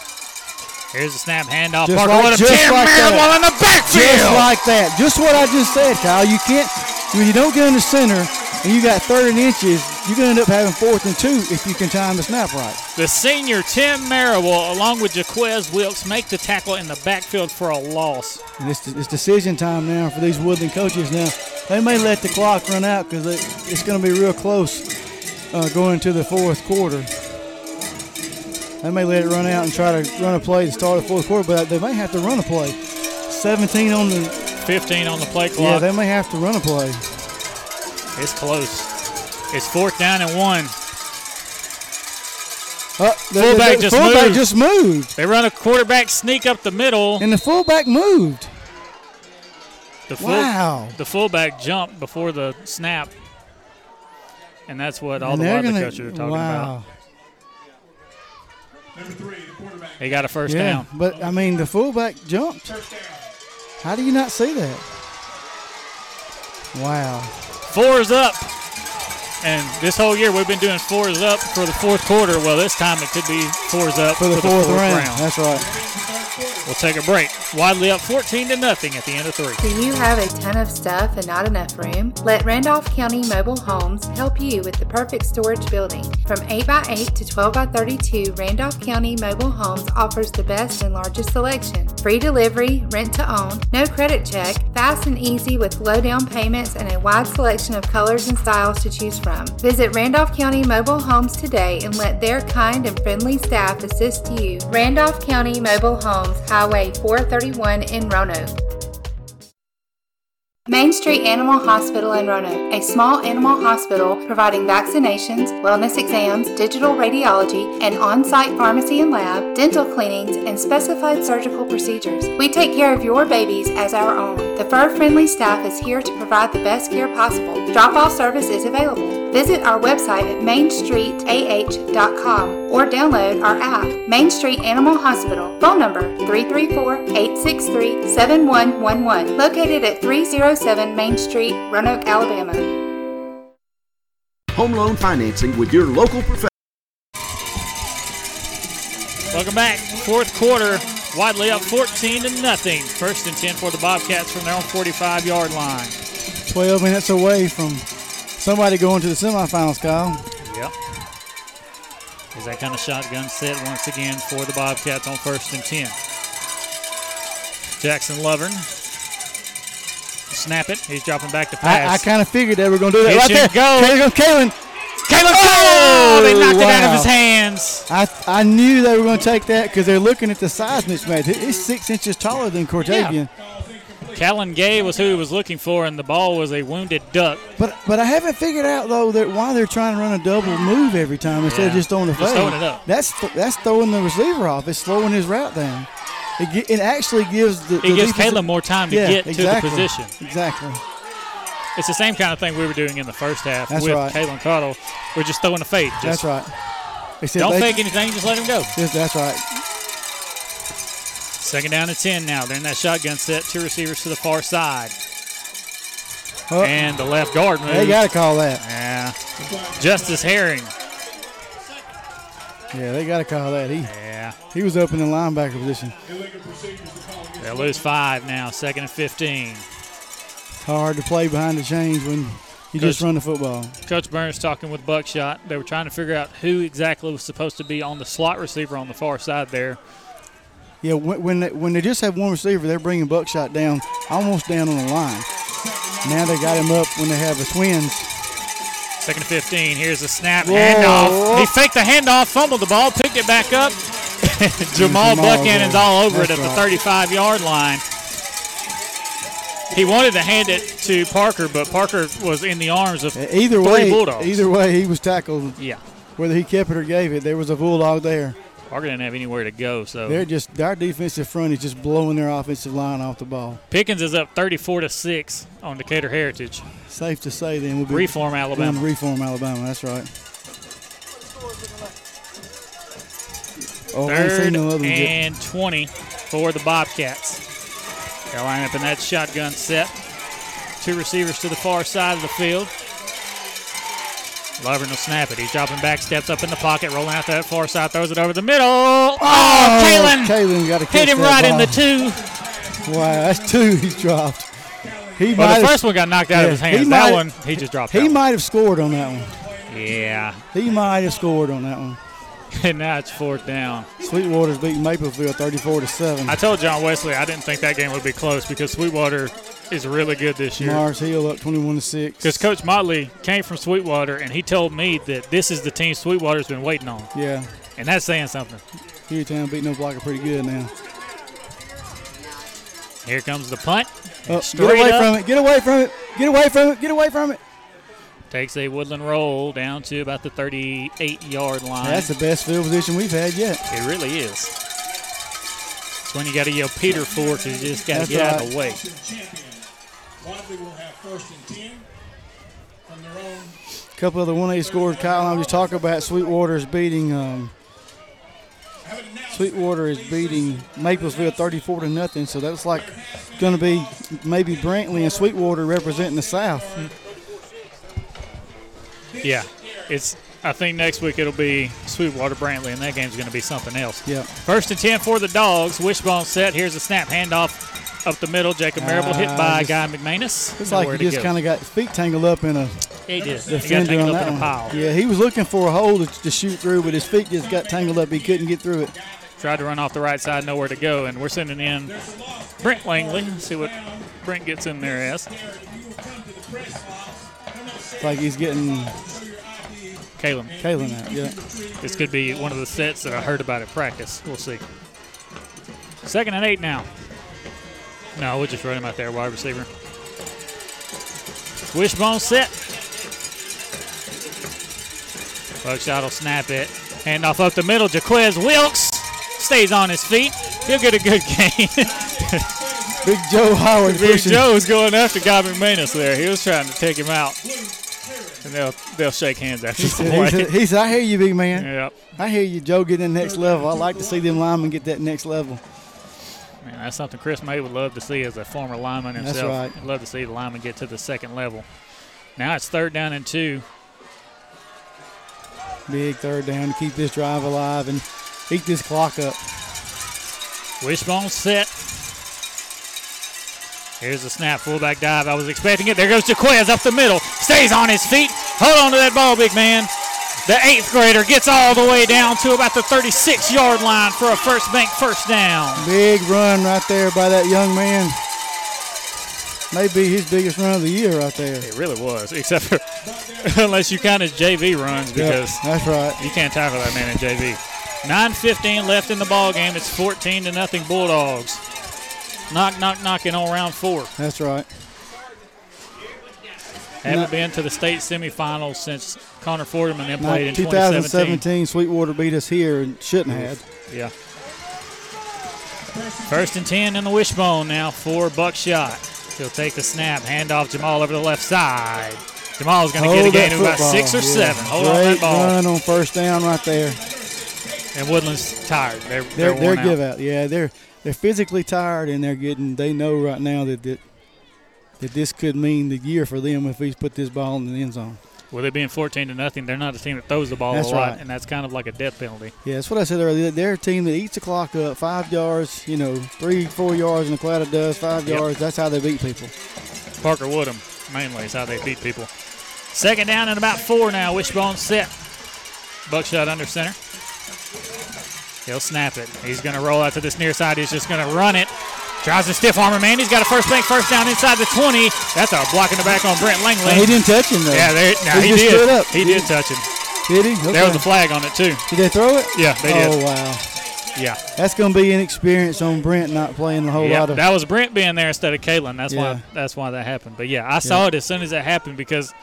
Here's the snap handoff. Just Parker like, with just like that. in the backfield. Just like that. Just what I just said, Kyle. You can't when you don't get in the center and you got 30 inches, you're gonna end up having fourth and two if you can time the snap right. The senior Tim Marable, along with Jaquez Wilkes, make the tackle in the backfield for a loss. And it's, it's decision time now for these Woodland coaches. Now they may let the clock run out because it's going to be real close uh, going into the fourth quarter. They may let it run out and try to run a play to start the fourth quarter, but they may have to run a play. 17 on the 15 on the play clock. yeah, they may have to run a play. It's close. It's fourth down and one. Uh, the, fullback the- the just fullback moved. just moved, They run a quarterback sneak up the middle. and the fullback moved. The full, Wow. The fullback jumped before the snap, and that's what all And the they're Wadley gonna- coaches are talking wow. about. He got a first yeah, down. but I mean the fullback jumped. How do you not see that? Wow. Four is up. And this whole year we've been doing four is up for the fourth quarter. Well, this time it could be four is up For the fourth round. That's right. We'll take a break. Wadley up 14 to nothing at the end of three. Do you have a ton of stuff and not enough room? Let Randolph County Mobile Homes help you with the perfect storage building. From 8x8 to 12x32, Randolph County Mobile Homes offers the best and largest selection. Free delivery, rent to own, no credit check, fast and easy with low down payments and a wide selection of colors and styles to choose from. Visit Randolph County Mobile Homes today and let their kind and friendly staff assist you. Randolph County Mobile Homes, Highway 431 in Roanoke. Main Street Animal Hospital in Roanoke, a small animal hospital providing vaccinations, wellness exams, digital radiology, and on site pharmacy and lab, dental cleanings, and specified surgical procedures. We take care of your babies as our own. The fur friendly staff is here to provide the best care possible. Drop off service is available. Visit our website at mainstreetah.com or download our app, Main Street Animal Hospital. Phone number 334-863-7111. Located at 307 Main Street, Roanoke, Alabama. Home loan financing with your local professional. Welcome back. Fourth quarter. Wadley up 14 to nothing. First and 10 for the Bobcats from their own 45 yard line. 12 minutes away from somebody going to the semifinals, Kyle. Yep. Is that kind of shotgun set once again for the Bobcats on first and 10. Jackson Lovern. Snap it. He's dropping back to I, I kind of figured they were going to do that. Right there. go. There goes Kalen. Kalen Oh, they knocked it out of his hands. I, I knew they were going to take that because they're looking at the size mismatch. He's six inches taller than Cortavian. Callan Gay was who he was looking for, and the ball was a wounded duck. But but I haven't figured out though that why they're trying to run a double move every time instead of just throwing the Just fade. throwing it up. That's th- that's throwing the receiver off. It's slowing his route down. It, ge- it actually gives the It the gives Caleb more time to Yeah, get to the position. Exactly. It's the same kind of thing we were doing in the first half That's with right. Kalen Cottle. We're just throwing a fade. That's right. Except Don't they- fake anything, just let him go. Yes, that's right. Second down and 10 now. They're in that shotgun set. Two receivers to the far side. Oh. And the left guard move. They got to call that. Yeah. Justice Herring. Yeah, they got to call that. He Yeah. he was up in the linebacker position. They'll lose five now. Second and 15. Hard to play behind the chains when you just run the football. Coach Burns talking with Buckshot. They were trying to figure out who exactly was supposed to be on the slot receiver on the far side there. Yeah, when when they, when they just have one receiver, they're bringing Buckshot down, almost down on the line. Now they got him up when they have the twins. Second and 15. Here's the snap. Whoa. Handoff. He faked the handoff, fumbled the ball, picked it back up. Jamal Jamal Buchanan's all over it That's at the 35 yard line. He wanted to hand it to Parker, but Parker was in the arms of Either three way, Bulldogs. either way, he was tackled. Yeah. Whether he kept it or gave it, there was a bulldog there. Parker didn't have anywhere to go, so They're just our defensive front is just blowing their offensive line off the ball. Pickens is up 34 to six on Decatur Heritage. Safe to say, then we'll be Reform Alabama. Reform Alabama. That's right. Oh, I ain't seen Third no other ones yet. and 20 for the Bobcats. They'll line up in that shotgun set. Two receivers to the far side of the field. Lovern will snap it. He's dropping back, steps up in the pocket, rolling out to that far side, throws it over the middle. Oh, oh Kalen Kalen got to hit him right in the two. Wow, that's two he's dropped. He Well, might the first one got knocked out of his hands. That one, he just dropped He might have scored on that one. Yeah. He might have scored on that one. And now it's fourth down. Sweetwater's beating Maplesville 34 to 7. I told John Wesley I didn't think that game would be close because Sweetwater is really good this year. Mars Hill up 21 to 6. Because Coach Motley came from Sweetwater and he told me that this is the team Sweetwater's been waiting on. Yeah. And that's saying something. Hueytown beating up Blocker pretty good now. Here comes the punt. Oh, get away up. from it. Get away from it. Get away from it. Get away from it. Takes a woodland roll down to about the 38 yard line. That's the best field position we've had yet. It really is. It's when you got to yell Peter for because you just got to get out of the way. Wadley will have first and 10 from their own. A couple of the 1A scores Kyle and I was talking about. Sweetwater is beating um, Sweetwater is beating Maplesville 34 to nothing. So that's like going to be maybe Brantley and Sweetwater representing the South. Yeah. It's. I think next week it'll be Sweetwater Brantley, and that game's going to be something else. Yeah. First and 10 for the Dogs. Wishbone set. Here's a snap handoff up the middle. Jacob Marable hit Ah, by just- Guy McManus. It's like he just kind of got feet tangled up in a He did. He got tangled on up in a one. pile. Yeah, he was looking for a hole to, to shoot through, but his feet just got tangled up. He couldn't get through it. Tried to run off the right side, nowhere to go, and we're sending in Brent Langley. See what Brent gets in there as. It's like he's getting Kalen. Kalen out. Yeah. This could be one of the sets that I heard about at practice. We'll see. Second and eight now. No, we'll just run him out there, wide receiver. Wishbone set. Buckshot will snap it. Hand off up the middle. Jaquez Wilkes stays on his feet. He'll get a good game. Big Joe Howard Big pushing. Joe's going after Guy McManus there. He was trying to take him out. And they'll they'll shake hands after He the said, play. he said, he said, I hear you, big man. Yep. I hear you, Joe, get in the next level. I like to see them linemen get that next level. Man, that's something Chris May would love to see as a former lineman That's himself. right. He'd love to see the lineman get to the second level. Now it's third down and two. Big third down to keep this drive alive and eat this clock up. Wishbone set. Here's the snap, fullback dive. I was expecting it. There goes Jaquez up the middle. Stays on his feet. Hold on to that ball, big man. The eighth grader gets all the way down to about the 36 yard line for a first bank first down. Big run right there by that young man. Maybe his biggest run of the year right there. It really was, except for unless you count his JV runs Yep, because that's right. You can't tackle that man in JV. 9:15 left in the ball game. It's 14 to nothing Bulldogs. Knock, knock, knocking on round four. That's right. Haven't Not- been to the state semifinals since Connor Fordham and them played in 2017. 2017, Sweetwater beat us here and shouldn't have. Yeah. First and 10 in the wishbone now for Buckshot. He'll take the snap, hand off Jamal over the left side. Jamal's going to get a gain of about six or yeah. seven. Hold on that ball. run on first down right there. And Woodland's tired. They're, They're, they're, they're give out. out. Yeah, they're they're physically tired and they're getting. They know right now that that, that this could mean the year for them if we put this ball in the end zone. With it being 14 to nothing, they're not a team that throws the ball That's a lot, right. and that's kind of like a death penalty. Yeah, that's what I said earlier. They're a team that eats the clock up, five yards, you know, three, four yards in a cloud of dust, five Yep. yards. That's how they beat people. Parker Woodham mainly is how they beat people. Second down and about four now. Wishbone set. Buckshot under center. He'll snap it. He's going to roll out to this near side. He's just going to run it. Tries to stiff armor man. He's got a first bank first down inside the 20. That's a block in the back on Brent Langley. No, he didn't touch him though. Yeah, there, no, he, he, did. stood up. He did touch him. Did he? There was a flag on it too. Did they throw it? Yeah, they did. Oh wow. Yeah. That's going to be inexperience on Brent not playing a whole Yeah, lot of. that was Brent being there instead of Kalen. That's Yeah. why. That's why that happened. But yeah, I saw it as soon as it happened because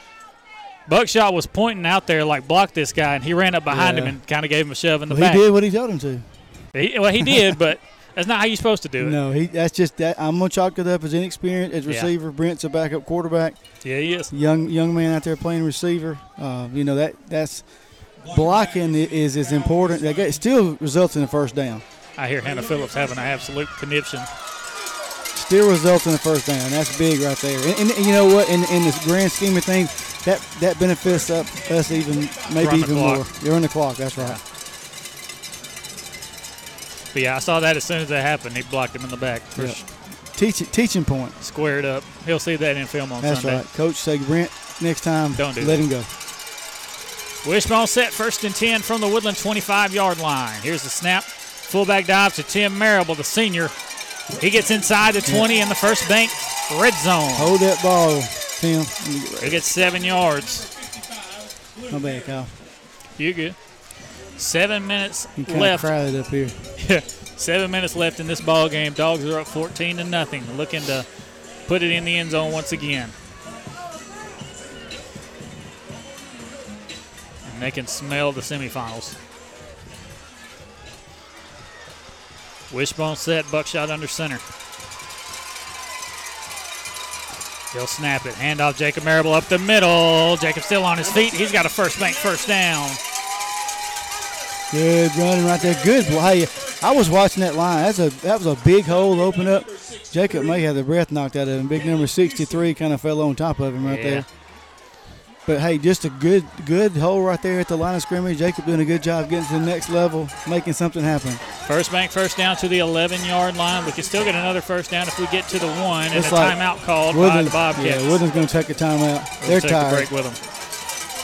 Buckshot was pointing out there like block this guy, and he ran up behind Yeah. him and kind of gave him a shove in the Well, back. he did what he told him to. He- well, he did, but that's not how you're supposed to do it. No, he. That's just that. I'm gonna chalk it up as inexperience as Yeah. receiver. Brent's a backup quarterback. Yeah, he is. Young young man out there playing receiver. Uh, you know that that's blocking is is important. That still results in a first down. I hear Hannah Phillips having an absolute conniption. Still results in a first down. That's big right there. And, and you know what? In, in the grand scheme of things, that that benefits up us even maybe even more. You're on the clock. That's right. But yeah, I saw that as soon as that happened. He blocked him in the back. For Yep. Teach teaching point. Squared up. He'll see that in film on That's Sunday. right. Coach say Brent next time. Don't do let that. him go. Wishbone set first and 10 from the Woodland 25 yard line. Here's the snap. Fullback dive to Tim Marable, the senior. He gets inside the 20 in the first bank red zone. Hold that ball, Tim. He gets seven yards. My bad, Kyle. You good? Seven minutes You kind of left. crowded up here. Yeah, seven minutes left in this ball game. Dogs are up 14 to nothing, looking to put it in the end zone once again. And they can smell the semifinals. Wishbone set, buckshot under center. He'll snap it. Hand off Jacob Marable up the middle. Jacob still on his feet. He's got a first bank first down. Good running right there. Good play. I was watching that line. That's a that was a big hole open up. Jacob may have the breath knocked out of him. Big number 63 kind of fell on top of him right Yeah. there. But hey, just a good good hole right there at the line of scrimmage. Jacob doing a good job getting to the next level, making something happen. First bank first down to the 11 yard line. We can still get another first down if we get to the one. And a like timeout called by the Bobcats. Yeah, Woodland's going to take a timeout. They're take a tired. break with them.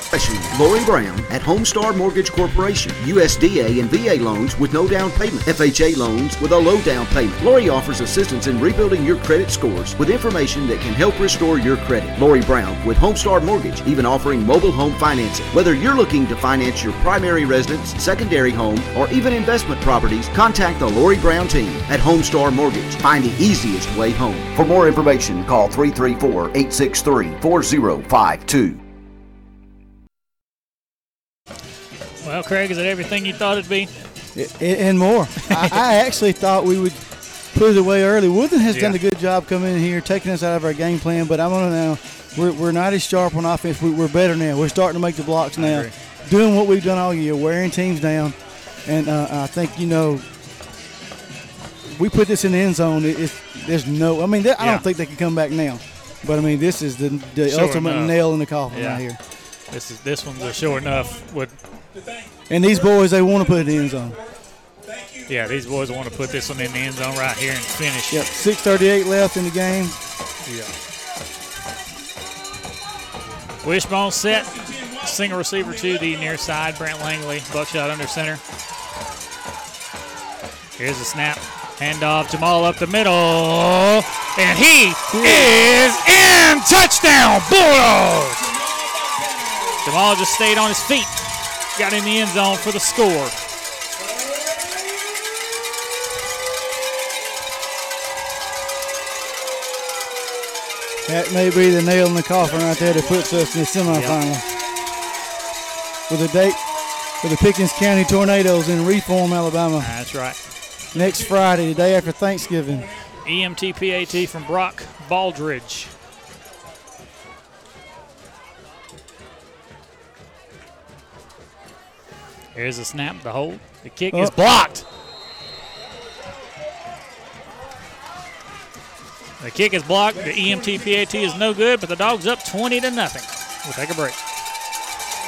Professional Lori Brown at Homestar Mortgage Corporation. USDA and VA loans with no down payment. FHA loans with a low down payment. Lori offers assistance in rebuilding your credit scores with information that can help restore your credit. Lori Brown with Homestar Mortgage, even offering mobile home financing. Whether you're looking to finance your primary residence, secondary home, or even investment properties, contact the Lori Brown team at Homestar Mortgage. Find the easiest way home. For more information, call 334 863 4052. Well, Craig, is it everything you thought it'd be? I- and more. I, I actually thought we would put it away early. Woodland has done a good job coming in here, taking us out of our game plan. But I'm gonna now. We're, we're not as sharp on offense. We, we're better now. We're starting to make the blocks now, doing what we've done all year, wearing teams down. And uh, I think you know, we put this in the end zone. It, it's, there's no. I mean, I Yeah. don't think they can come back now. But I mean, this is the, the Sure ultimate enough. nail in the coffin Yeah. right here. This is this one's a sure enough. Would And these boys, they want to put it in the end zone. yeah, these boys want to put this one in the end zone right here and finish. Yep, 6:38 left in the game. Yeah. Wishbone set. Single receiver to the near side. Brent Langley. Buckshot under center. Here's the snap. Handoff. Jamal up the middle. And he is in. Touchdown. Bulldogs. Jamal just stayed on his feet. Got in the end zone for the score. That may be the nail in the coffin right there that puts us in the semifinal. With a date for the Pickens County Tornadoes in Reform, Alabama. That's right. Next Friday, the day after Thanksgiving. EMTPAT from Brock Baldridge. Here's the snap, the hold. The kick is Oh. blocked. The kick is blocked. The EMT PAT is no good, but the dog's up 20 to nothing. We'll take a break.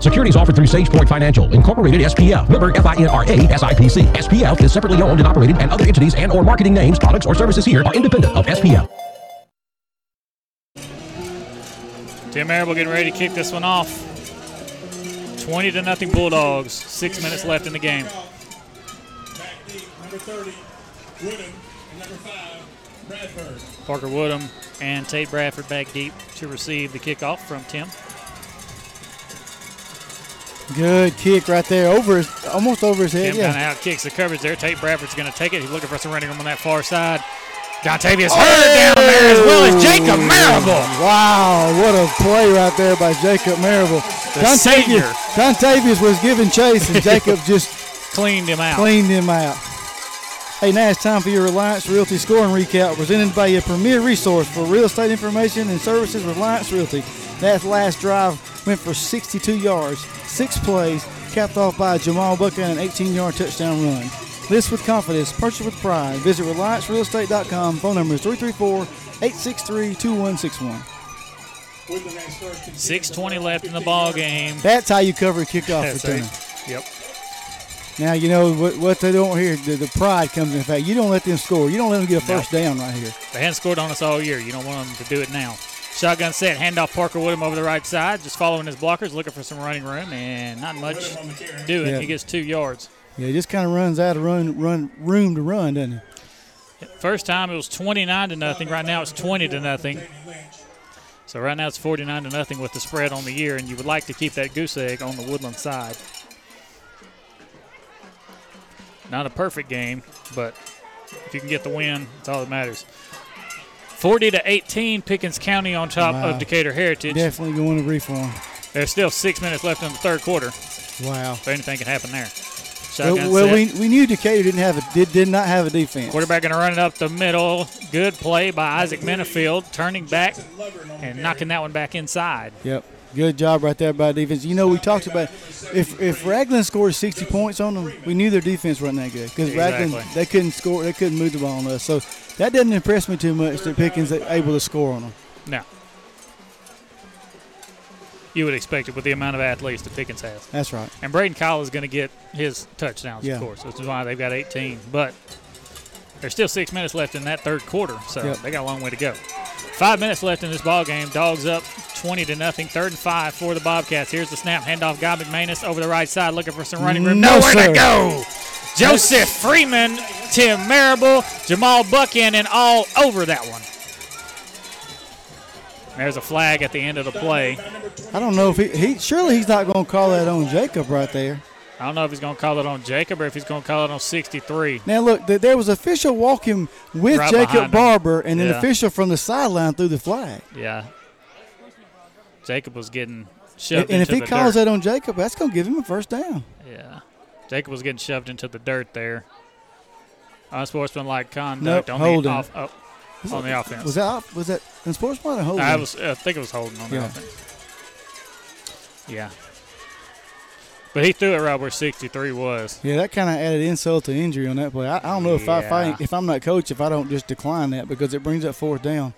Securities offered through SagePoint Financial, Incorporated SPF, member FINRA SIPC. SPF is separately owned and operated, and other entities and or marketing names, products, or services here are independent of SPF. Tim Marable getting ready to kick this one off. 20 to nothing Bulldogs. Six minutes left in the game. Number 30, Woodham. And number 5, Bradford. Parker Woodham and Tate Bradford back deep to receive the kickoff from Tim. Good kick right there, over his, almost over his head. Tim Yeah. out kicks the coverage there. Tate Bradford's going to take it. He's looking for some running room on that far side. Jontavius Hurd down there as well as Jacob oh, Marable. Wow, what a play right there by Jacob Marable. The senior. Jontavius was giving chase, and Jacob just cleaned him out. Cleaned him out. Hey, now it's time for your Reliance Realty scoring recap presented by your premier resource for real estate information and services, Reliance Realty. That's last drive went for 62 yards, six plays, capped off by Jamal Buchanan 18-yard touchdown run. List with confidence, purchase with pride. Visit RelianceRealEstate.com. Phone number is 334-863-2161. 6:20 left in the ball game. That's how you cover a kickoff return. right. Yep. Now you know what, what they don't hear. The, the pride comes in fact. You don't let them score. You don't let them get a No. first down right here. They haven't scored on us all year. You don't want them to do it now. Shotgun set, handoff Parker Woodham over the right side, just following his blockers, looking for some running room, and not much doing. Yeah. He gets two yards. Yeah, he just kind of runs out of run run room to run, doesn't he? First time it was 29 to nothing. Right now it's 20 to nothing. So right now it's 49 to nothing with the spread on the year, and you would like to keep that goose egg on the Woodland side. Not a perfect game, but if you can get the win, it's all that matters. 40 to 18, Pickens County on top Wow. of Decatur Heritage. Definitely going to reform. There's still six minutes left in the third quarter. Wow. So anything can happen there. Well, Shotgun well set. we, we knew Decatur didn't have a did, did not have a defense. Quarterback going to run it up the middle. Good play by Isaac Minifield, turning back and knocking that one back inside. Yep. Good job right there by defense. You know, we talked about if if Ragland scored 60 points on them, we knew their defense wasn't that good because Ragland Exactly. they couldn't score, they couldn't move the ball on us. So that doesn't impress me too much that Pickens are able to score on them. No. You would expect it with the amount of athletes that Pickens has. That's right. And Braden Kyle is going to get his touchdowns, Yeah. of course, which is why they've got 18. But there's still six minutes left in that third quarter, so Yep. they got a long way to go. Five minutes left in this ball game. Dogs up 20 to nothing. Third and five for the Bobcats. Here's the snap. Handoff. Guy McManus over the right side, looking for some running room. No, Nowhere sir. to go. Joseph Freeman, Tim Marable, Jamal Buchanan all over that one. There's a flag at the end of the play. I don't know if he, he surely he's not going to call that on Jacob right there. I don't know if he's going to call it on Jacob or if he's going to call it on 63. Now look, there was official walking with Right Jacob. Barber and an official from the sideline threw the flag. Yeah. Jacob was getting And, shoved and if into he calls dirt. that on Jacob, that's going to give him a first down. Yeah. Jacob was getting shoved into the dirt there. Unsportsmanlike conduct Nope, on holding. the off, oh, on that- the offense. Was that off- was that unsportsmanlike or holding? I was I think it was holding on the Yeah. offense. Yeah. But he threw it right where 63 was. Yeah, that kind of added insult to injury on that play. I, I don't know if I, if I Yeah. if I'm not coach if I don't just decline that because it brings up fourth down.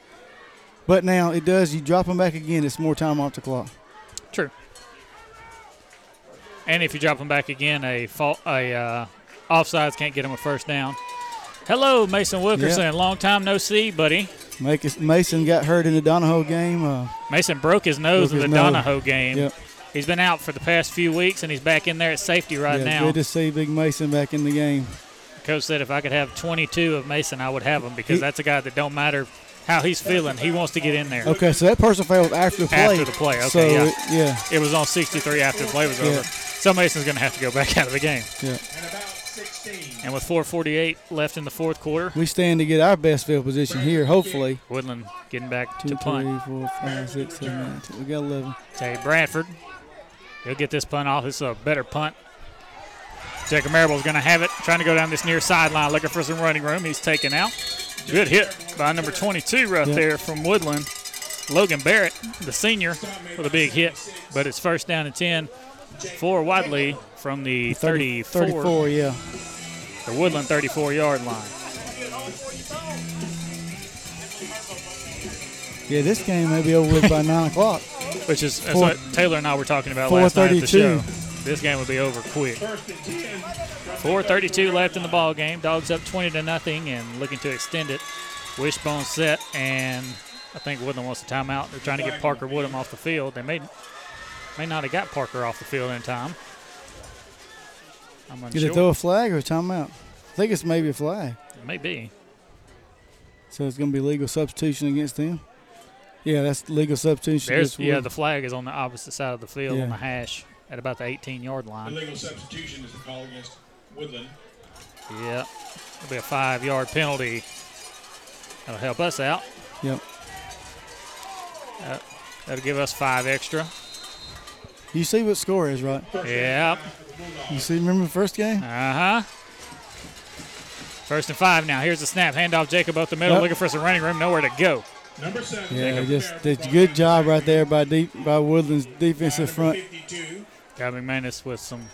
But now it does. You drop them back again. It's more time off the clock. True. And if you drop him back again, a fault, a uh, offsides can't get him a first down. Hello, Mason Wilkerson. Yeah. Long time no see, buddy. Mason got hurt in the Donoho game. Uh, Mason broke his nose Broke in the nose. Donoho game. Yep. He's been out for the past few weeks, and he's back in there at safety right yeah, now. Good to see Big Mason back in the game. Coach said if I could have 22 of Mason, I would have him because He- that's a guy that don't matter how he's feeling. He wants to get in there. Okay, so that person failed after the play. After the play, okay, so yeah. it- yeah, It was on 63 after the play was Yeah. over. So Mason's going to have to go back out of the game. yeah. And with 4:48 left in the fourth quarter, We stand to get our best field position here. Hopefully. Woodland getting back Two, to punt. three, four, five, six, seven, eight. We got eleven. Tate Bradford He'll get this punt off. It's a better punt. Jacob Marable's going to have it, trying to go down this near sideline, looking for some running room. He's taken out. Good hit by number 22 right Yeah. there from Woodland. Logan Barrett, the senior, with a big hit. But it's first down and 10 for Wadley from the 30 34. 34, yeah. The Woodland 34 yard line. Yeah, this game may be over with by 9 o'clock. Which is that's Four- what Taylor and I were talking about last night at the show. This game would be over quick. 4:32 left in the ball game. Dogs up 20 to nothing and looking to extend it. Wishbone set and I think Woodland wants a timeout. They're trying to get Parker Woodham off the field. They may may not have got Parker off the field in time. I'm Did unsure. they throw a flag or a timeout? I think it's maybe a flag. It may be. So it's going to be legal substitution against them. Yeah, that's legal substitution. There's yeah, Woodland. the flag is on the opposite side of the field Yeah. on the hash at about the 18 yard line. Illegal substitution is the call against Woodland. Yeah, it'll be a five yard penalty. That'll help us out. Yep. Uh, that'll give us five extra. You see what score is, right? Yep. You see, remember the first game? Uh huh. First and five now. Here's the snap. Handoff Jacob up the middle, Yep. looking for some running room. Nowhere to go. Number seven. Yeah, just did a good job right there by deep by Woodland's defensive front. Got McManus with some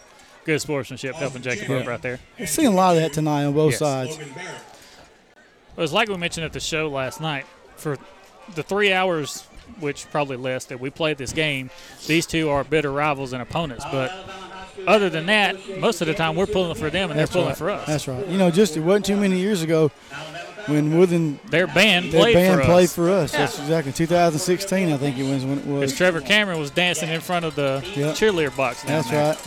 good sportsmanship helping Jacob Yeah. up right there. I've seen a lot of that tonight on both Yes. sides. It was like we mentioned at the show last night. For the three hours, which probably less, that we played this game, these two are bitter rivals and opponents. But other than that, most of the time we're pulling for them and That's they're pulling right. for us. That's right. You know, just it wasn't too many years ago when Woodland Their band their played band for played us. for us. That's exactly 2016. I think it was when it was. Because Trevor Cameron was dancing in front of the Yep. cheerleader box. Down That's there. right.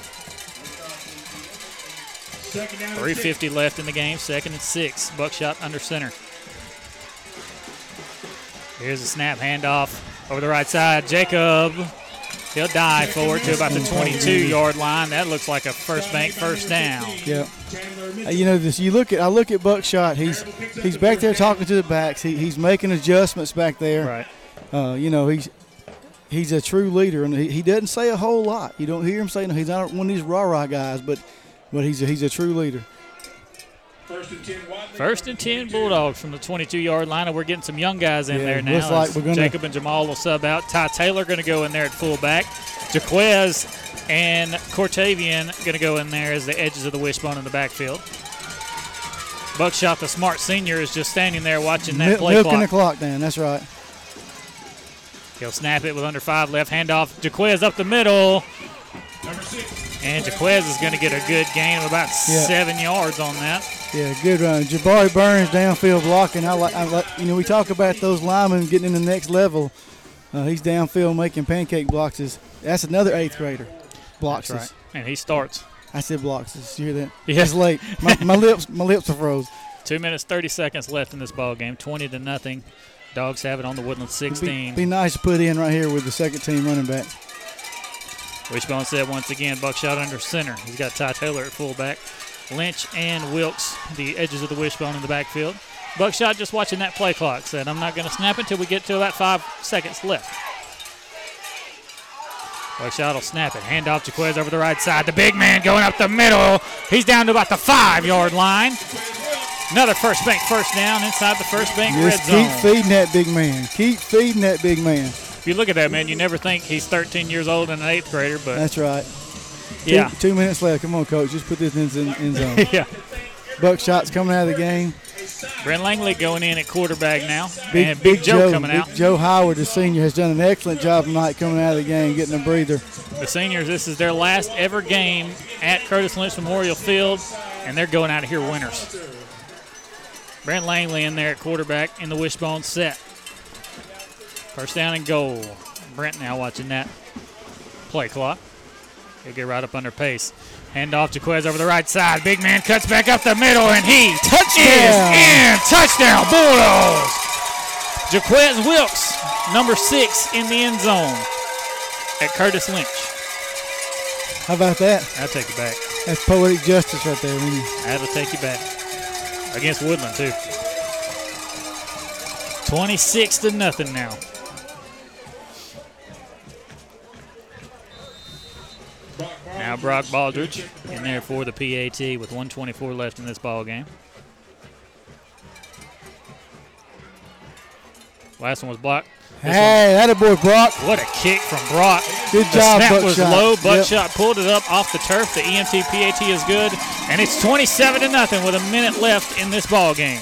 350 left in the game, second and six. Buckshot under center. Here's a snap handoff over the right side. Jacob, he'll dive forward to about the 22 yard line. That looks like a first bank first down. Yeah. Uh, You know, this. You look at. I look at Buckshot. He's he's back there talking to the backs. He, he's making adjustments back there. Right. Uh, you know, he's he's a true leader, and he, he doesn't say a whole lot. You don't hear him saying he's not one of these rah rah guys, but but he's a, he's a true leader. First and ten. First and 10 Bulldogs from the 22 yard line, and we're getting some young guys in Yeah, there now. looks like we're gonna- Jacob and Jamal will sub out. Ty Taylor going to go in there at fullback. Jaquez and Cortavian going to go in there as the edges of the wishbone in the backfield. Buckshot, the smart senior, is just standing there watching that Mil- play milking clock. the clock down. That's right. He'll snap it with under five left. Handoff. Jaquez up the middle. And Jaquez is going to get a good gain of about Yeah. seven yards on that. Yeah, good run. Jabari Burns downfield blocking. I like, I like, you know, we talk about those linemen getting in the next level. Uh, he's downfield making pancake blocks. That's another eighth grader. Blocks. Right. And he starts. I said blocks. You hear that? Yeah. It's late. My, my lips, my lips are froze. Two minutes, 30 seconds left in this ball game. 20 to nothing. Dogs have it on the Woodland 16. Be, be nice to put in right here with the second team running back. Wishbone said once again, Buckshot under center. He's got Ty Taylor at fullback. Lynch and Wilkes, the edges of the wishbone in the backfield. Buckshot just watching that play clock. Said, I'm not going to snap it until we get to about five seconds left. Buckshot will snap it. Hand off Jaquez over the right side. The big man going up the middle. He's down to about the five yard line. Another first bank first down inside the first bank Just red zone. keep feeding that big man. Keep feeding that big man. If you look at that man, you never think he's 13 years old and an eighth grader, but That's right. Yeah. Two, two minutes left. Come on, coach. Just put this in, in, zone. yeah. Buckshot's coming out of the game. Brent Langley going in at quarterback now, Big, and Big, Joe, coming Big out. Joe Howard, the senior, has done an excellent job tonight coming out of the game, getting a breather. The seniors, this is their last ever game at Curtis Lynch Memorial Field, and they're going out of here winners. Brent Langley in there at quarterback in the wishbone set. First down and goal. Brent now watching that play clock. He'll get right up under pace. Hand off to Quez over the right side. Big man cuts back up the middle, and he touchdown in. Touchdown, Bulldogs. Jaquez Wilkes, number six in the end zone at Curtis Lynch. How about that? I'll take you back. That's poetic justice right there. When you, That'll take you back. Against Woodland, too. 26 to nothing now. Now Brock Baldridge in there for the PAT with 124 left in this ball game. Last one was blocked. This Hey, that a boy, Brock. What a kick from Brock. Good the job, snap was Buckshot. low. Yep. Buckshot pulled it up off the turf. The EMT PAT is good, and it's 27 to nothing with a minute left in this ball game.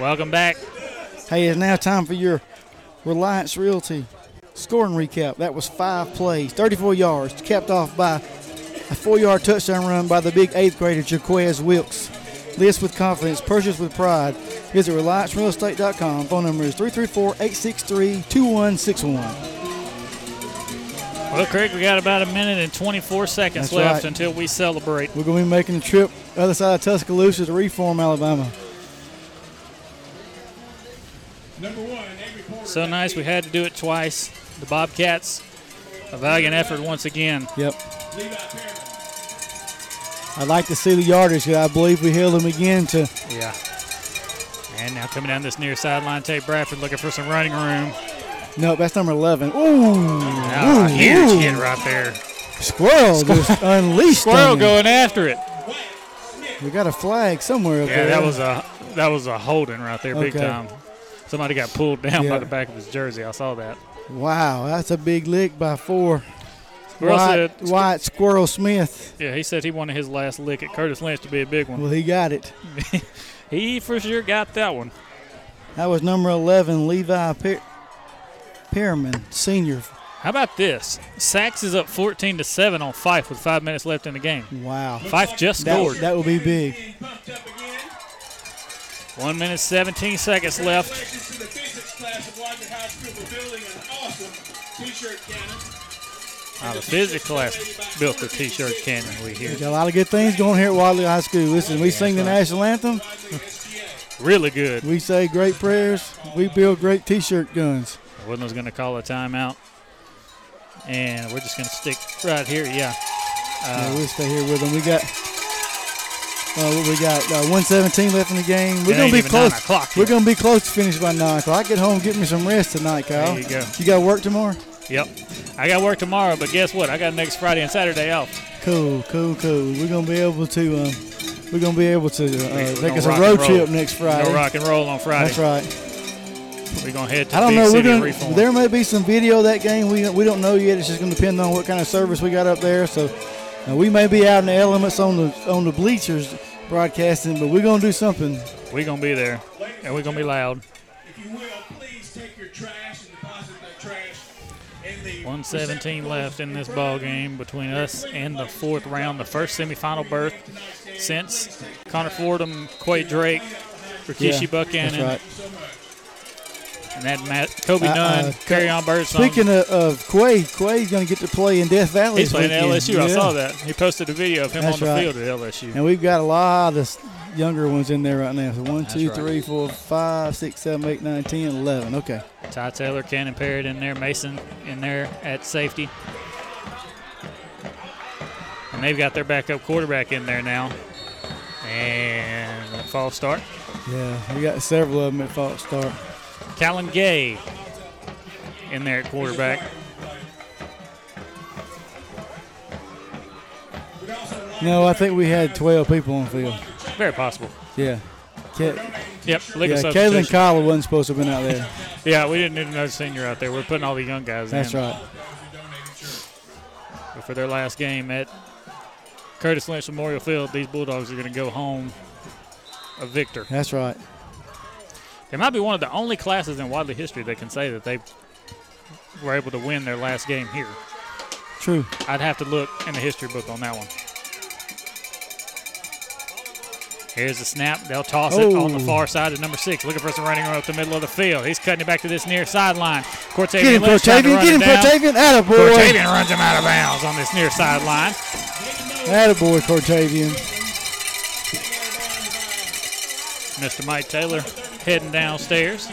Welcome back. Hey, it's now time for your Reliance Realty scoring recap. That was five plays, 34 yards, capped off by a four-yard touchdown run by the big eighth grader Jaquez Wilkes. List with confidence, purchase with pride. Visit RelianceRealEstate.com. Phone number is 334-863-2161. Well, Craig, we got about a minute and 24 seconds That's left right. until we celebrate. We're going to be making the trip other side of Tuscaloosa to Reform, Alabama. So nice, we had to do it twice. The Bobcats, a valiant effort once again. Yep. I'd like to see the yardage. 'cause I believe we held them again to Yeah. And now coming down this near sideline, Tate Bradford looking for some running room. no, that's number 11. Ooh, Ah, ooh, huge ooh. hit right there. Squirrel just unleashed. Squirrel on him. going after it. We got a flag somewhere up Yeah, there. that was a that was a holding right there, big time. Somebody got pulled down Yeah. by the back of his jersey. I saw that. Wow, that's a big lick by four. Squirrel White, said- White Squirrel Smith. Yeah, he said he wanted his last lick at Curtis Lynch to be a big one. Well, he got it. he for sure got that one. That was number 11, Levi per- Perriman, senior. How about this? Saks is up 14 to 7 on Fyffe with five minutes left in the game. Wow. Fyffe just That, scored. that will be big. One minute, 17 seconds left. Ah, the physics class built the t-shirt cannon we hear. We got a lot of good things going here at Wadley High School. Listen, we sing the national anthem. Really good. We say great prayers. We build great T-shirt guns. Woodland's going to call a timeout. And we're just going to stick right here. Yeah. yeah, Uh, we'll stay here with them. We got. Uh, what we got uh, 117 left in the game. We're gonna be close. We're gonna be close to finish by nine o'clock. I get home, get me some rest tonight, Kyle. There you go. You got work tomorrow? Yep. I got work tomorrow, but guess what? I got next Friday and Saturday off. Cool, cool, cool. We're gonna be able to. Um, we're gonna be able to uh, take us a road trip next Friday. Go rock and roll on Friday. That's right. We're going to head to I don't know. We're gonna, Reform. there may be some video of that game. We we don't know yet. It's just going to depend on what kind of service we got up there. So uh, we may be out in the elements on the on the bleachers broadcasting, but we're going to do something. We're going to be there, and we're going to be loud. 117 left in this ball game between us and the fourth round, the first semifinal berth since Connor Fordham, Quay Drake, Rikishi Yeah, Buchanan, That's right. And that Matt, Kobe Uh, Dunn, uh, Carry On Birdsong. Speaking of, of Quay, Quay's going to get to play in Death Valley. He's playing at. LSU. I saw that. He posted a video of him That's on the right. field at LSU. And we've got a lot of the younger ones in there right now. So one, That's two, right. three, four, five, six, seven, eight, nine, ten, eleven. Okay. Ty Taylor, Cannon Parrott in there, Mason in there at safety. And they've got their backup quarterback in there now. And false start. Yeah, we got several of them at false start. Callan Gay in there at quarterback. No, I think we had 12 people on the field. Very possible. Yeah. Ca- Yep, yeah. Kaylin Collar wasn't supposed to have been out there. Yeah, we didn't need another senior out there. We're putting all the young guys in. That's in. right. But for their last game at Curtis Lynch Memorial Field, these Bulldogs are going to go home a victor. That's right. They might be one of the only classes in Wadley history that can say that they were able to win their last game here. True. I'd have to look in the history book on that one. Here's the snap. They'll toss it on the Oh. far side of number six, looking for some running room up the middle of the field. He's cutting it back to this near sideline. Cortavian Get him, Lynch Cortavian. Get it him. Cortavian. Attaboy. Cortavian runs him out of bounds on this near sideline. Attaboy, Cortavian. Mr. Mike Taylor heading downstairs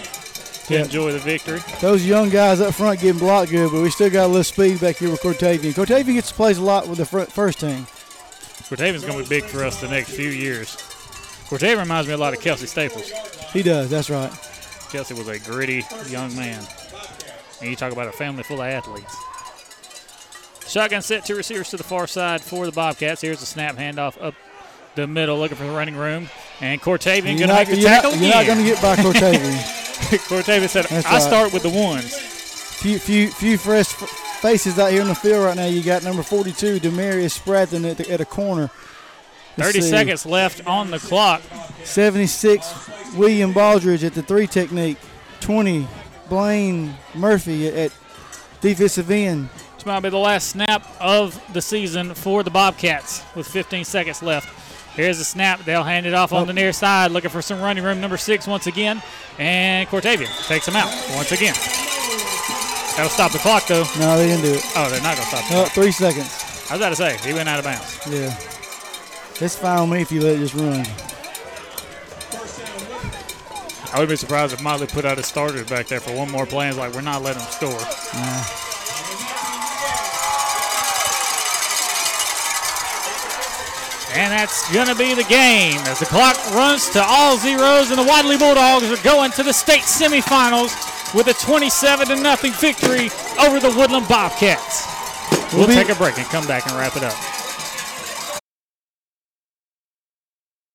to Yeah. enjoy the victory. Those young guys up front getting blocked good, but we still got a little speed back here with Cortavian. Cortavian gets to play a lot with the fir- first team. Cortavian's going to be big for us the next few years. Cortavian reminds me a lot of Kelsey Staples. He does. That's right. Kelsey was a gritty young man. And you talk about a family full of athletes. Shotgun set, two receivers to the far side for the Bobcats. Here's the snap handoff up the middle, looking for the running room. And Cortavian going to not- make the you're not- tackle you're not gonna get by Cortavian. Cortavian said, That's I right. start with the ones. Few, few, few fresh faces out here in the field right now. You got number 42, Demarius Spratton at, the, at a corner. Let's 30 see. seconds left on the clock. 76, William Baldridge at the three technique. 20, Blaine Murphy at, at defensive end. This might be the last snap of the season for the Bobcats with 15 seconds left. Here's a snap. They'll hand it off on the near side, looking for some running room. Number six once again. And Cortavian takes him out once again. That'll stop the clock, though. No, they didn't do it. Oh, they're not going to stop the Oh, clock. three seconds. I was about to say, he went out of bounds. Yeah. It's fine with me if you let it just run. I would be surprised if Motley put out his starters back there for one more play. It's like, we're not letting them score. Nah. And that's going to be the game as the clock runs to all zeros, and the Wadley Bulldogs are going to the state semifinals with a 27 to nothing victory over the Woodland Bobcats. We'll We'll be- take a break and come back and wrap it up.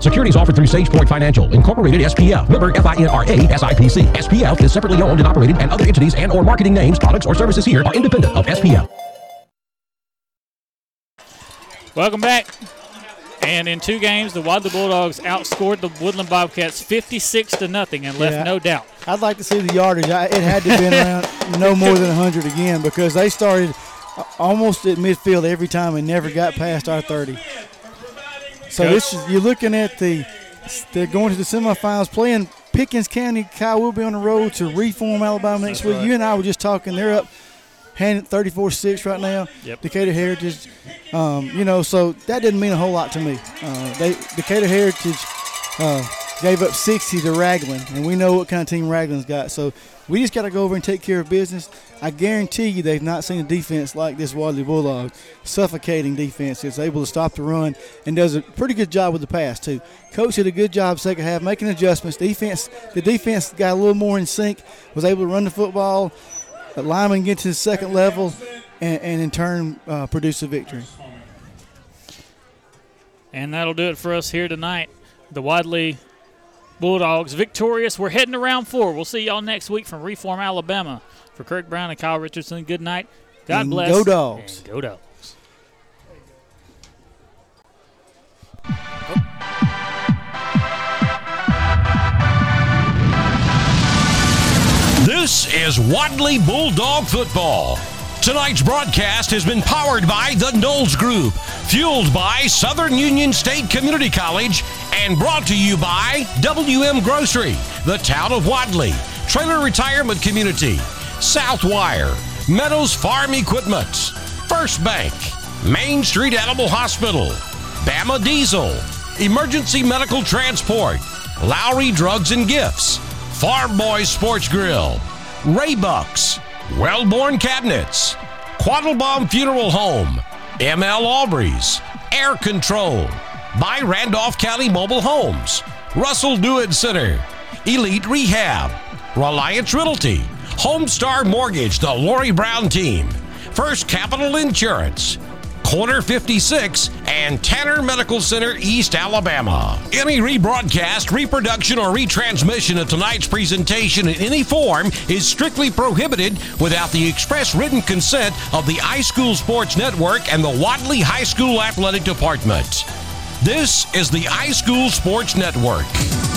Securities offered through SagePoint Financial, Incorporated SPF. Member FINRA SIPC. SPF is separately owned and operated, and other entities and or marketing names, products, or services here are independent of SPF. Welcome back. And in two games, the Wadley Bulldogs outscored the Woodland Bobcats 56 to nothing and left Yeah. no doubt. I'd like to see the yardage. I, it had to have been around no more than 100 again because they started almost at midfield every time and never got past our 30. So this is, you're looking at the they're going to the semifinals playing Pickens County. Kyle will be on the road to Reform Alabama next That's week. right. You and I were just talking. They're up hand 34-6 right now. Yep. Decatur Heritage, um, you know, so that didn't mean a whole lot to me. Uh, they Decatur Heritage uh, gave up 60 to Ragland, and we know what kind of team Ragland's got. So we just got to go over and take care of business. I guarantee you they've not seen a defense like this Wadley Bulldog, suffocating defense. It's able to stop the run and does a pretty good job with the pass too. Coach did a good job second half making adjustments. Defense, the defense got a little more in sync, was able to run the football. The lineman get to the second level, and, and in turn uh, produce a victory. And that'll do it for us here tonight. The Wadley Bulldogs victorious. We're heading to round four. We'll see y'all next week from Reform, Alabama. For Kirk Brown and Kyle Richardson, good night. God And bless. go Dogs. And go Dogs. This is Wadley Bulldog Football. Tonight's broadcast has been powered by the Knowles Group, fueled by Southern Union State Community College, and brought to you by WM Grocery, the town of Wadley, Traylor Retirement Community, Southwire, Meadows Farm Equipment, First Bank, Main Street Animal Hospital, Bama Diesel, Emergency Medical Transport, Lowry Drugs and Gifts, Farm Boys Sports Grill, Ray Bucks, Wellborn Cabinets, Quattlebaum Funeral Home, ML Aubreys, Air Control, by Randolph County Mobile Homes, Russell Dewitt Center, Elite Rehab, Reliance Realty, Homestar Mortgage, the Lori Brown Team, First Capital Insurance, Corner 56, and Tanner Medical Center, East Alabama. Any rebroadcast, reproduction, or retransmission of tonight's presentation in any form is strictly prohibited without the express written consent of the iSchool Sports Network and the Wadley High School Athletic Department. This is the iSchool Sports Network.